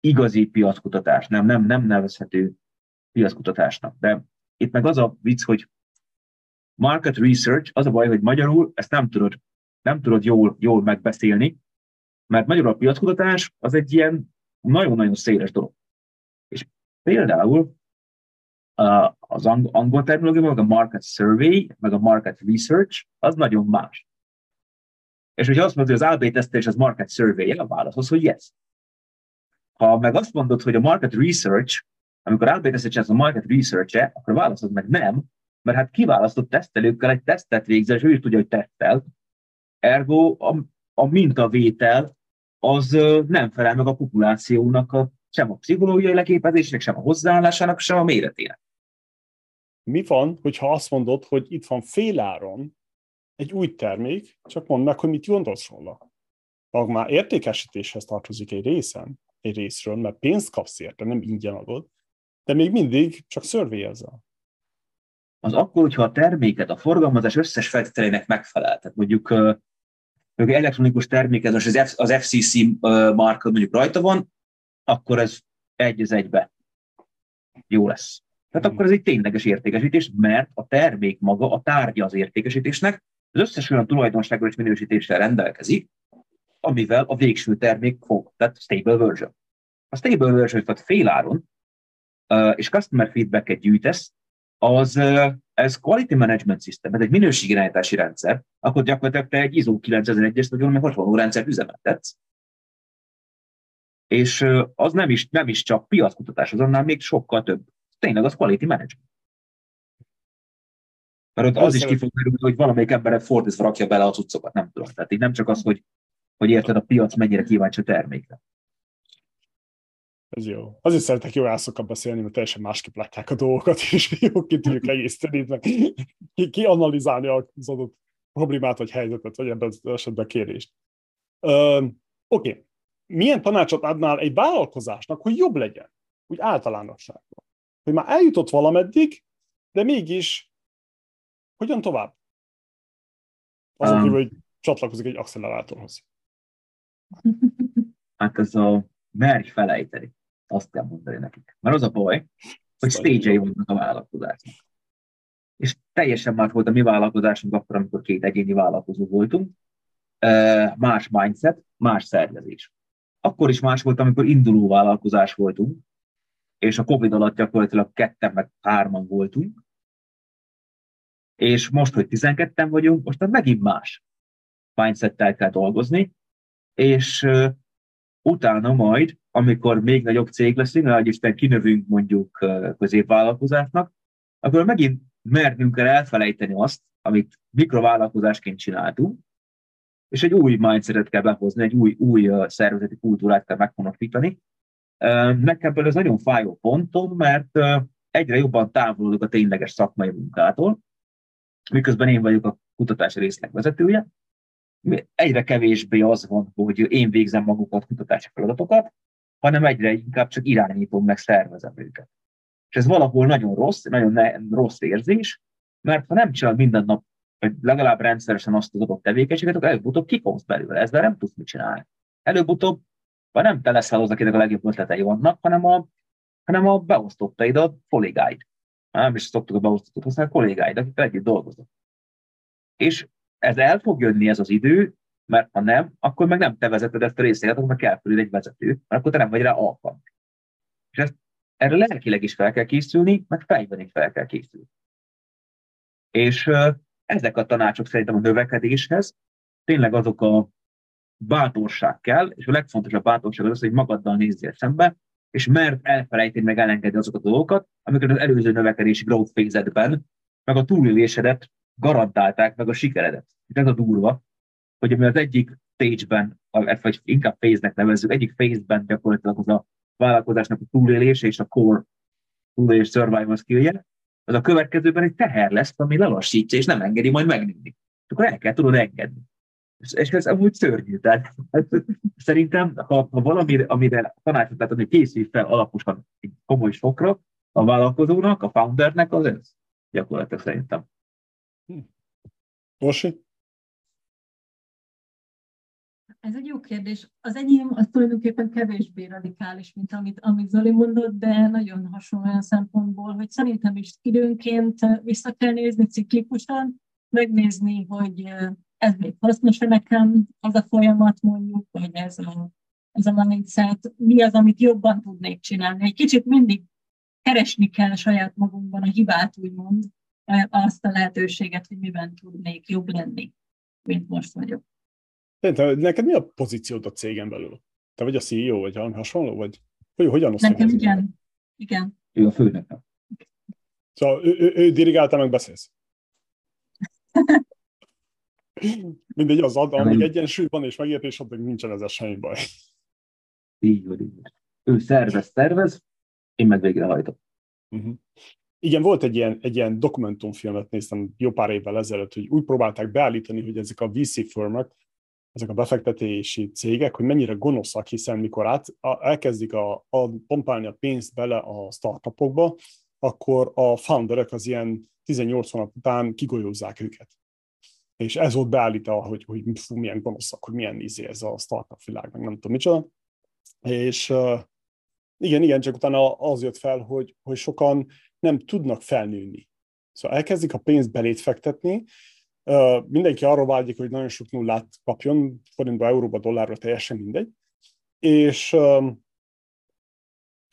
igazi piackutatás, nem, nem, nem nevezhető piackutatásnak. De itt meg az a vicc, hogy market research, az a baj, hogy magyarul ezt nem tudod, nem tudod jól, jól megbeszélni, mert magyarul a piackutatás az egy ilyen nagyon-nagyon széles dolog. És például az angol terminológia, meg a market survey, meg a market research, az nagyon más. És hogyha azt mondod, hogy az AB tesztelés az market survey, a válasz az, hogy yes. Ha meg azt mondod, hogy a market research, amikor az a market research-e, akkor válaszod meg nem, mert hát kiválasztott tesztelőkkel egy tesztet végzel, és ő is tudja, hogy tesztel. Ergo a, a mintavétel az nem felel meg a populációnak a, sem a pszichológiai leképezésnek, sem a hozzáállásának, sem a méretének. Mi van, hogyha azt mondod, hogy itt van féláron egy új termék, csak mondd meg, hogy mit gondolsz róla. Ha már értékesítéshez tartozik egy részen, egy részről, mert pénzt kapsz érte, nem ingyen adod, de még mindig csak szörvélyezel. Az akkor, hogyha a terméket a forgalmazás összes feltételének megfelel, tehát mondjuk mondjuk elektronikus termék, ez az, az FCC marka mondjuk rajta van, akkor ez egy az egybe jó lesz. Tehát akkor ez egy tényleges értékesítés, mert a termék maga a tárgya az értékesítésnek, az összes olyan tulajdonsággal és minősítéssel rendelkezik, amivel a végső termék fog, tehát stable version. A stable version, tehát féláron, és customer feedback-et gyűjtesz, az ez quality management system, ez egy minőségirányítási rendszer, akkor gyakorlatilag te egy ISO 9001-es vagy valami hasonló rendszert üzemeltetsz. És az nem is, nem is csak piackutatás, az annál még sokkal több. Tényleg az quality management. Mert ott az is ki fog merülni, hogy valamelyik emberre fordítva rakja bele a cuccokat, nem tudom. Tehát így nem csak az, hogy, hogy érted a piac mennyire kíváncsi a termékre. Ez jó. Azért szeretek jó elszokat beszélni, mert teljesen másképp látják a dolgokat, és jó ki tudjuk egészíteni, meg ki, ki analizálni az adott problémát, vagy helyzetet, vagy ebben az esetben kérést. Oké. Okay. Milyen tanácsot adnál egy vállalkozásnak, hogy jobb legyen? Úgy általánosságban. Hogy már eljutott valameddig, de mégis hogyan tovább? Azon kívül, hogy csatlakozik egy accelerátorhoz. Hát ez a merj felejteni. Azt kell mondani nekik. Mert az a baj, hogy stage vannak a vállalkozásnak. És teljesen más volt a mi vállalkozásunk akkor, amikor két egyéni vállalkozó voltunk. Más mindset, más szervezés. Akkor is más volt, amikor induló vállalkozás voltunk, és a Covid alatt gyakorlatilag ketten meg hárman voltunk, és most, hogy 12-en vagyunk, most megint más mindsettel kell dolgozni, és utána majd, amikor még nagyobb cég leszünk, hogy Isten kinövünk mondjuk középvállalkozásnak, akkor megint mernünk kell elfelejteni azt, amit mikrovállalkozásként csináltunk, és egy új mindsetet kell behozni, egy új, új szervezeti kultúrát kell meghonosítani. Nekem ez nagyon fájó pontom, mert egyre jobban távolodok a tényleges szakmai munkától, miközben én vagyok a kutatási részleg vezetője, egyre kevésbé az van, hogy én végzem magukat kutatási feladatokat, hanem egyre inkább csak irányítom, meg szervezem őket. És ez valahol nagyon rossz, nagyon ne, rossz érzés, mert ha nem csinál minden nap, vagy legalább rendszeresen azt az adott tevékenységet, akkor előbb-utóbb kikomsz belőle, ezzel nem tudsz mit csinálni. Előbb-utóbb vagy nem te leszel az, akinek a legjobb ötletei vannak, hanem a, hanem a beosztottaid, a kollégáid. Nem is szoktuk a beosztottat használni, a kollégáid, akikkel együtt dolgozok. És ez el fog jönni ez az idő, mert ha nem, akkor meg nem te vezeted ezt a részét, akkor meg kell fölül egy vezető, mert akkor te nem vagy rá alkalmas. És ezt, erre lelkileg is fel kell készülni, meg fejben is fel kell készülni. És ezek a tanácsok szerintem a növekedéshez tényleg azok a bátorság kell, és a legfontosabb bátorság az, hogy magaddal nézzél szembe, és mert elfelejteni meg elengedni azokat a dolgokat, amiket az előző növekedési growth phase meg a túlélésedet garantálták meg a sikeredet. És ez a durva, hogy ami az egyik stage-ben, vagy inkább phase-nek nevezzük, egyik phase-ben gyakorlatilag az a vállalkozásnak a túlélése és a core túl és survival skillje, az a következőben egy teher lesz, ami lelassítja, és nem engedi majd megnőni. Akkor el kell tudod engedni. És, és ez amúgy szörnyű. Tehát szerintem, ha, ha valami, amire tanácsot lehet adni, készülj fel alaposan egy komoly sokra, a vállalkozónak, a foundernek, az ez. Gyakorlatilag szerintem. Orsi? Ez egy jó kérdés. Az enyém az tulajdonképpen kevésbé radikális, mint amit, amit Zoli mondott, de nagyon hasonló olyan szempontból, hogy szerintem is időnként vissza kell nézni ciklikusan, megnézni, hogy ez még hasznos-e nekem, az a folyamat mondjuk, vagy ez a, ez a mindset, mi az, amit jobban tudnék csinálni. Egy kicsit mindig keresni kell saját magunkban a hibát, úgymond, azt a lehetőséget, hogy miben tudnék jobb lenni, mint most vagyok. Te, neked mi a pozíciód a cégen belül? Te vagy a CEO, vagy hasonló? Vagy hogy, hogyan Nekem igen. Igen. Ő a főnök. Szóval ő, ő, ő dirigálta, meg beszélsz? Mindegy, az ad, amíg egyensúly van és megértés, addig nincsen ezzel semmi baj. Így van, így van. Ő szervez, szervez, én meg végrehajtom. Uh-huh. Igen, volt egy ilyen, egy ilyen dokumentumfilmet néztem jó pár évvel ezelőtt, hogy úgy próbálták beállítani, hogy ezek a VC firmek, ezek a befektetési cégek, hogy mennyire gonoszak, hiszen mikor át, a, elkezdik a, a, pompálni a pénzt bele a startupokba, akkor a founderek az ilyen 18 hónap után kigolyózzák őket. És ez volt beállítva, hogy, hogy fú, milyen gonoszak, hogy milyen izé ez a startup világ, meg nem tudom micsoda. És uh, igen, igen, csak utána az jött fel, hogy, hogy sokan nem tudnak felnőni. Szóval elkezdik a pénzt belét fektetni, mindenki arról vágyik, hogy nagyon sok nullát kapjon, forintba, euróba, dollárra, teljesen mindegy. És uh,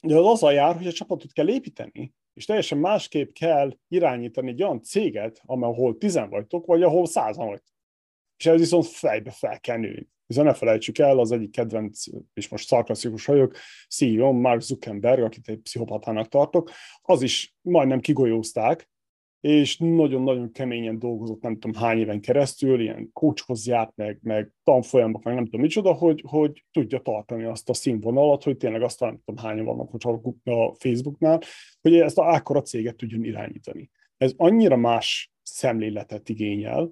az azzal jár, hogy a csapatot kell építeni, és teljesen másképp kell irányítani egy olyan céget, ahol tizen vagytok, vagy ahol százan vagytok. És ez viszont fejbe fel kell nőni. Hiszen ne felejtsük el, az egyik kedvenc, és most szarkasztikus vagyok, CEO Mark Zuckerberg, akit egy pszichopatának tartok, az is majdnem kigolyózták, és nagyon-nagyon keményen dolgozott, nem tudom hány éven keresztül, ilyen coachhoz járt, meg, meg tanfolyamok, meg nem tudom micsoda, hogy, hogy tudja tartani azt a színvonalat, hogy tényleg azt nem tudom hányan vannak a Facebooknál, hogy ezt a akkora céget tudjon irányítani. Ez annyira más szemléletet igényel,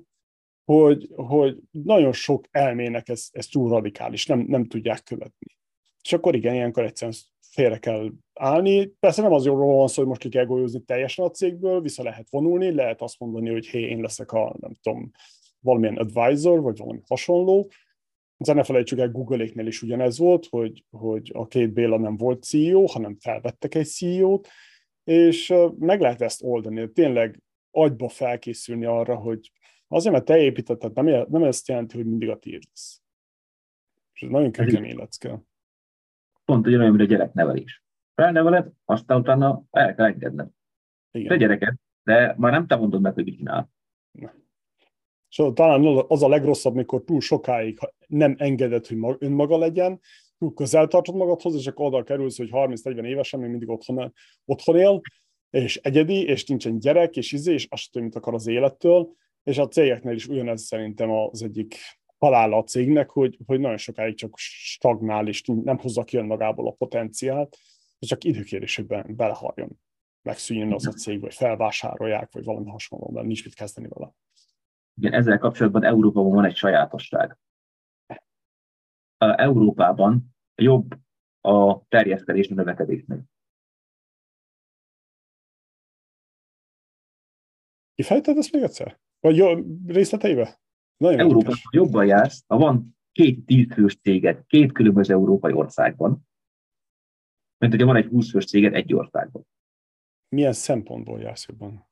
hogy, hogy nagyon sok elmének ez, ez túl radikális, nem, nem tudják követni. És akkor igen, ilyenkor egyszerűen félre kell állni. Persze nem az jól van szó, hogy most ki kell golyozni teljesen a cégből, vissza lehet vonulni, lehet azt mondani, hogy hé, én leszek a, nem tudom, valamilyen advisor, vagy valami hasonló. De ne felejtsük el, Google-éknél is ugyanez volt, hogy, hogy a két Béla nem volt CEO, hanem felvettek egy CEO-t, és meg lehet ezt oldani. Tényleg agyba felkészülni arra, hogy azért, mert te építetted, nem, nem ezt jelenti, hogy mindig a tiéd lesz. És ez nagyon kőkemény lecke. Pont ugyanolyan, mint a gyereknevelés. Felneveled, aztán utána el kell engedned. Igen. Te gyereket, de már nem te mondod meg, hogy mit csinál. És talán az a legrosszabb, mikor túl sokáig nem engeded, hogy önmaga legyen, túl közel tartod magadhoz, és akkor oda kerülsz, hogy 30-40 évesen még mindig otthon, otthon él, és egyedi, és nincsen gyerek, és izé, és azt mit akar az élettől, és a cégeknél is ugyanez szerintem az egyik halála a cégnek, hogy, hogy nagyon sokáig csak stagnál, és nem hozza ki önmagából a potenciált, és csak időkérésében beleharjon, megszűnjön az a cég, vagy felvásárolják, vagy valami hasonló, de nincs mit kezdeni vele. Igen, ezzel kapcsolatban Európában van egy sajátosság. Európában jobb a terjeszkedés növekedésnél. Kifejted ezt még egyszer? Vagy jó, részleteibe? Nagyon Európában jobban jársz, ha van két tízfős céged két különböző európai országban, mint hogyha van egy 20 fős céged egy országban. Milyen szempontból jársz jobban?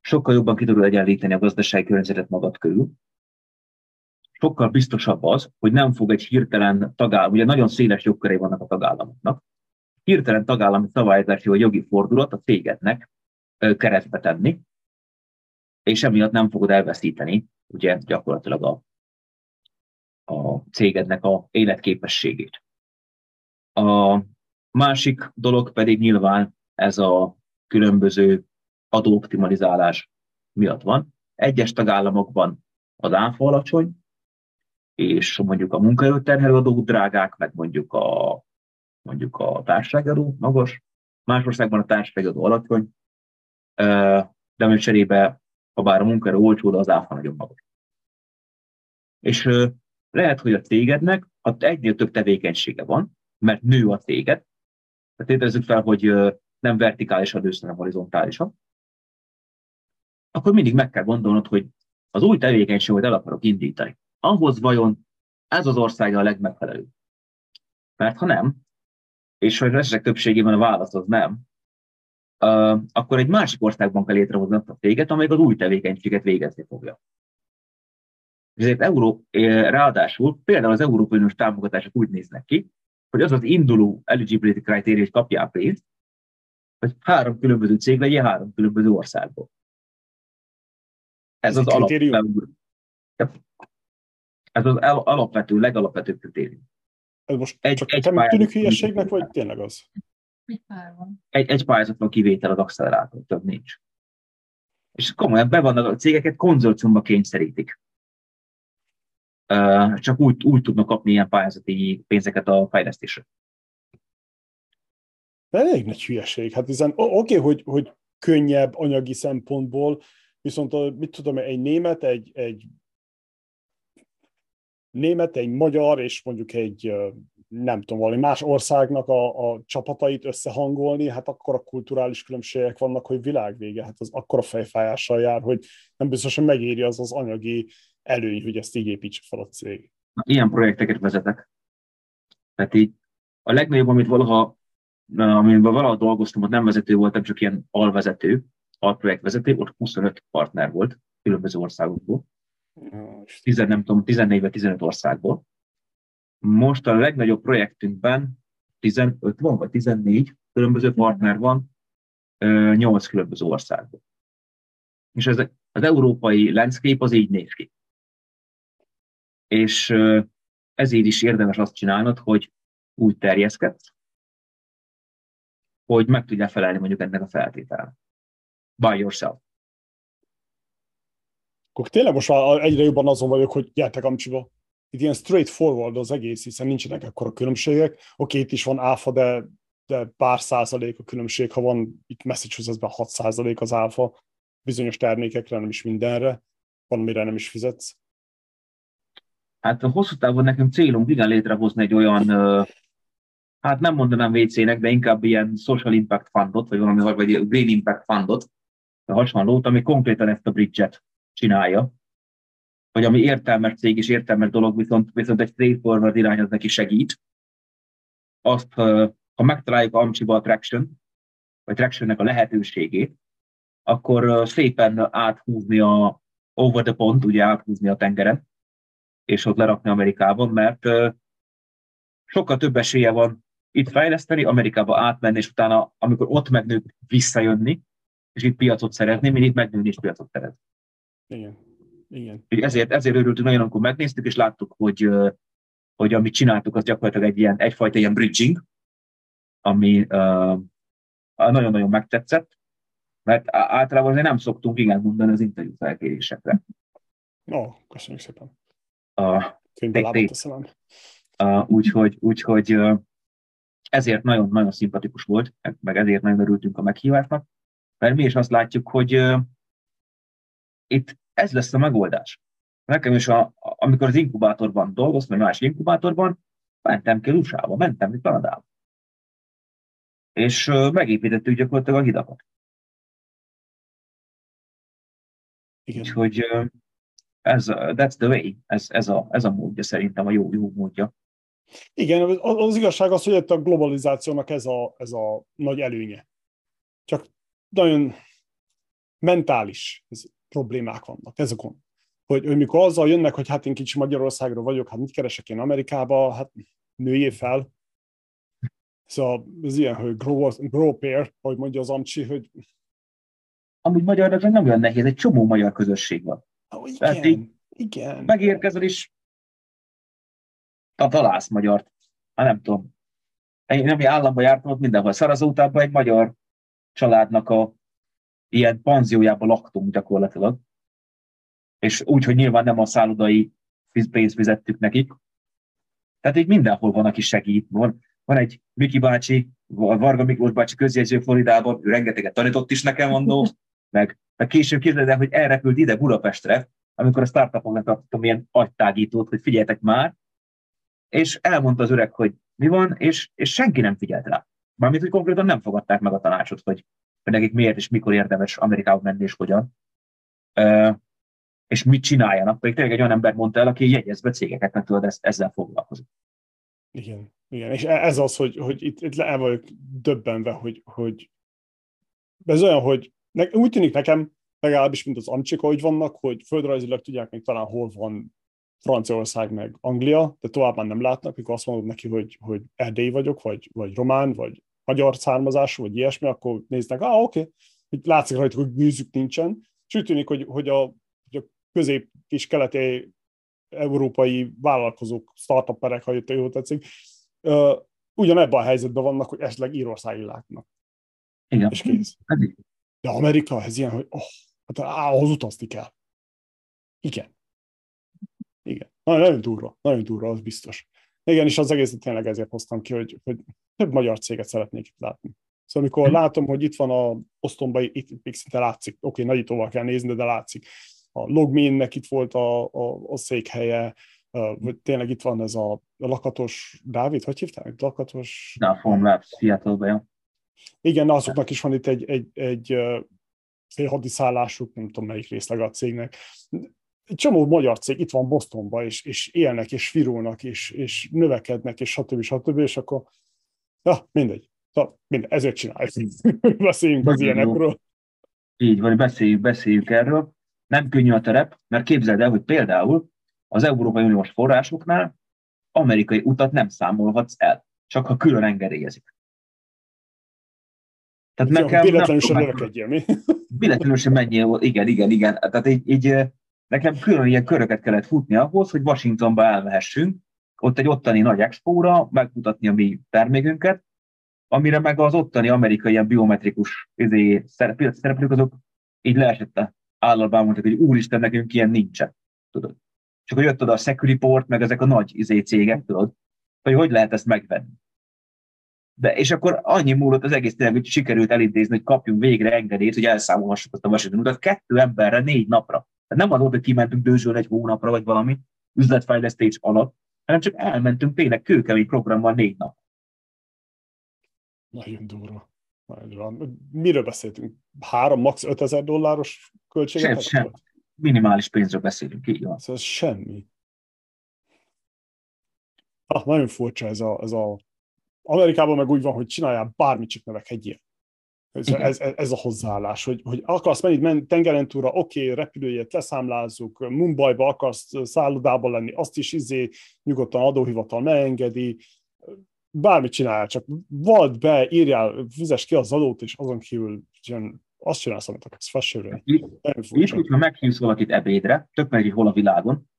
Sokkal jobban ki tudod egyenlíteni a gazdasági környezetet magad körül. Sokkal biztosabb az, hogy nem fog egy hirtelen tagállam, ugye nagyon széles jogköré vannak a tagállamoknak, hirtelen tagállami szabályozási vagy jogi fordulat a cégednek keresztbe tenni, és emiatt nem fogod elveszíteni ugye gyakorlatilag a, a cégednek a életképességét. A másik dolog pedig nyilván ez a különböző adóoptimalizálás miatt van. Egyes tagállamokban az áfa alacsony, és mondjuk a munkaerőterhelő adók drágák, meg mondjuk a, mondjuk a társaságadó magas, más országban a társasági adó alacsony, de ami cserébe, ha bár a munkaerő olcsó, de az áfa nagyon magas. És lehet, hogy a cégednek egynél több tevékenysége van, mert nő a céged, tehát tételezzük fel, hogy nem vertikálisan nősz, hanem horizontálisan, akkor mindig meg kell gondolnod, hogy az új tevékenységet el akarok indítani. Ahhoz vajon ez az ország a legmegfelelőbb? Mert ha nem, és hogy esetek többségében a válasz az nem, akkor egy másik országban kell létrehozni azt a céget, amelyik az új tevékenységet végezni fogja. Ezért Euró, ráadásul például az Európai Uniós támogatások úgy néznek ki, hogy az az induló eligibility hogy kapjál pénzt, hogy három különböző cég legyen három különböző országból. Ez, Ez az alapvető, ez az alapvető, legalapvetőbb kritérium. Ez most egy, csak egy nem tűnik hülyeségnek, vagy tényleg az? Egy pár van. Egy, egy pályázatban kivétel az accelerátor, több nincs. És komolyan be vannak a cégeket konzorciumba kényszerítik. Csak úgy, úgy tudnak kapni ilyen pályázati pénzeket a fejlesztésre. Elég nagy hülyeség. Hát hiszen oké, okay, hogy, hogy könnyebb anyagi szempontból, viszont mit tudom, egy német, egy, egy német, egy magyar, és mondjuk egy nem tudom, valami más országnak a, a csapatait összehangolni, hát akkor a kulturális különbségek vannak, hogy világvége, hát az akkora fejfájással jár, hogy nem biztosan megéri az az anyagi előny, hogy ezt így építse fel a cég. Ilyen projekteket vezetek. Tehát így a legnagyobb, amit valaha, amiben valaha dolgoztam, ott nem vezető voltam, csak ilyen alvezető, alprojektvezető, ott 25 partner volt különböző országokból. 10, nem tudom, 14 vagy 15 országból. Most a legnagyobb projektünkben 15 van, vagy 14 különböző partner van, 8 különböző országból. És ez, az európai landscape az így néz ki. És ezért is érdemes azt csinálnod, hogy úgy terjeszkedsz, hogy meg tudja felelni mondjuk ennek a feltételnek. By yourself. Akkor tényleg most már egyre jobban azon vagyok, hogy gyertek Amcsiba. Itt ilyen straightforward az egész, hiszen nincsenek ekkora különbségek. Oké, itt is van áfa, de, de pár százalék a különbség, ha van itt Massachusettsben 6 százalék az áfa, bizonyos termékekre, nem is mindenre, van, mire nem is fizetsz. Hát a hosszú távon nekünk célunk igen létrehozni egy olyan, hát nem mondanám WC-nek, de inkább ilyen social impact fundot, vagy valami, vagy green impact fundot, hasonlót, ami konkrétan ezt a bridget csinálja, vagy ami értelmes cég és értelmes dolog, viszont, viszont egy straightforward irány az neki segít. Azt, ha megtaláljuk Amcsiba a traction, vagy tractionnek a lehetőségét, akkor szépen áthúzni a over the pond, ugye áthúzni a tengeren, és ott lerakni Amerikában, mert sokkal több esélye van itt fejleszteni, Amerikába átmenni, és utána, amikor ott megnő, visszajönni, és itt piacot szerezni, mint itt megnőni és piacot szerezni. Igen. Igen. Ezért, ezért örültünk nagyon, amikor megnéztük, és láttuk, hogy, hogy amit csináltuk, az gyakorlatilag egy ilyen, egyfajta ilyen bridging, ami nagyon-nagyon megtetszett, mert általában azért nem szoktunk igen mondani az interjú felkérésekre. Ó, oh, köszönjük szépen. Uh, uh, úgyhogy, úgyhogy ezért nagyon-nagyon szimpatikus volt, meg ezért nagyon örültünk a meghívásnak, mert mi is azt látjuk, hogy uh, itt ez lesz a megoldás. Nekem is, a, amikor az inkubátorban dolgoztam, vagy más inkubátorban, mentem ki USA-ba, mentem ki Kanadába. És megépítettük gyakorlatilag a hidakat. Igen. Úgyhogy ez, that's the way, ez, ez, a, ez a módja szerintem, a jó, jó módja. Igen, az, az igazság az, hogy a globalizációnak ez a, ez a nagy előnye. Csak nagyon mentális. Ez problémák vannak. Ez a gond. Hogy, hogy mikor azzal jönnek, hogy hát én kicsi Magyarországról vagyok, hát mit keresek én Amerikába, hát nőjé fel. Szóval ez ilyen, hogy grow, grow pair, hogy mondja az Amcsi, hogy... Amúgy magyarnak nem olyan nehéz, egy csomó magyar közösség van. Oh, igen, Tehát így igen. Megérkezel is, találsz magyart. Hát nem tudom. Én nem államban jártam, ott mindenhol. Szarazótában egy magyar családnak a ilyen panziójában laktunk gyakorlatilag, és úgy, hogy nyilván nem a szállodai pénzt fizettük nekik. Tehát így mindenhol van, aki segít. Van, van egy Miki bácsi, Varga Miklós bácsi közjegyző Floridában, ő rengeteget tanított is nekem mondó, meg, meg később képzeld el, hogy elrepült ide Budapestre, amikor a startupoknak tartottam ilyen agytágítót, hogy figyeljetek már, és elmondta az öreg, hogy mi van, és, és senki nem figyelt rá. Mármint, hogy konkrétan nem fogadták meg a tanácsot, hogy, hogy nekik miért és mikor érdemes Amerikába menni és hogyan. Uh, és mit csináljanak. Pedig tényleg egy olyan ember mondta el, aki jegyezve cégeket, mert tudod, ezt, ezzel foglalkozik. Igen, igen. És e- ez az, hogy, hogy itt, itt el vagyok döbbenve, hogy, hogy ez olyan, hogy ne, úgy tűnik nekem, legalábbis, mint az amcsik, hogy vannak, hogy földrajzilag tudják még talán hol van Franciaország meg Anglia, de tovább már nem látnak, mikor azt mondod neki, hogy, hogy erdély vagyok, vagy, vagy román, vagy magyar származású, vagy ilyesmi, akkor néznek, ah, oké, okay. látszik rajta, hogy gőzük nincsen, és úgy tűnik, hogy, hogy, a, hogy a közép és keleti európai vállalkozók, startuperek, ha jól tetszik, ugyanebben a helyzetben vannak, hogy esetleg Írországi látnak. Igen. És kész. De Amerika, ez ilyen, hogy oh, hát ahhoz utazni kell. Igen. Igen. Nagyon, nagyon durva, nagyon durva, az biztos. Igen, és az egészet tényleg ezért hoztam ki, hogy, hogy több magyar céget szeretnék itt látni. Szóval amikor hmm. látom, hogy itt van a osztomba, itt még szinte látszik, oké, okay, nagyítóval kell nézni, de látszik. A Logminnek itt volt a, a, a székhelye, vagy tényleg itt van ez a, a lakatos Dávid, hogy hívták? Lakatos... Na, Formlabs, Seattle-be, Igen, azoknak is van itt egy, egy, egy félhadiszállásuk, nem tudom melyik részleg a cégnek. Egy csomó magyar cég itt van Bostonban, és, és élnek, és virulnak, és, és növekednek, és stb. stb. És akkor, ja, mindegy. Na, mindegy, ezért csináljuk. Beszéljünk az ilyenekről. Így van, beszéljük, beszéljük erről. Nem könnyű a terep, mert képzeld el, hogy például az Európai Uniós forrásoknál amerikai utat nem számolhatsz el, csak ha külön engedélyezik. Tehát nekem... Véletlenül sem növekedjél, mi? Véletlenül sem menjél, igen, igen, igen. Tehát így, így, nekem külön ilyen köröket kellett futni ahhoz, hogy Washingtonba elmehessünk, ott egy ottani nagy expóra megmutatni a mi termékünket, amire meg az ottani amerikai ilyen biometrikus izé, szereplők azok így leesett a állalban mondták, hogy úristen, nekünk ilyen nincsen. Tudod? És akkor jött oda a Securiport, meg ezek a nagy izé cégek, tudod, hogy hogy lehet ezt megvenni. De, és akkor annyi múlott az egész tényleg, hogy sikerült elintézni, hogy kapjunk végre engedélyt, hogy elszámolhassuk azt a Washington utat kettő emberre négy napra. Tehát nem az volt, hogy kimentünk dőzsölni egy hónapra, vagy valami üzletfejlesztés alatt, hanem csak elmentünk tényleg kőkemény programmal négy nap. Nagyon durva. Nagyon durva. Miről beszéltünk? Három, max. 5000 dolláros költséget? Sem, sem minimális pénzről beszélünk, így van. Szóval ez semmi. Ah, nagyon furcsa ez a, ez a... Amerikában meg úgy van, hogy csináljál bármit, csak növekedjél. Ez, ez, ez, ez, a hozzáállás, hogy, hogy akarsz menni men, tengeren túra, oké, okay, repülőjét leszámlázzuk, Mumbaiba akarsz szállodában lenni, azt is izé nyugodtan adóhivatal megengedi, bármit csinálj, csak vald be, írjál, fizes ki az adót, és azon kívül azt csinálsz, amit akarsz, fessőről. Itt, hogyha meghívsz valakit ebédre, tök meg, hogy hol a világon,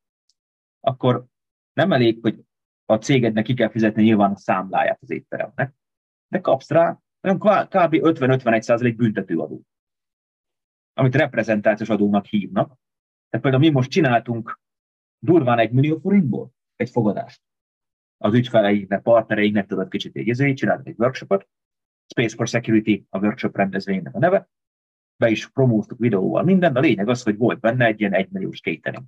akkor nem elég, hogy a cégednek ki kell fizetni nyilván a számláját az étteremnek, de kapsz rá kb. 50-51% büntetőadó, amit reprezentációs adónak hívnak. Tehát például mi most csináltunk durván egy millió forintból egy fogadást. Az ügyfeleinknek, partnereinknek tudod kicsit egy csináltunk egy workshopot, Space for Security a workshop rendezvénynek a neve, be is promóztuk videóval minden, a lényeg az, hogy volt benne egy ilyen egymilliós catering.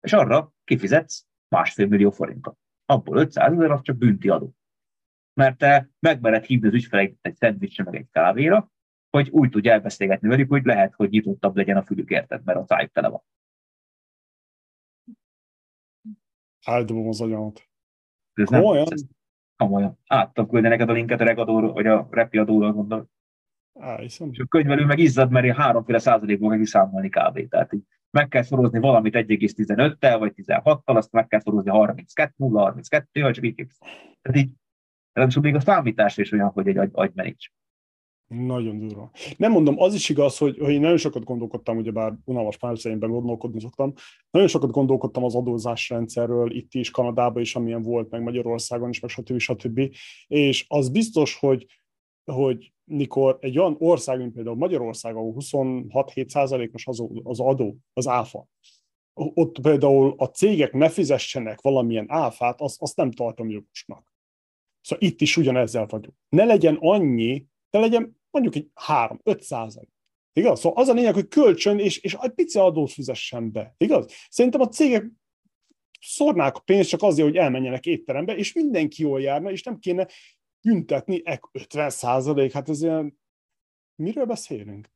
És arra kifizetsz másfél millió forintot. Abból 500 ezer az csak bünti adó. Mert te megmered hívni az ügyfeleidet egy szendvicsre, meg egy kávéra, hogy úgy tudj elbeszélgetni velük, hogy lehet, hogy nyitottabb legyen a fülük érted, mert a szájuk tele van. Áldobom az agyamat. Ez komolyan? Nem, ez, komolyan. Áttam neked a linket a regadóról, vagy a repi adóról gondolom. Á, hiszem. És a könyvelő meg izzad, mert én háromféle százalékból meg számolni kb. Tehát így meg kell szorozni valamit 1,15-tel, vagy 16-tal, azt meg kell szorozni 32 0 32 vagy csak így. Tehát így, ráadásul még a számítás is olyan, hogy egy agy, agymenés. Nagyon durva. Nem mondom, az is igaz, hogy, hogy én nagyon sokat gondolkodtam, ugyebár unalmas pályaszerényben gondolkodni szoktam, nagyon sokat gondolkodtam az adózásrendszerről itt is, Kanadában is, amilyen volt, meg Magyarországon is, meg stb. stb. És az biztos, hogy, hogy mikor egy olyan ország, mint például Magyarország, ahol 26-7%-os az, az adó, az áfa, ott például a cégek ne fizessenek valamilyen áfát, azt, azt nem tartom jogosnak. Szóval itt is ugyanezzel vagyunk. Ne legyen annyi, ne legyen mondjuk egy 3-5 százalék. Igaz? Szóval az a lényeg, hogy kölcsön, és, és egy pici adót fizessen be. Igaz? Szerintem a cégek szórnák a pénzt csak azért, hogy elmenjenek étterembe, és mindenki jól járna, és nem kéne büntetni 50 százalék. Hát ez ilyen... Miről beszélünk?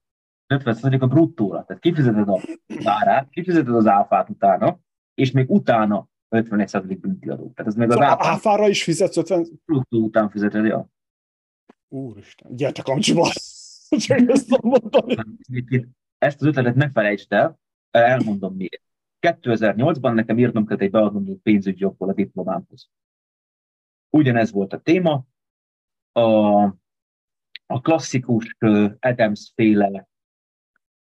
50 százalék a bruttóra. Tehát kifizeted a árát, kifizeted az áfát utána, és még utána 51 százalék büntiadó. Tehát ez még szóval az áfá... áfára is fizetsz 50... Bruttó után fizeted, ja. Úristen, gyertek amcsiba! Csak ezt mondani. Ezt az ötletet ne felejtsd el, elmondom miért. 2008-ban nekem írnom kellett egy beadandó pénzügyi jogból a diplomámhoz. Ugyanez volt a téma, a, a klasszikus uh, Adams féle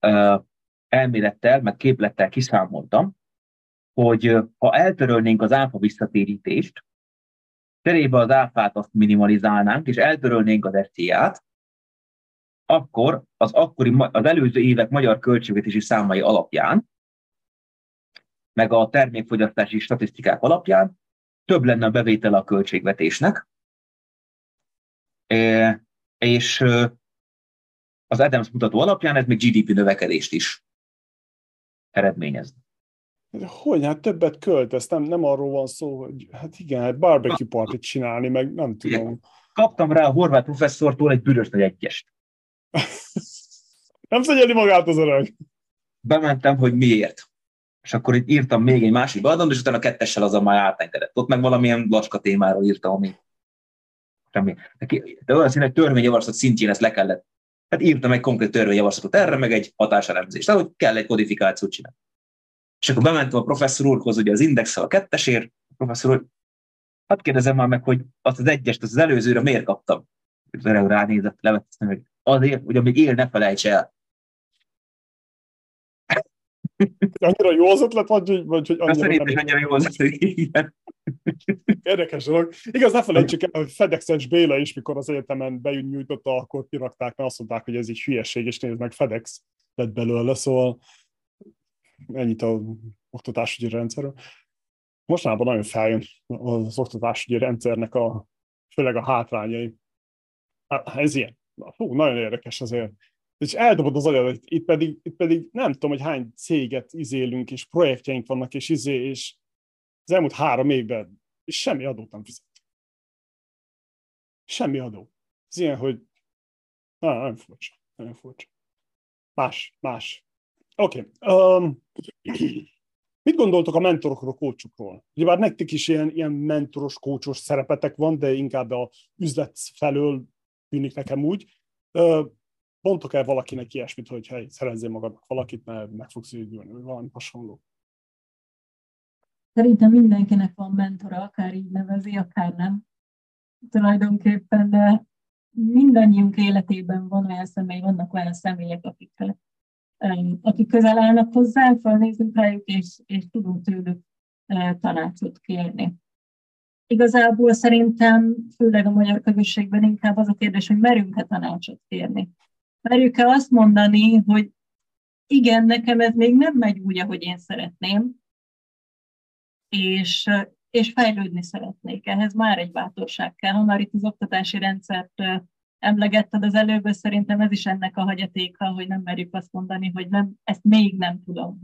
uh, elmélettel, meg képlettel kiszámoltam, hogy ha eltörölnénk az áfa visszatérítést, cserébe az áfát azt minimalizálnánk, és eltörölnénk az SZIA-t, akkor az, akkori, az előző évek magyar költségvetési számai alapján, meg a termékfogyasztási statisztikák alapján több lenne a bevétele a költségvetésnek, és az Adams mutató alapján ez még GDP növekedést is eredményez. Hogy, hát többet költesz, nem, nem arról van szó, hogy hát igen, hát barbecue partit csinálni, meg nem tudom. Kaptam rá a horvát professzortól egy bűrös nagy egyest. Nem szegyeli magát az öreg. Bementem, hogy miért. És akkor itt írtam még egy másik beadom, és utána a kettessel azon már átengedett. Ott meg valamilyen lacska témáról írtam, ami semmi. De olyan szín, hogy törvényjavaslat szintjén ezt le kellett. Hát írtam egy konkrét törvényjavaslatot erre, meg egy hatáselemzést. Tehát, hogy kell egy kodifikációt csinálni. És akkor bementem a professzor úrhoz, ugye az indexel a kettesért, a professzor úr, hát kérdezem már meg, hogy azt az egyest, az, az előzőre miért kaptam? Erre ránézett, levettem, hogy azért, hogy amíg él, ne felejts el. Annyira jó az ötlet, vagy, vagy hogy annyira Szerintem nem annyira jó az ötlet, Érdekes dolog. Igaz, ne felejtsük el, hogy FedEx-es Béla is, mikor az egyetemen benyújtotta, akkor kirakták, mert azt mondták, hogy ez egy hülyeség, és nézd meg, FedEx lett belőle, szóval ennyit a oktatásügyi rendszerről. Mostanában nagyon feljön az oktatásügyi rendszernek a, főleg a hátrányai. Ez ilyen. Hú, nagyon érdekes azért. És eldobod az agyadat, itt pedig, itt pedig nem tudom, hogy hány céget izélünk, és projektjeink vannak, és izé, és az elmúlt három évben és semmi adót nem fizet. Semmi adó. Ez ilyen, hogy ah, nagyon furcsa. Nagyon furcsa. Más, más. Oké. Okay. Um, mit gondoltok a mentorokról, kócsokról? Ugyebár nektek is ilyen, ilyen mentoros, kócsos szerepetek van, de inkább a üzlet felől tűnik nekem úgy. Uh, mondtok el valakinek ilyesmit, hogy hely, szerezzél magadnak valakit, mert meg fogsz ügyülni, vagy valami hasonló. Szerintem mindenkinek van mentora, akár így nevezi, akár nem. Tulajdonképpen, de mindannyiunk életében van olyan személy, vannak olyan személyek, akikre, akik közel állnak hozzá, felnézünk rájuk, és, és tudunk tőlük tanácsot kérni. Igazából szerintem, főleg a magyar közösségben inkább az a kérdés, hogy merünk-e tanácsot kérni. Merjük-e azt mondani, hogy igen, nekem ez még nem megy úgy, ahogy én szeretném, és, és fejlődni szeretnék. Ehhez már egy bátorság kell. Ha már itt az oktatási rendszert emlegetted az előbb, szerintem ez is ennek a hagyatéka, hogy nem merjük azt mondani, hogy nem, ezt még nem tudom.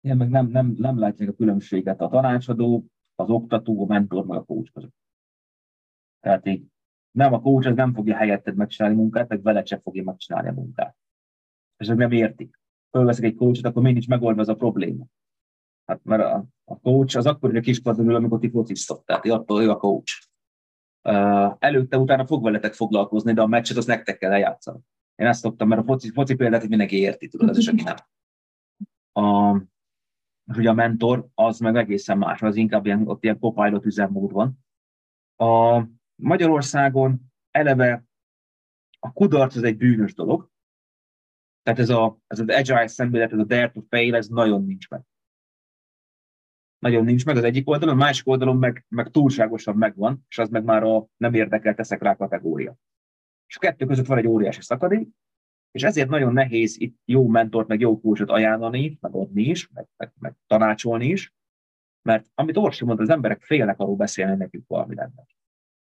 Igen, meg nem, nem, nem látják a különbséget a tanácsadó, az oktató, a mentor, meg a coach között. Tehát így nem a coach az nem fogja helyetted megcsinálni munkát, meg veled sem fogja megcsinálni a munkát. És ők nem értik. Fölveszik egy coachot, akkor mindig megoldva ez a probléma. Hát mert a, a coach az akkor, hogy a kispadon ül, amikor ti fociztok, tehát attól ő a coach. Előtte, utána fog veletek foglalkozni, de a meccset az nektek kell eljátszani. Én ezt szoktam, mert a foci, foci példát mindenki érti, tudod, ez is, aki nem. A, hogy a mentor az meg egészen más, az inkább ilyen, ott ilyen copilot üzemmód van. A Magyarországon eleve a kudarc az egy bűnös dolog, tehát ez, a, ez az agile szemlélet, ez a dare to fail, ez nagyon nincs meg nagyon nincs meg az egyik oldalon, a másik oldalon meg, meg túlságosan megvan, és az meg már a nem érdekel, teszek rá kategória. És a kettő között van egy óriási szakadék, és ezért nagyon nehéz itt jó mentort, meg jó kócsot ajánlani, meg adni is, meg, meg, meg tanácsolni is, mert amit Orsi mondta, az emberek félnek arról beszélni, nekünk valami lenne.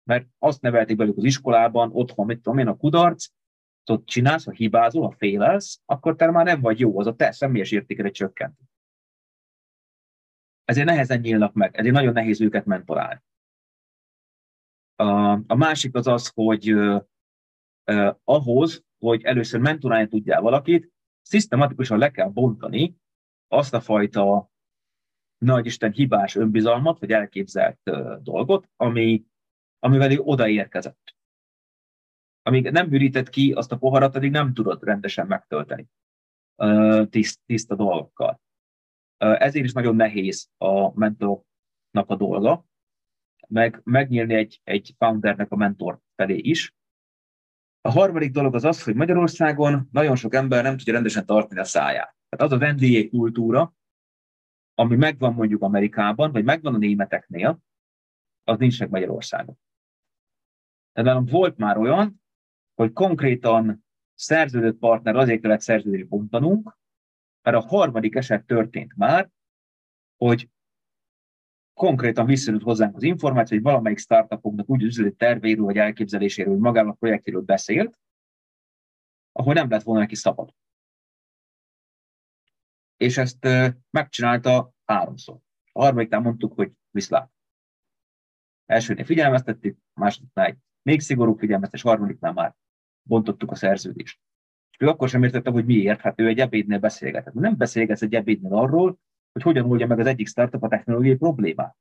mert azt nevelték velük az iskolában, otthon, mit tudom én, a kudarc, ott csinálsz, ha hibázol, ha félelsz, akkor te már nem vagy jó, az a te személyes értéked csökkent. Ezért nehezen nyílnak meg, ezért nagyon nehéz őket mentorálni. A, a másik az az, hogy uh, uh, ahhoz, hogy először mentorálni tudjál valakit, szisztematikusan le kell bontani azt a fajta nagy Isten hibás önbizalmat, vagy elképzelt uh, dolgot, ami, amivel ő odaérkezett. Amíg nem bűrített ki azt a poharat, addig nem tudod rendesen megtölteni tiszt, tiszta dolgokkal. Ezért is nagyon nehéz a mentoroknak a dolga, meg megnyílni egy, egy foundernek a mentor felé is. A harmadik dolog az az, hogy Magyarországon nagyon sok ember nem tudja rendesen tartani a száját. Tehát az a vendégek kultúra, ami megvan mondjuk Amerikában, vagy megvan a németeknél, az nincs meg Magyarországon. Tehát nálam volt már olyan, hogy konkrétan szerződött partner azért kellett szerződést bontanunk, mert a harmadik eset történt már, hogy konkrétan visszajött hozzánk az információ, hogy valamelyik startupoknak úgy üzleti tervéről vagy elképzeléséről, magának a projektéről beszélt, ahol nem lett volna neki szabad. És ezt megcsinálta háromszor. A harmadiknál mondtuk, hogy viszlát. Elsőnél figyelmeztettük, másodiknál egy még szigorúbb figyelmeztetés, harmadiknál már bontottuk a szerződést. Ő akkor sem értette, hogy miért, hát ő egy ebédnél beszélgetett. Nem beszélgetsz egy ebédnél arról, hogy hogyan oldja meg az egyik startup a technológiai problémát.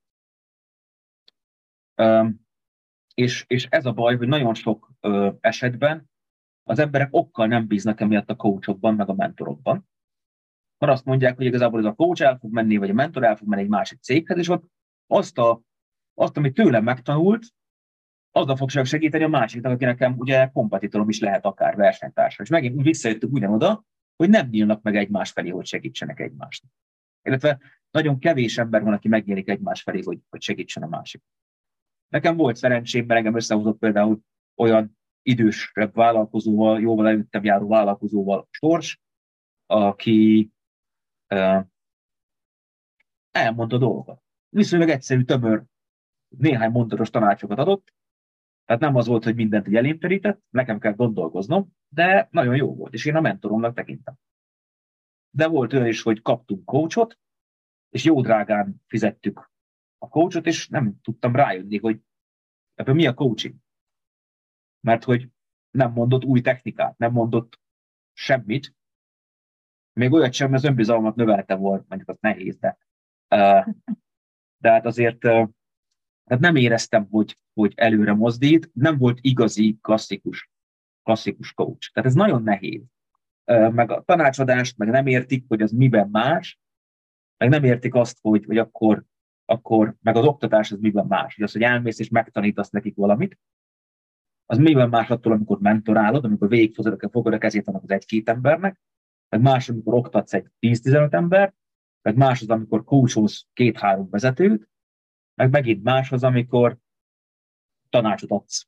És, és ez a baj, hogy nagyon sok esetben az emberek okkal nem bíznak emiatt a coachokban, meg a mentorokban. Mert azt mondják, hogy igazából ez a coach el fog menni, vagy a mentor el fog menni egy másik céghez, és ott azt, a, azt amit tőlem megtanult, azzal fog csak segíteni a másiknak, aki nekem ugye kompetitorom is lehet akár versenytársa. És megint úgy visszajöttük ugyanoda, hogy nem nyílnak meg egymás felé, hogy segítsenek egymásnak. Illetve nagyon kevés ember van, aki megnyílik egymás felé, hogy, hogy segítsen a másik. Nekem volt szerencsém, mert engem összehozott például olyan idősebb vállalkozóval, jóval előttem járó vállalkozóval Sors, aki uh, elmondta dolgokat. Viszonylag egyszerű, tömör, néhány mondatos tanácsokat adott, tehát nem az volt, hogy mindent így elém nekem kell gondolkoznom, de nagyon jó volt, és én a mentoromnak tekintem. De volt olyan is, hogy kaptunk coachot, és jó drágán fizettük a coachot, és nem tudtam rájönni, hogy ebből mi a coaching. Mert hogy nem mondott új technikát, nem mondott semmit, még olyat sem, az önbizalmat növelte volt, mondjuk az nehéz, de, de hát azért tehát nem éreztem, hogy, hogy előre mozdít, nem volt igazi, klasszikus, klasszikus coach. Tehát ez nagyon nehéz. Meg a tanácsadást, meg nem értik, hogy az miben más, meg nem értik azt, hogy, hogy akkor, akkor, meg az oktatás az miben más. Hogy az, hogy elmész és megtanítasz nekik valamit, az miben más attól, amikor mentorálod, amikor végigfogod fogod a kezét annak az egy-két embernek, meg más, amikor oktatsz egy 10-15 ember, meg más az, amikor coacholsz két-három vezetőt, meg megint más az, amikor tanácsot adsz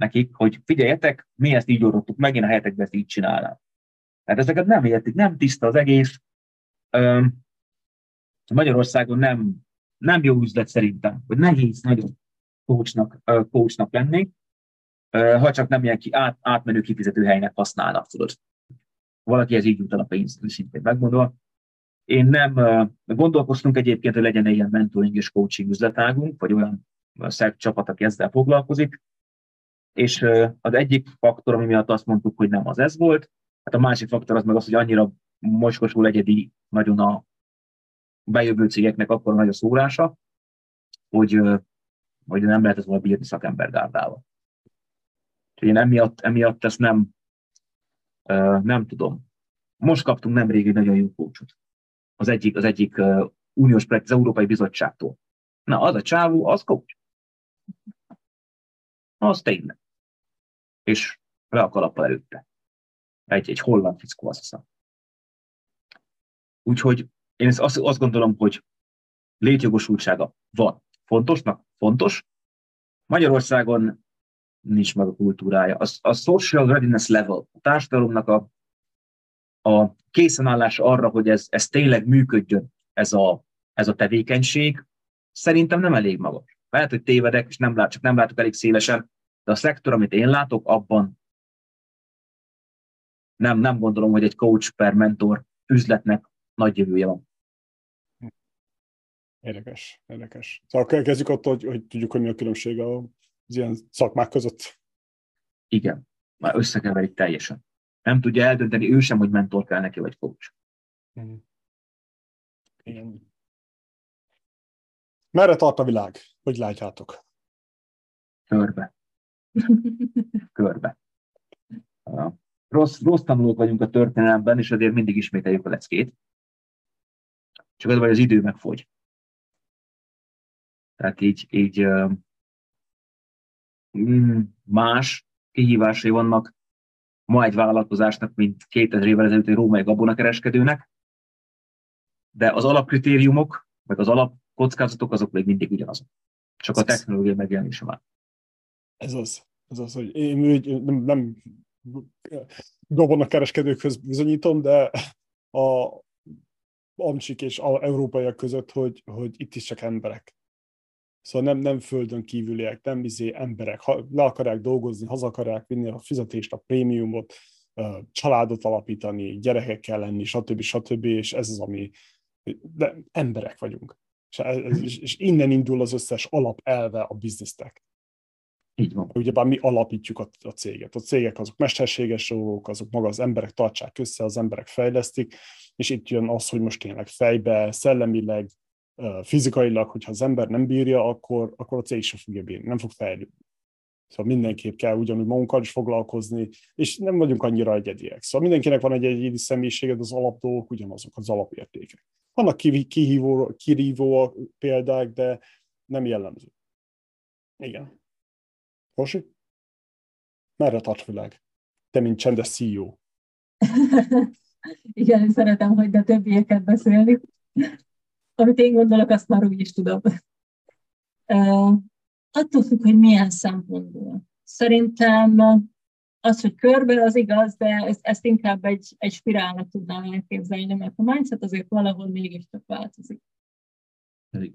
nekik, hogy figyeljetek, mi ezt így oldottuk meg, én a helyetekben ezt így csinálnám. Tehát ezeket nem értik, nem tiszta az egész. Magyarországon nem, nem jó üzlet szerintem, hogy nehéz nagyon coachnak, coachnak lenni, ha csak nem ilyen ki, át, átmenő kifizető helynek használnak, tudod. Valaki ez így jut el a pénzt, szintén megmondva. Én nem, gondolkoztunk egyébként, hogy legyen ilyen mentoring és coaching üzletágunk, vagy olyan csapat, aki ezzel foglalkozik, és az egyik faktor, ami miatt azt mondtuk, hogy nem az ez volt, hát a másik faktor az meg az, hogy annyira moskosul egyedi nagyon a bejövő cégeknek akkor nagy a szórása, hogy, hogy nem lehet ez volna bírni szakembergárdával. Úgyhogy én emiatt, emiatt ezt nem, nem tudom. Most kaptunk nemrég egy nagyon jó kócsot az egyik, az egyik uniós projekt, az Európai Bizottságtól. Na, az a csávó, az coach. Az tényleg. És le a kalappal előtte. Egy, egy holland fickó, azt hiszem. Úgyhogy én azt, azt gondolom, hogy létjogosultsága van. Fontosnak? Fontos. Magyarországon nincs meg a kultúrája. A, a social readiness level, a társadalomnak a, a készenállás arra, hogy ez, ez tényleg működjön, ez a, ez a tevékenység, szerintem nem elég magas. Lehet, hogy tévedek, és nem lát, csak nem látok elég szélesen, de a szektor, amit én látok, abban nem, nem gondolom, hogy egy coach per mentor üzletnek nagy jövője van. Érdekes, érdekes. Szóval kezdjük attól, hogy, hogy tudjuk, hogy mi a különbség az ilyen szakmák között. Igen, már összekeverik teljesen. Nem tudja eldönteni ő sem, hogy mentor kell neki, vagy coach. Mm. Igen. Merre tart a világ? Hogy látjátok? Körbe. Körbe. Rossz, rossz tanulók vagyunk a történelemben, és azért mindig ismételjük a leckét. Csak az, hogy az idő megfogy. Tehát így, így mm, más kihívásai vannak ma egy vállalkozásnak, mint 2000 évvel ezelőtt egy római gabonakereskedőnek, de az alapkritériumok, meg az alapkockázatok azok még mindig ugyanazok. Csak a technológia megjelenése van. Ez az. Ez az, hogy én nem, nem gabonakereskedőkhöz bizonyítom, de a amcsik és a európaiak között, hogy, hogy itt is csak emberek. Szóval nem, nem földön kívüliek, nem izé emberek, ha le akarják dolgozni, haza akarják vinni a fizetést, a prémiumot, családot alapítani, gyerekekkel lenni, stb. stb. És ez az, ami... De emberek vagyunk. És, ez, és innen indul az összes alapelve a biznisztek. Így van. Ugyebár mi alapítjuk a, a céget. A cégek azok mesterséges dolgok, azok maga az emberek tartsák össze, az emberek fejlesztik, és itt jön az, hogy most tényleg fejbe, szellemileg, fizikailag, hogyha az ember nem bírja, akkor, akkor a cég sem fogja bírni, nem fog fejlődni. Szóval mindenképp kell ugyanúgy magunkkal is foglalkozni, és nem vagyunk annyira egyediek. Szóval mindenkinek van egy egyedi személyiséged, az alapdolgok ugyanazok, az alapértékek. Vannak kihívó, kirívó példák, de nem jellemző. Igen. Hosi? Merre tart világ? Te, mint csendes CEO. Igen, szeretem, hogy a többieket beszélni amit én gondolok, azt már úgy is tudom. Uh, attól függ, hogy milyen szempontból. Szerintem az, hogy körbe, az igaz, de ezt, ezt inkább egy, egy spirálnak tudnám elképzelni, mert a mindset azért valahol mégis csak változik. Elég.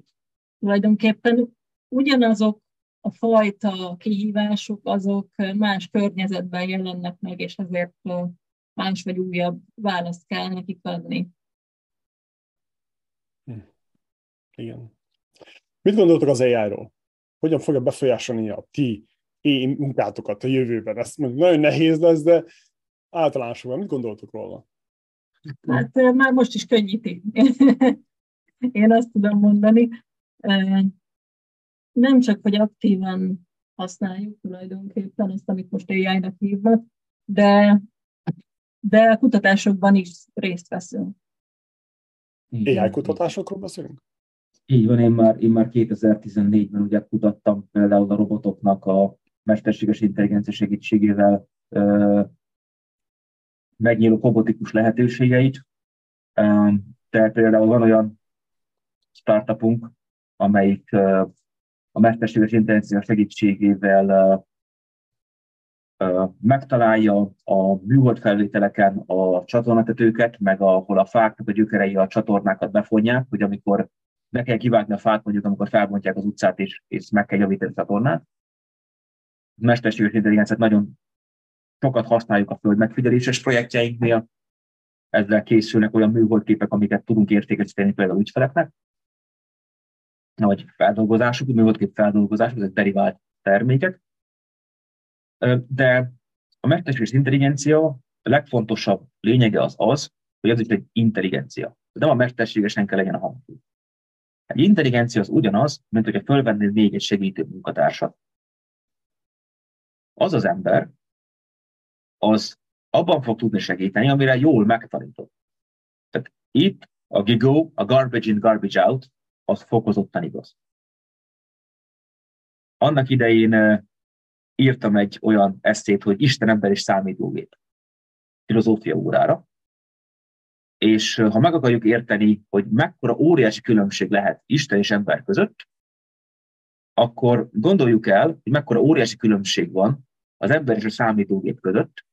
Tulajdonképpen ugyanazok a fajta kihívások, azok más környezetben jelennek meg, és ezért más vagy újabb választ kell nekik adni. Igen. Mit gondoltok az AI-ról? Hogyan fogja befolyásolni a ti én munkátokat a jövőben? Ez nagyon nehéz lesz, de általánosabban mit gondoltok róla? Hát már most is könnyíti. Én azt tudom mondani. Nem csak, hogy aktívan használjuk tulajdonképpen azt, amit most AI-nak hívnak, de, de a kutatásokban is részt veszünk. AI kutatásokról beszélünk? Így van, én már, én már 2014-ben ugye kutattam például a robotoknak a mesterséges intelligencia segítségével ö, megnyíló robotikus lehetőségeit. Tehát például van olyan startupunk, amelyik ö, a mesterséges intelligencia segítségével ö, ö, megtalálja a műhold felvételeken a csatornatetőket, meg ahol a fáknak a gyökerei a csatornákat befonják, hogy amikor be kell kivágni a fát, mondjuk, amikor felbontják az utcát, és, és meg kell javítani a csatornát. A mesterséges intelligenciát nagyon sokat használjuk a föld megfigyeléses projektjeinknél, ezzel készülnek olyan műholdképek, amiket tudunk értékesíteni például ügyfeleknek, vagy feldolgozások, műholdkép feldolgozások, ezek derivált termékek. De a mesterséges intelligencia a legfontosabb lényege az az, hogy ez egy intelligencia. Nem a mesterségesen kell legyen a hangsúly. Egy intelligencia az ugyanaz, mint hogyha fölvennél még egy segítő munkatársat. Az az ember, az abban fog tudni segíteni, amire jól megtanított. Tehát itt a GIGO, a garbage in, garbage out, az fokozottan igaz. Annak idején írtam egy olyan eszét, hogy Isten ember és számítógép filozófia órára, és ha meg akarjuk érteni, hogy mekkora óriási különbség lehet Isten és ember között, akkor gondoljuk el, hogy mekkora óriási különbség van az ember és a számítógép között,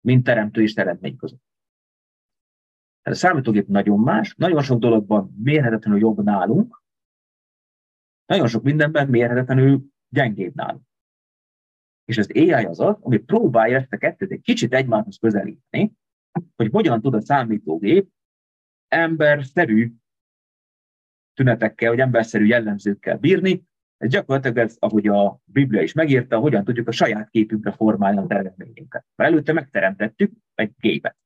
mint teremtő és teremtmény között. Tehát a számítógép nagyon más, nagyon sok dologban mérhetetlenül jobb nálunk, nagyon sok mindenben mérhetetlenül gyengébb nálunk. És az AI az az, ami próbálja ezt a kettőt egy kicsit egymáshoz közelíteni, hogy hogyan tud a számítógép emberszerű tünetekkel, vagy emberszerű jellemzőkkel bírni. Ez gyakorlatilag ez, ahogy a Biblia is megírta, hogyan tudjuk a saját képünkre formálni az eredményünket. Mert előtte megteremtettük egy gépet.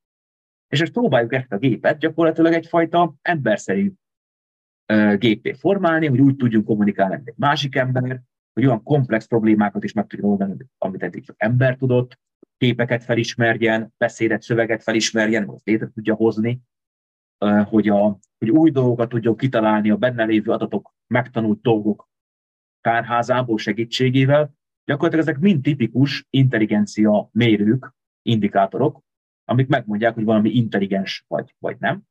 És most próbáljuk ezt a gépet gyakorlatilag egyfajta emberszerű gépé formálni, hogy úgy tudjunk kommunikálni, mint egy másik ember, hogy olyan komplex problémákat is meg tudjon oldani, amit eddig csak ember tudott, képeket felismerjen, beszédet, szöveget felismerjen, azt létre tudja hozni, hogy, a, hogy új dolgokat tudjon kitalálni a benne lévő adatok, megtanult dolgok tárházából segítségével. Gyakorlatilag ezek mind tipikus intelligencia mérők, indikátorok, amik megmondják, hogy valami intelligens vagy, vagy nem.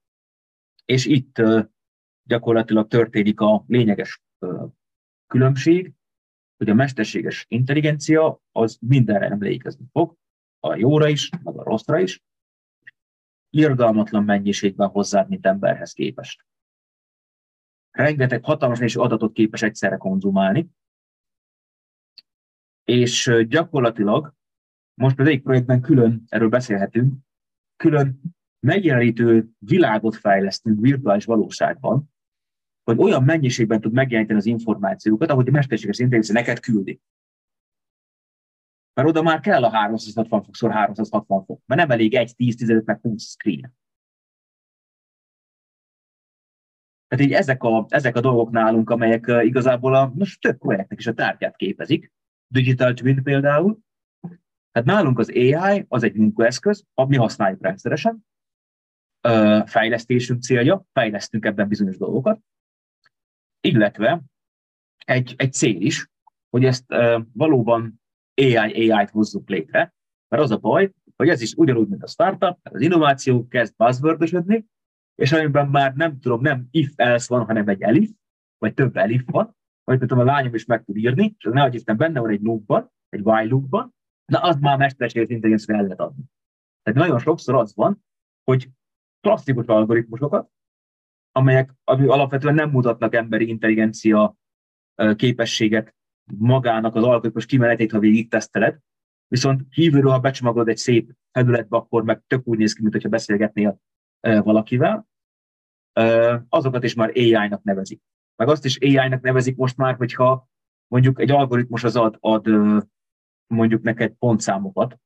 És itt gyakorlatilag történik a lényeges különbség, hogy a mesterséges intelligencia az mindenre emlékezni fog, a jóra is, meg a rosszra is, irgalmatlan mennyiségben hozzád, mint emberhez képest. Rengeteg hatalmas és adatot képes egyszerre konzumálni, és gyakorlatilag most az egyik projektben külön, erről beszélhetünk, külön megjelenítő világot fejlesztünk virtuális valóságban, hogy olyan mennyiségben tud megjeleníteni az információkat, ahogy a mesterséges intelligencia neked küldi. Mert oda már kell a 360 fokszor 360 fok, mert nem elég egy 10, 15 meg 20 screen. Tehát így ezek a, ezek a dolgok nálunk, amelyek igazából a most több projektnek is a tárgyát képezik. Digital Twin például. Hát nálunk az AI az egy munkaeszköz, mi használjuk rendszeresen, fejlesztésünk célja, fejlesztünk ebben bizonyos dolgokat, illetve egy, egy cél is, hogy ezt valóban AI-AI-t hozzuk létre, mert az a baj, hogy ez is ugyanúgy, mint a startup, az innováció kezd buzzword és amiben már nem tudom, nem if-else van, hanem egy elif, vagy több elif van, vagy tudom, a lányom is meg tud írni, és nehogy Isten benne van egy loopban, egy while loopban, na az már mesterséges intelligencia el lehet adni. Tehát nagyon sokszor az van, hogy klasszikus algoritmusokat, amelyek alapvetően nem mutatnak emberi intelligencia képességet magának az alkotmányos kimenetét, ha végig teszteled, viszont kívülről, ha becsomagolod egy szép felületbe, akkor meg tök úgy néz ki, mint hogyha beszélgetnél valakivel. Azokat is már AI-nak nevezik. Meg azt is AI-nak nevezik most már, hogyha mondjuk egy algoritmus az ad, ad mondjuk neked pontszámokat,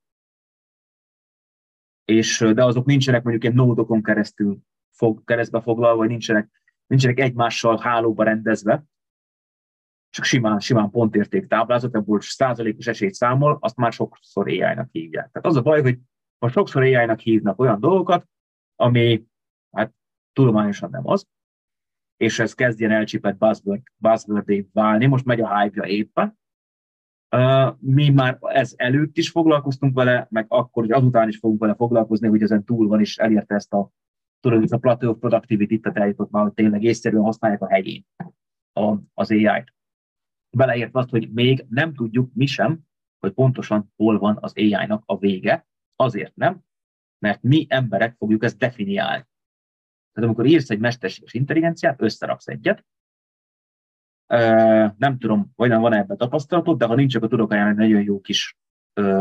és, de azok nincsenek mondjuk egy nódokon keresztül fog, keresztbe foglalva, vagy nincsenek, nincsenek egymással hálóba rendezve, csak simán, simán pontérték táblázat, ebből százalékos esélyt számol, azt már sokszor AI-nak hívják. Tehát az a baj, hogy most sokszor AI-nak hívnak olyan dolgokat, ami hát tudományosan nem az, és ez kezdjen elcsipett buzzword, buzzword válni, most megy a hype-ja éppen. Mi már ez előtt is foglalkoztunk vele, meg akkor, hogy azután is fogunk vele foglalkozni, hogy ezen túl van, és elérte ezt a, tudod, ez a plateau of productivity, tehát eljutott már, hogy tényleg észszerűen használják a hegyén az AI-t beleértve azt, hogy még nem tudjuk mi sem, hogy pontosan hol van az AI-nak a vége, azért nem, mert mi emberek fogjuk ezt definiálni. Tehát amikor írsz egy mesterséges intelligenciát, összeraksz egyet, nem tudom, vagy nem van -e ebben tapasztalatod, de ha nincs, akkor tudok ajánlani nagyon jó kis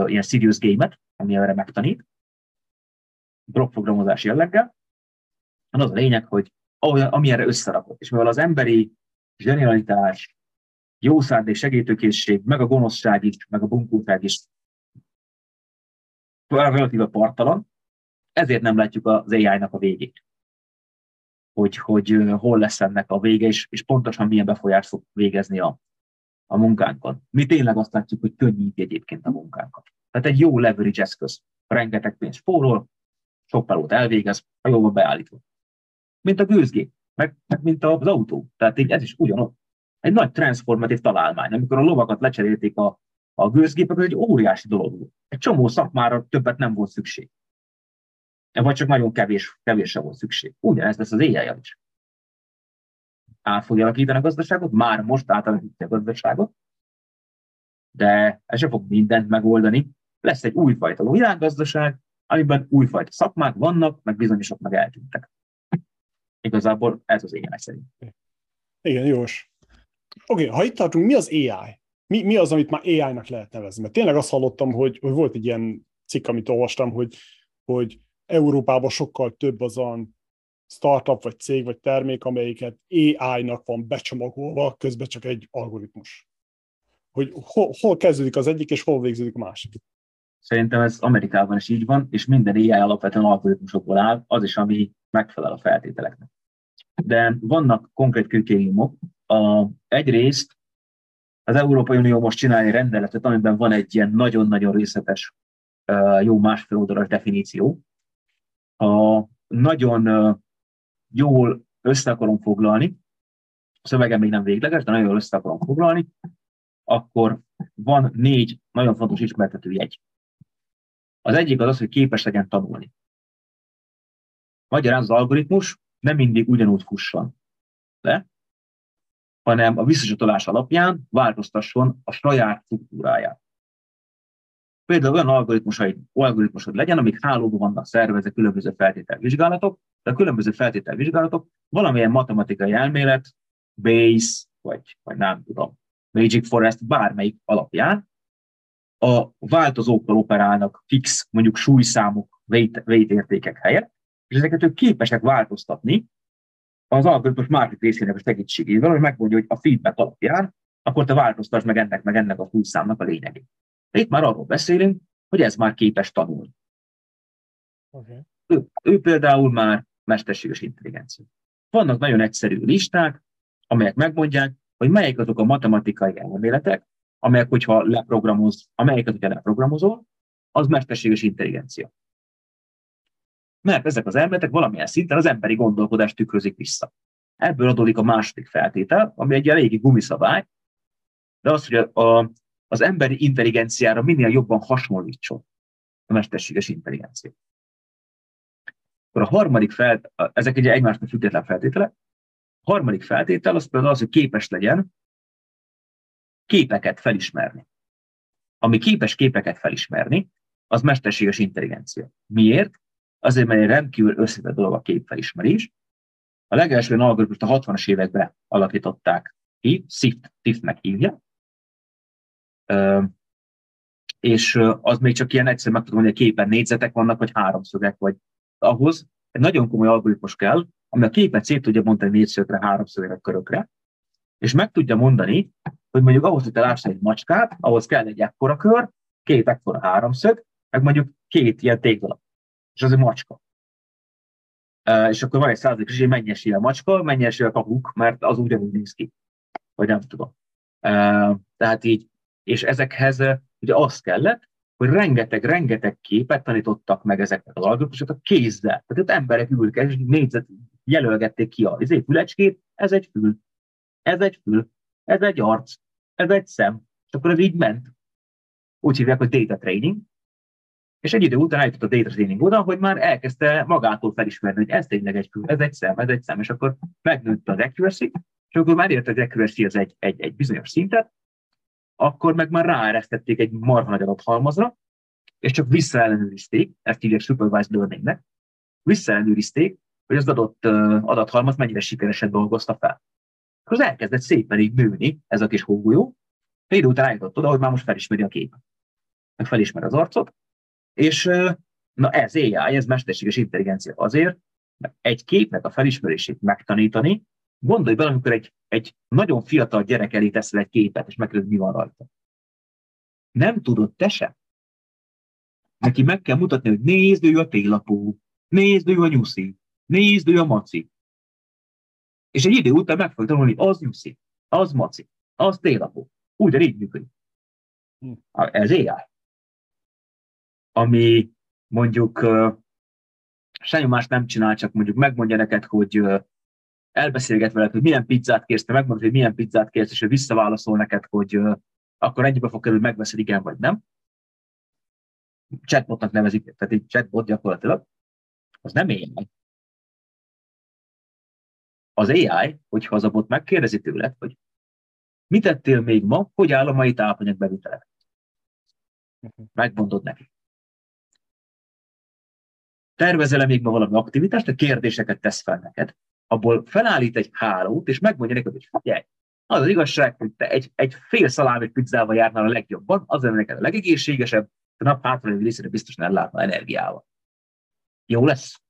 ilyen serious game-et, ami erre megtanít, blokkprogramozás jelleggel. Az a lényeg, hogy ami erre összerakott. És mivel az emberi zsenialitás, jó szándék, segítőkészség, meg a gonoszság is, meg a bunkóság is relatíve partalan, ezért nem látjuk az AI-nak a végét. Hogy, hogy hol lesz ennek a vége, és, és pontosan milyen befolyást fog végezni a, a munkánkon. Mi tényleg azt látjuk, hogy könnyíti egyébként a munkánkat. Tehát egy jó leverage eszköz. Rengeteg pénzt spórol, sok melót elvégez, ha jól van beállítva. Mint a gőzgép, meg, meg mint az autó. Tehát így ez is ugyanott egy nagy transformatív találmány. Amikor a lovakat lecserélték a, a gőzgépek, egy óriási dolog volt. Egy csomó szakmára többet nem volt szükség. Vagy csak nagyon kevés, kevésre volt szükség. Ugyanezt lesz az éjjel is. Át fogja alakítani a gazdaságot, már most átalakítja a gazdaságot, de ez sem fog mindent megoldani. Lesz egy újfajta világgazdaság, amiben újfajta szakmák vannak, meg bizonyosok meg eltűntek. Igazából ez az éjjel szerint. Igen, jós. Okay, ha itt tartunk, mi az AI? Mi, mi az, amit már AI-nak lehet nevezni? Mert tényleg azt hallottam, hogy, hogy volt egy ilyen cikk, amit olvastam, hogy, hogy Európában sokkal több azon startup, vagy cég, vagy termék, amelyiket AI-nak van becsomagolva, közben csak egy algoritmus. Hogy hol, hol kezdődik az egyik, és hol végződik a másik. Szerintem ez Amerikában is így van, és minden AI alapvetően algoritmusokból áll, az is, ami megfelel a feltételeknek. De vannak konkrét kritériumok. A, egyrészt az Európai Unió most csinálja egy rendeletet, amiben van egy ilyen nagyon-nagyon részletes, jó másfél oldalas definíció. A nagyon jól össze akarom foglalni, a szövegem még nem végleges, de nagyon jól össze akarom foglalni, akkor van négy nagyon fontos ismertető jegy. Az egyik az az, hogy képes legyen tanulni. Magyarán az algoritmus nem mindig ugyanúgy fusson le, hanem a visszacsatolás alapján változtasson a saját struktúráját. Például olyan algoritmusai, algoritmusod legyen, amik hálóban vannak szervezve különböző feltételvizsgálatok, de a különböző feltételvizsgálatok valamilyen matematikai elmélet, Bayes, vagy, vagy nem tudom, Magic Forest, bármelyik alapján a változókkal operálnak fix, mondjuk súlyszámok, weight, weight értékek helyett, és ezeket ők képesek változtatni az algoritmus másik részének a segítségével, hogy megmondja, hogy a feedback alapján, akkor te változtasd meg ennek, meg ennek a súlyszámnak a lényegét. Itt már arról beszélünk, hogy ez már képes tanulni. Okay. Ő, ő például már mesterséges intelligencia. Vannak nagyon egyszerű listák, amelyek megmondják, hogy melyek azok a matematikai elméletek, amelyek, hogyha leprogramoz, amelyeket, hogyha leprogramozol, az mesterséges intelligencia. Mert ezek az elméletek valamilyen szinten az emberi gondolkodást tükrözik vissza. Ebből adódik a második feltétel, ami egy régi gumiszabály, de az, hogy a, a, az emberi intelligenciára minél jobban hasonlítson a mesterséges intelligencia. Akkor a harmadik fel, ezek ugye egymásnak független feltételek, a harmadik feltétel az például az, hogy képes legyen képeket felismerni. Ami képes képeket felismerni, az mesterséges intelligencia. Miért? Azért, mert egy rendkívül összetett dolog a képfelismerés. A legelső algoritmust a 60-as években alakították ki, SIFT, SIFT-nek hívja, és az még csak ilyen egyszerű, meg tudom mondani, hogy a képen négyzetek vannak, vagy háromszögek, vagy ahhoz egy nagyon komoly algoritmus kell, ami a képet szét tudja mondani négyszögre, háromszögre, körökre, és meg tudja mondani, hogy mondjuk ahhoz, hogy te láss egy macskát, ahhoz kell egy ekkora kör, két ekkora háromszög, meg mondjuk két ilyen téglalap. És az egy macska. És akkor van egy százalék, és mennyi esélye a macska, mennyi esélye a kakuk, mert az ugyanúgy néz ki. Vagy nem tudom. Tehát így, és ezekhez ugye az kellett, hogy rengeteg-rengeteg képet tanítottak meg ezeknek az algoritmusoknak kézzel. Tehát ott emberek ültek, és négyzet jelölgették ki a fülecskét, ez egy fül, ez egy fül, ez egy arc, ez egy szem. És akkor ez így ment. Úgy hívják, hogy data training. És egy idő után eljutott a data training oda, hogy már elkezdte magától felismerni, hogy ez tényleg egy ez egy szem, ez egy szem, és akkor megnőtt az accuracy, és akkor már érte, hogy accuracy az egy, egy, egy bizonyos szintet, akkor meg már ráeresztették egy marha nagy adathalmazra, és csak visszaellenőrizték, ezt hívják supervised learningnek, visszaellenőrizték, hogy az adott adathalmaz mennyire sikeresen dolgozta fel. Akkor az elkezdett szépen így nőni ez a kis hógolyó, idő után eljutott oda, hogy már most felismeri a képet. Meg felismeri az arcot, és na ez AI, ez mesterséges intelligencia azért, mert egy képnek a felismerését megtanítani, Gondolj bele, amikor egy, egy nagyon fiatal gyerek elé teszel egy képet, és megkérdez, mi van rajta. Nem tudod te sem. Neki meg kell mutatni, hogy nézd, ő a télapó, nézd, ő a nyuszi, nézd, ő a maci. És egy idő után meg fog tanulni, az nyuszi, az maci, az télapó. Úgy, így működik. Hm. Ez AI. Ami mondjuk semmi más nem csinál, csak mondjuk megmondja neked, hogy elbeszélget veled, hogy milyen pizzát kérsz, te megmondod, hogy milyen pizzát kérsz, és ő visszaválaszol neked, hogy akkor ennyibe fog kerülni, megveszed, igen vagy nem. Chatbotnak nevezik, tehát egy chatbot gyakorlatilag. Az nem AI. Az AI, hogyha az a bot megkérdezi tőled, hogy mit tettél még ma, hogy áll a mai tápanyag bevitele? Megmondod neki. Tervezel-e még valami aktivitást, a kérdéseket tesz fel neked, abból felállít egy hálót, és megmondja neked, hogy figyelj, Az az igazság, hogy te egy, egy fél szalámi pizzával járnál a legjobban, az lenne neked a legegészségesebb, a nap hátralévő részére biztosan ellátna energiával. Jó lesz.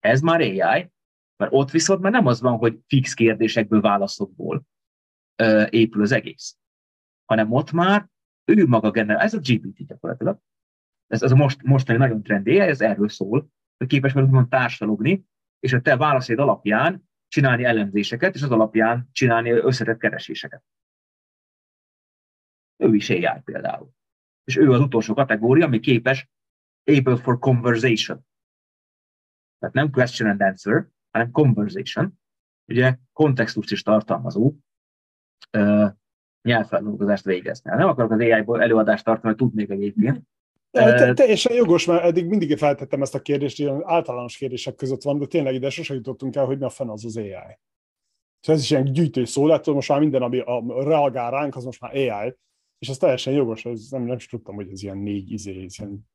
Ez már AI, mert ott viszont már nem az van, hogy fix kérdésekből, válaszokból ö, épül az egész, hanem ott már ő maga generál, ez a GPT gyakorlatilag. Ez, ez a most, mostani nagyon trendi, ez erről szól, hogy képes vagyunk társalogni, és a te válaszaid alapján csinálni elemzéseket, és az alapján csinálni összetett kereséseket. Ő is AI például. És ő az utolsó kategória, ami képes able for conversation. Tehát nem question and answer, hanem conversation. Ugye kontextust is tartalmazó uh, nyelvfeldolgozást végezni. Nem akarok az AI-ból előadást tartani, hogy tudnék egyébként, te, teljesen jogos, mert eddig mindig feltettem ezt a kérdést, ilyen általános kérdések között van, de tényleg ide sose jutottunk el, hogy mi a fenn az az AI. És ez is ilyen gyűjtő szó lett, most már minden, ami a, reagál ránk, az most már AI. És ez teljesen jogos, ez nem, nem is tudtam, hogy ez ilyen négy izé, ez ilyen...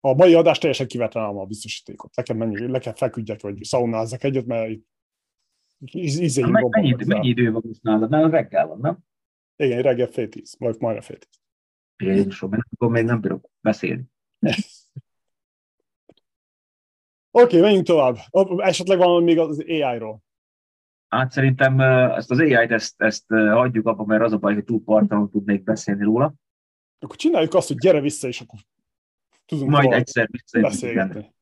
A mai adás teljesen kivetlenám a biztosítékot. Le kell, menni, le kell feküdjek, vagy szaunázzak egyet, mert itt izé mennyi, mennyi, mennyi idő van most nálad? Nálad reggel van, nem? Igen, reggel fél tíz, vagy majdnem fél tíz. Én akkor még nem bírok beszélni. Oké, okay, menjünk tovább. Esetleg van még az AI-ról. Hát szerintem ezt az AI-t ezt, ezt hagyjuk abba, mert az a baj, hogy túl partalan tudnék beszélni róla. Akkor csináljuk azt, hogy gyere vissza, és akkor tudunk Majd egyszer beszélgetni.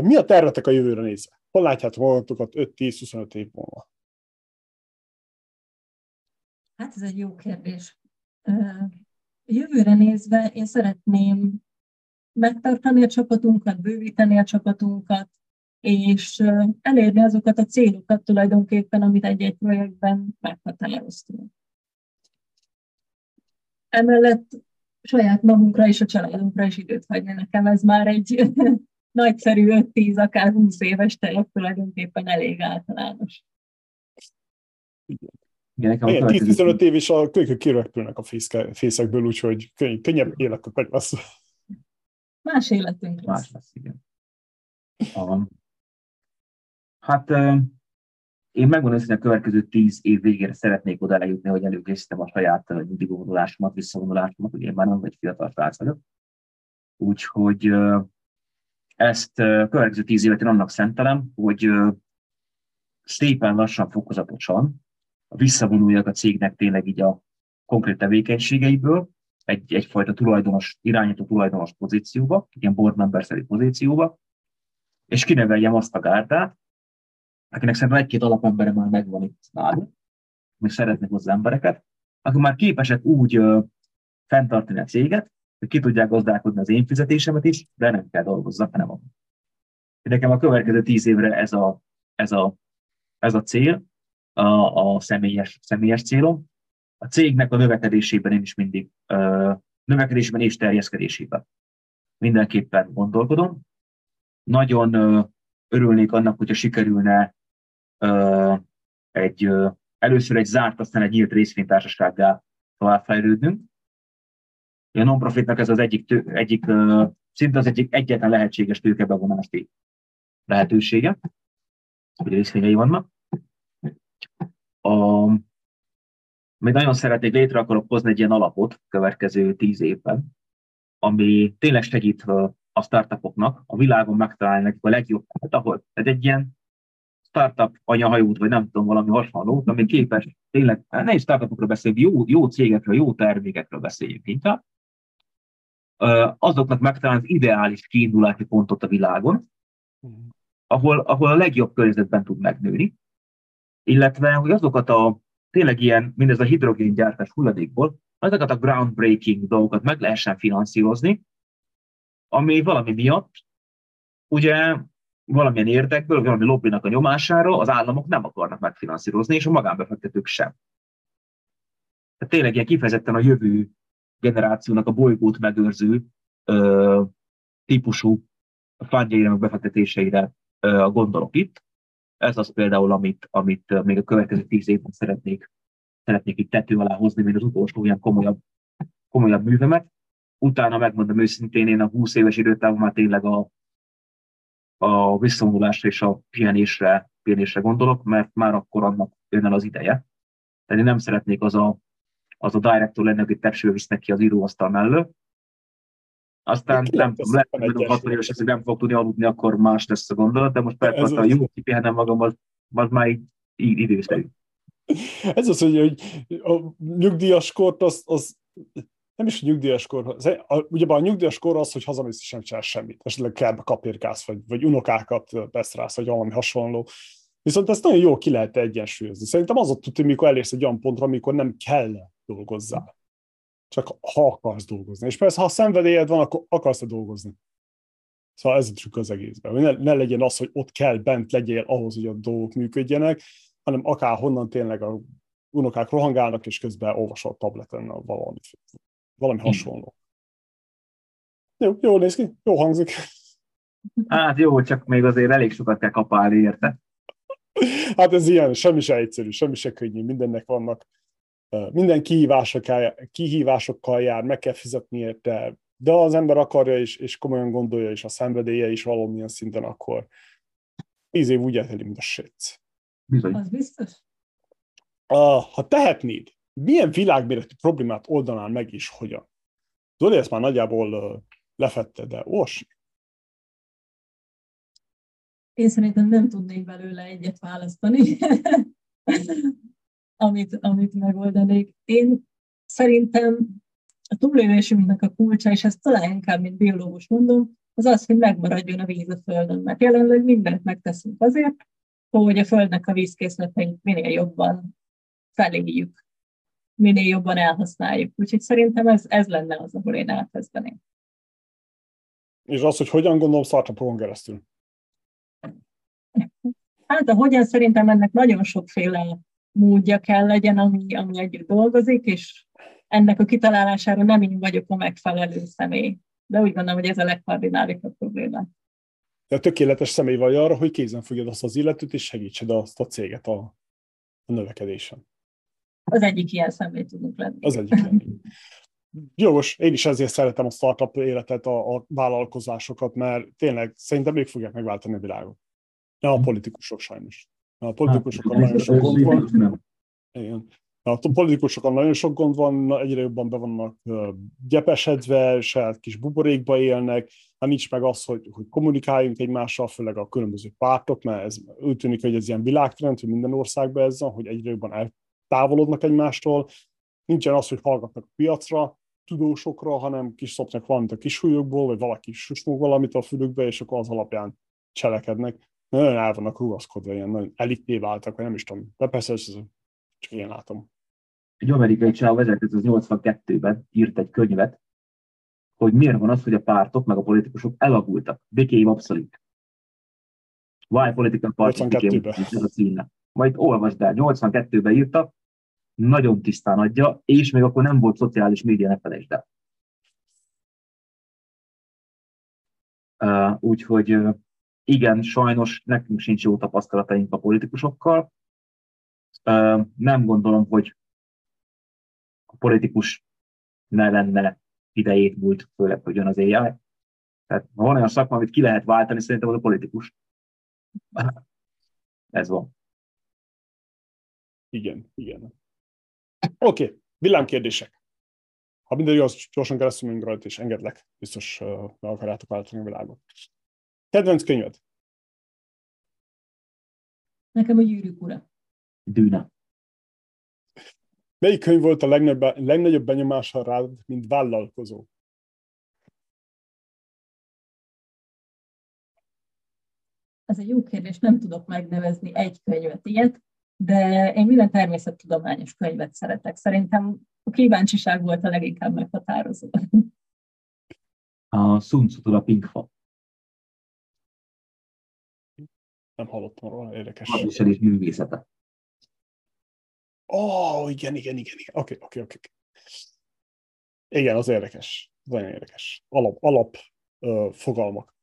Mi a tervetek a jövőre nézve? Hol látjátok magatokat 5-10-25 év múlva? Hát ez egy jó kérdés. Jövőre nézve én szeretném megtartani a csapatunkat, bővíteni a csapatunkat, és elérni azokat a célokat tulajdonképpen, amit egy-egy projektben meghatároztunk. Emellett saját magunkra és a családunkra is időt hagyni. Nekem ez már egy nagyszerű 5-10, akár 20 éves terv tulajdonképpen elég általános. Igen, nekem 10-15 év is a kölykök kiröpülnek a fészekből, úgyhogy könny, könnyebb életek lesz. Más életünk lesz. Más lesz, igen. Um, hát én megmondom, hogy a következő tíz év végére szeretnék oda eljutni, hogy előkészítem a saját nyugdíjvonulásomat, visszavonulásomat, ugye én már nem egy fiatal srác vagyok. Úgyhogy ezt következő tíz évet én annak szentelem, hogy szépen lassan, fokozatosan visszavonuljak a cégnek tényleg így a konkrét tevékenységeiből, egy, egyfajta tulajdonos, irányító tulajdonos pozícióba, ilyen board member pozícióba, és kineveljem azt a gárdát, akinek szerintem egy-két alapembere már megvan itt nálunk, még szeretnek hozzá embereket, akik már képesek úgy ö, fenntartani a céget, hogy ki tudják gazdálkodni az én fizetésemet is, de nem kell dolgozzak, hanem a Nekem a következő tíz évre ez a, ez a, ez a cél, a, a személyes, személyes célom. A cégnek a növekedésében én is mindig, ö, növekedésében és terjeszkedésében mindenképpen gondolkodom. Nagyon örülnék annak, hogyha sikerülne ö, egy, először egy zárt, aztán egy nyílt részvénytársasággá továbbfejlődnünk. A non-profitnak ez az egyik, egyik ö, szinte az egyik egyetlen lehetséges tőkebevonási lehetősége, hogy részvényei vannak. A, még nagyon szeretnék létre akarok hozni egy ilyen alapot következő tíz évben, ami tényleg segít a startupoknak. A világon megtalálni nekik a legjobb, hát ahol ez egy ilyen startup anyahajót, vagy nem tudom, valami hasonlót, ami képes tényleg, hát ne is startupokról beszéljünk, jó, jó cégekről, jó termékekről beszéljünk inkább, azoknak megtalálni az ideális kiindulási pontot a világon, hmm. ahol, ahol a legjobb környezetben tud megnőni, illetve hogy azokat a tényleg ilyen, mindez a hidrogéngyártás hulladékból, azokat a groundbreaking dolgokat meg lehessen finanszírozni, ami valami miatt, ugye valamilyen érdekből, valami lobbynak a nyomására az államok nem akarnak megfinanszírozni, és a magánbefektetők sem. Tehát tényleg ilyen kifejezetten a jövő generációnak a bolygót megőrző ö, típusú fundjaira, befektetéseire ö, gondolok itt. Ez az például, amit, amit még a következő tíz évben szeretnék, szeretnék itt tető alá hozni, mint az utolsó ilyen komolyabb, komolyabb művemet. Utána megmondom őszintén, én a 20 éves időtávon már tényleg a, a visszavonulásra és a pihenésre pihenésre gondolok, mert már akkor annak jön el az ideje. Tehát én nem szeretnék az a, az a director lenni, aki tepső visz neki az íróasztal mellől. Aztán nem tudom, lehet, hogy 60 éves, hogy nem fog tudni aludni, akkor más lesz a gondolat, de most persze, jó kipihenem magam, az, az már így, így időszerű. Ez az, hogy, hogy a nyugdíjas kort, az, az nem is a nyugdíjas kor, ugye a nyugdíjas kor az, hogy hazamész és nem csinál semmit, esetleg kertbe kapirkálsz, vagy, vagy unokákat beszrász, vagy valami hasonló. Viszont ezt nagyon jól ki lehet egyensúlyozni. Szerintem az ott tudja, mikor elérsz egy olyan pontra, amikor nem kell dolgozzál. Csak ha akarsz dolgozni. És persze, ha szenvedélyed van, akkor akarsz dolgozni. Szóval ez a az egészben. Ne, ne legyen az, hogy ott kell bent legyél ahhoz, hogy a dolgok működjenek, hanem akár honnan tényleg a unokák rohangálnak, és közben olvasol a tableten valami, valami hasonló. Jó, jó néz ki, jó hangzik. Hát jó, csak még azért elég sokat kell kapálni érte. Hát ez ilyen, semmi se egyszerű, semmi se könnyű, mindennek vannak, minden kihívásokkal, kihívásokkal jár, meg kell fizetni érte, de az ember akarja és, és komolyan gondolja, és a szenvedélye is valamilyen szinten, akkor tíz év úgy elteli, mint a sétsz. Bizony. Az biztos. Uh, ha tehetnéd, milyen világméretű problémát oldanál meg is hogyan? Zoli ezt már nagyjából uh, lefette, de olvasni. Én szerintem nem tudnék belőle egyet választani, amit, amit megoldanék. Én szerintem a túlélésünknek a kulcsa, és ezt talán inkább, mint biológus mondom, az az, hogy megmaradjon a víz a Földön. Mert jelenleg mindent megteszünk azért, hogy a Földnek a vízkészleteit minél jobban feléljük, minél jobban elhasználjuk. Úgyhogy szerintem ez, ez lenne az, ahol én elkezdeném. És az, hogy hogyan gondolom startupon keresztül? Hát a hogyan szerintem ennek nagyon sokféle módja kell legyen, ami, ami együtt dolgozik, és ennek a kitalálására nem én vagyok a megfelelő személy. De úgy gondolom, hogy ez a legkardinálisabb probléma. De a tökéletes személy vagy arra, hogy kézen fogjad azt az illetőt, és segítsed azt a céget a, a növekedésen. Az egyik ilyen személy tudunk lenni. Az egyik ilyen. Jogos, én is ezért szeretem a startup életet, a, a vállalkozásokat, mert tényleg szerintem ők fogják megváltani a világot. Nem a politikusok sajnos. A politikusokon hát, nagyon sok gond van. Igen. A politikusokon nagyon sok gond van, egyre jobban be vannak gyepesedve, saját kis buborékba élnek, hát nincs meg az, hogy, hogy kommunikáljunk egymással, főleg a különböző pártok, mert ez úgy tűnik, hogy ez ilyen világtrend, hogy minden országban ez van, hogy egyre jobban eltávolodnak egymástól. Nincsen az, hogy hallgatnak a piacra, tudósokra, hanem kis szopnak valamit a kisúlyokból, vagy valaki susmog valamit a fülükbe, és akkor az alapján cselekednek. Nagyon el vannak rugaszkodva, ilyen nagyon elitté váltak, vagy nem is tudom. De persze ez csak én látom egy amerikai csáv 1982-ben írt egy könyvet, hogy miért van az, hogy a pártok meg a politikusok elagultak. Became obsolete. Why political parties became ez a címe. Majd olvasd el, 82-ben írta, nagyon tisztán adja, és még akkor nem volt szociális média, ne felejtsd el. Uh, úgyhogy uh, igen, sajnos nekünk sincs jó tapasztalataink a politikusokkal. Nem gondolom, hogy a politikus ne lenne idejét múlt, főleg, hogy jön az AI. Tehát ha van olyan szakma, amit ki lehet váltani, szerintem az a politikus. Ez van. Igen, igen. Oké, okay. villámkérdések. Ha minden jó, az gyorsan keresztül rajta, és engedlek. Biztos uh, meg akarjátok váltani a világot. Kedvenc könyved? Nekem a gyűrűk ura. Dűna. Melyik könyv volt a legnagyobb, legnagyobb benyomása rád, mint vállalkozó? Ez egy jó kérdés, nem tudok megnevezni egy könyvet ilyet, de én minden természettudományos könyvet szeretek. Szerintem a kíváncsiság volt a leginkább meghatározó. A Sun Tzu a Pinkfa. Nem hallottam róla, érdekes. A is művészete. Ó, oh, igen, igen, igen, igen. Oké, oké, oké. Igen, az érdekes. Az nagyon érdekes. Alap, alap uh, fogalmak.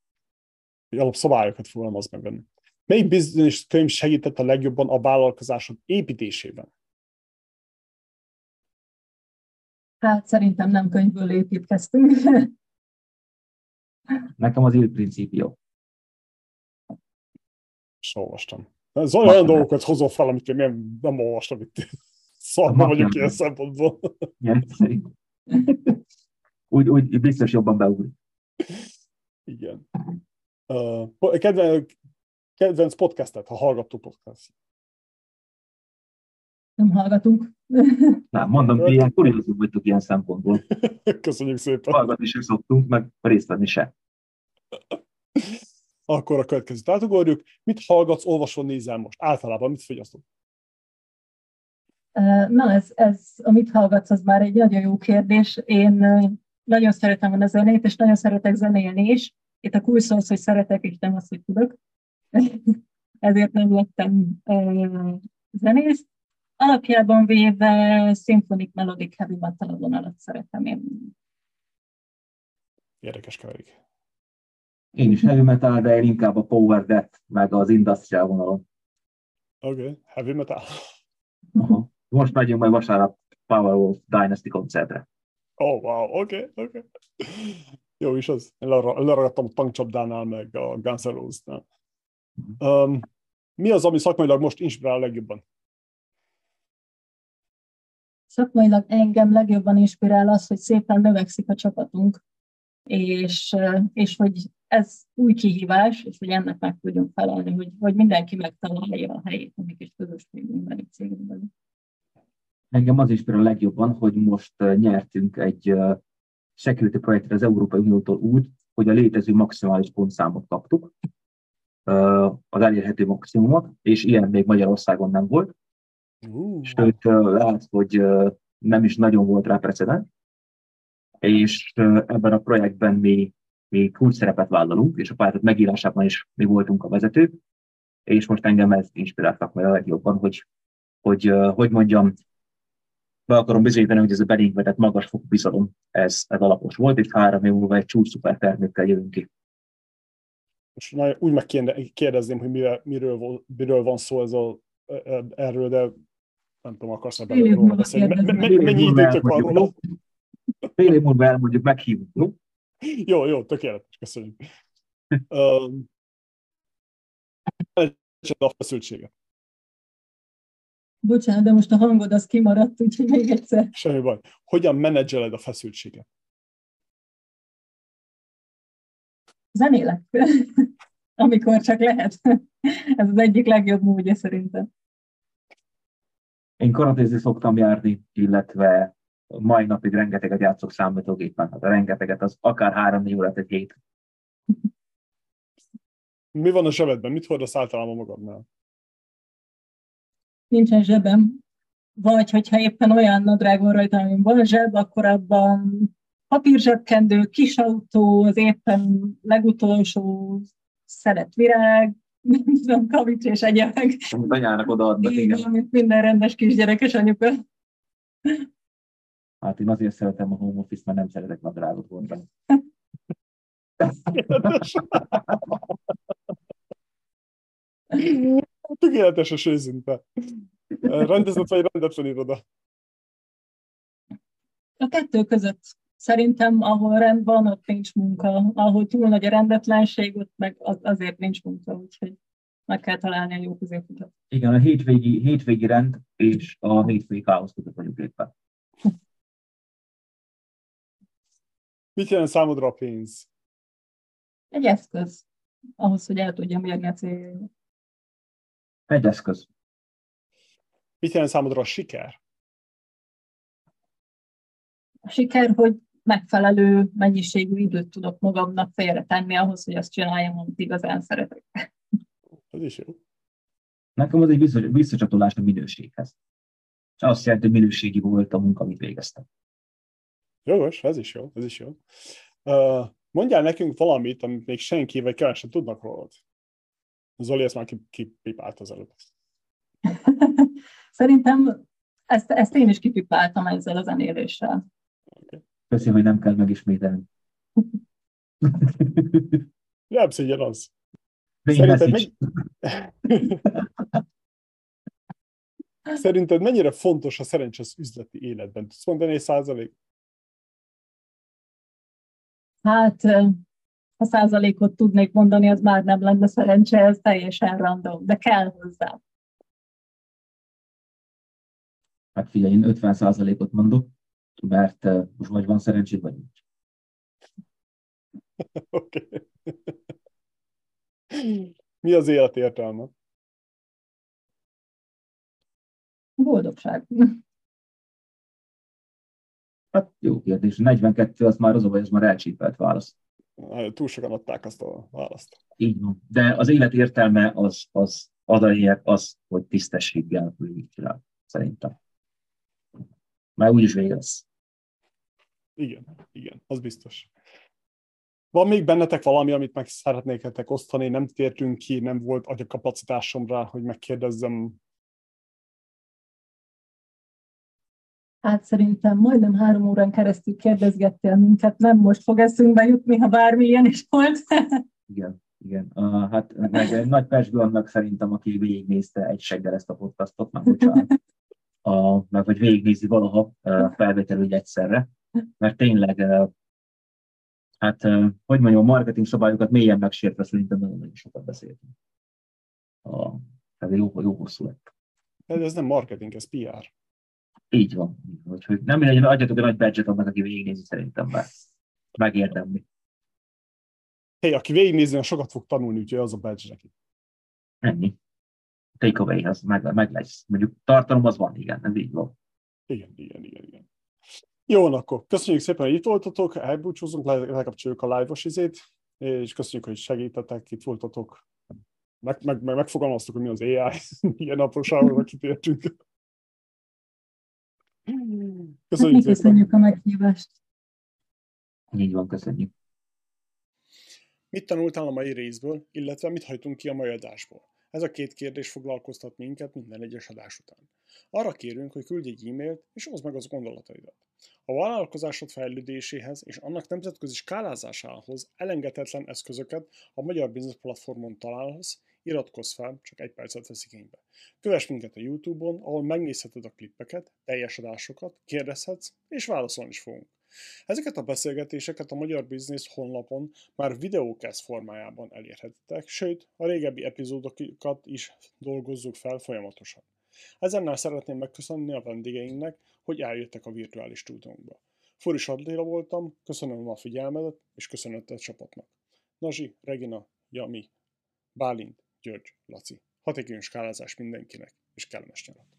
Alap szabályokat fogalmaz meg benne. Melyik bizonyos könyv segített a legjobban a vállalkozásod építésében? Hát szerintem nem könyvből építkeztünk. Nekem az Il Principio. És olvastam. Ez olyan dolgokat hozol fel, amit én nem, nem olvastam itt. Nem vagyok ilyen szempontból. úgy, úgy biztos jobban beugrik. Igen. Uh, kedvenc, kedvenc podcastet, ha hallgattuk podcast. Nem hallgatunk. Nem, mondom, ti ilyen kuriózunk vagytok ilyen szempontból. Köszönjük szépen. Hallgatni sem szoktunk, meg részt venni se. Akkor a következőt átugorjuk. Mit hallgatsz, olvasol, nézel most? Általában mit fogyasztod? Na, ez, ez, amit hallgatsz, az már egy nagyon jó kérdés. Én nagyon szeretem a zenét, és nagyon szeretek zenélni is. Itt a kulcs az, hogy szeretek, és nem az, hogy tudok. Ezért nem lettem zenész. Alapjában véve Symphonic Melodic Heavy Metal vonalat szeretem én. Érdekes keverik. Én is heavy metal, de én inkább a power death, meg az industrial vonalon. Oké, okay. heavy metal. Aha. Most megyünk majd vasárnap Power Wolf Dynasty koncertre. Oh, wow, oké, okay, oké. Okay. Jó is az. Én leragadtam a tankcsapdánál, meg a Guns N' Roses-nál. Um, mi az, ami szakmailag most inspirál legjobban? Szakmailag engem legjobban inspirál az, hogy szépen növekszik a csapatunk, és, és hogy ez új kihívás, és hogy ennek meg tudjunk felelni, hogy, hogy mindenki megtalálja a helyét, amik is közösségünkben, egy cégünkben. Engem az is például a legjobban, hogy most nyertünk egy security projektre az Európai Uniótól úgy, hogy a létező maximális pontszámot kaptuk, az elérhető maximumot, és ilyen még Magyarországon nem volt. Uh. Sőt, lehet, hogy nem is nagyon volt rá precedens, és ebben a projektben mi, mi kulcs szerepet vállalunk, és a pályázat megírásában is mi voltunk a vezetők, és most engem ez inspiráltak meg a legjobban, hogy, hogy, hogy mondjam, be akarom bizonyítani, hogy ez a belénk vetett magas fokú bizalom, ez, ez alapos volt, és három év múlva egy csúcs szuper termékkel jövünk ki. És úgy megkérdezném, hogy miről, miről, miről van szó ez a, e, e, erről, de nem tudom, akarsz e róla beszélni. Mennyi időtök van róla? Fél év múlva elmondjuk, meghívunk, jó? Jó, tökéletes, köszönjük. um, a feszültséget. Bocsánat, de most a hangod az kimaradt, úgyhogy még egyszer. Semmi baj. Hogyan menedzseled a feszültséget? Zenélek. Amikor csak lehet. Ez az egyik legjobb módja szerintem. Én karatézni szoktam járni, illetve mai napig rengeteget játszok számítógépen. Hát a rengeteget, az akár három-négy órát egy hét. Mi van a zsebedben? Mit hordasz általában magadnál? nincsen zsebem, vagy hogyha éppen olyan nadrág van rajta, amin van zseb, akkor abban papírzsebkendő, kis autó, az éppen legutolsó szeret virág, nem tudom, kavics és egyebek. Amit anyának odaadnak, igen. Amit minden rendes kisgyerekes anyuka. Hát én azért szeretem a home office, mert nem szeretek nadrágot mondani. Tökéletes a őszinte. Rendezett vagy rendetlen iroda? A kettő között. Szerintem, ahol rend van, ott nincs munka. Ahol túl nagy a rendetlenség, ott meg azért nincs munka, úgyhogy meg kell találni a jó középutat. Igen, a hétvégi, hétvégi rend és a hétvégi káosz között vagyunk éppen. Mit jelent számodra a pénz? Egy eszköz ahhoz, hogy el tudjam érni a céljaimat. Egy eszköz. Mit jelent számodra a siker? A siker, hogy megfelelő mennyiségű időt tudok magamnak félretenni ahhoz, hogy azt csináljam, amit igazán szeretek. Ez is jó. Nekem az egy visszacsatolás a minőséghez. És azt jelenti, hogy minőségi volt a munka, amit végeztem. Jogos, ez is jó, ez is jó. Uh, mondjál nekünk valamit, amit még senki vagy kevesen tudnak rólad. Zoli ezt már kipipált az előtt. Szerintem ezt, ezt én is kipipáltam ezzel a zenéléssel. Köszönöm, hogy nem kell megismételni. Nem szégyen az. Szerinted, mennyire fontos a szerencs az üzleti életben? Tudsz mondani egy százalék? Hát ha százalékot tudnék mondani, az már nem lenne szerencse, ez teljesen random, de kell hozzá. Hát figyelj, én 50 százalékot mondok, mert most vagy van szerencsét, vagy nincs. Oké. Mi az élet értelme? Boldogság. Hát jó kérdés. 42 az már az a baj, az már elcsípelt válasz. Túl sokan adták azt a választ. Így van. De az élet értelme az, az adalék az, hogy tisztességgel végigcsinál, szerintem. Már úgyis vége lesz. Igen, igen, az biztos. Van még bennetek valami, amit meg szeretnéketek osztani, nem tértünk ki, nem volt agyakapacitásomra, hogy megkérdezzem Hát szerintem majdnem három órán keresztül kérdezgettél minket, nem most fog eszünkbe jutni, ha bármilyen is volt. igen, igen. Uh, hát meg egy nagy persgő annak szerintem, aki végignézte egy seggel ezt a podcastot, már bocsánat. A, meg hogy végignézi valaha uh, felvételű egyszerre, mert tényleg uh, hát, uh, hogy mondjam, a marketing szabályokat mélyen megsértve szerintem nagyon-nagyon sokat beszéltünk. Uh, ez jó, jó hosszú lett. Ez nem marketing, ez PR. Így van. Úgyhogy nem mindegy, adjatok egy nagy badge annak, aki végignézi szerintem már. Megérdemli. Hé, hey, aki végignézi, sokat fog tanulni, úgyhogy az a badge neki. Ennyi. Takeaway, az meg, meg lesz. Mondjuk tartalom az van, igen, ez így van. Igen, igen, igen, igen. Jó, akkor köszönjük szépen, hogy itt voltatok, elbúcsúzunk, le, lekapcsoljuk a live-os izét, és köszönjük, hogy segítettek, itt voltatok. Meg, meg, meg megfogalmaztuk, hogy mi az AI, ilyen apróságokra kitértünk. Köszönjük, hát köszönjük a meghívást. Így van, köszönjük. Mit tanultál a mai részből, illetve mit hajtunk ki a mai adásból? Ez a két kérdés foglalkoztat minket minden egyes adás után. Arra kérünk, hogy küldj egy e-mailt, és oszd meg az gondolataidat. A vállalkozásod fejlődéséhez és annak nemzetközi skálázásához elengedhetetlen eszközöket a Magyar Business Platformon találhatsz, iratkozz fel, csak egy percet vesz igénybe. Kövess minket a Youtube-on, ahol megnézheted a klippeket, teljes adásokat, kérdezhetsz, és válaszolni is fogunk. Ezeket a beszélgetéseket a Magyar Business honlapon már videókesz formájában elérhetitek, sőt, a régebbi epizódokat is dolgozzuk fel folyamatosan. Ezennel szeretném megköszönni a vendégeinknek, hogy eljöttek a virtuális stúdiónkba. Furis Adléla voltam, köszönöm a figyelmedet, és köszönöm a csapatnak. Nazsi, Regina, Jami, Bálint, György, Laci. Hatékony skálázás mindenkinek, és kellemes nyarat!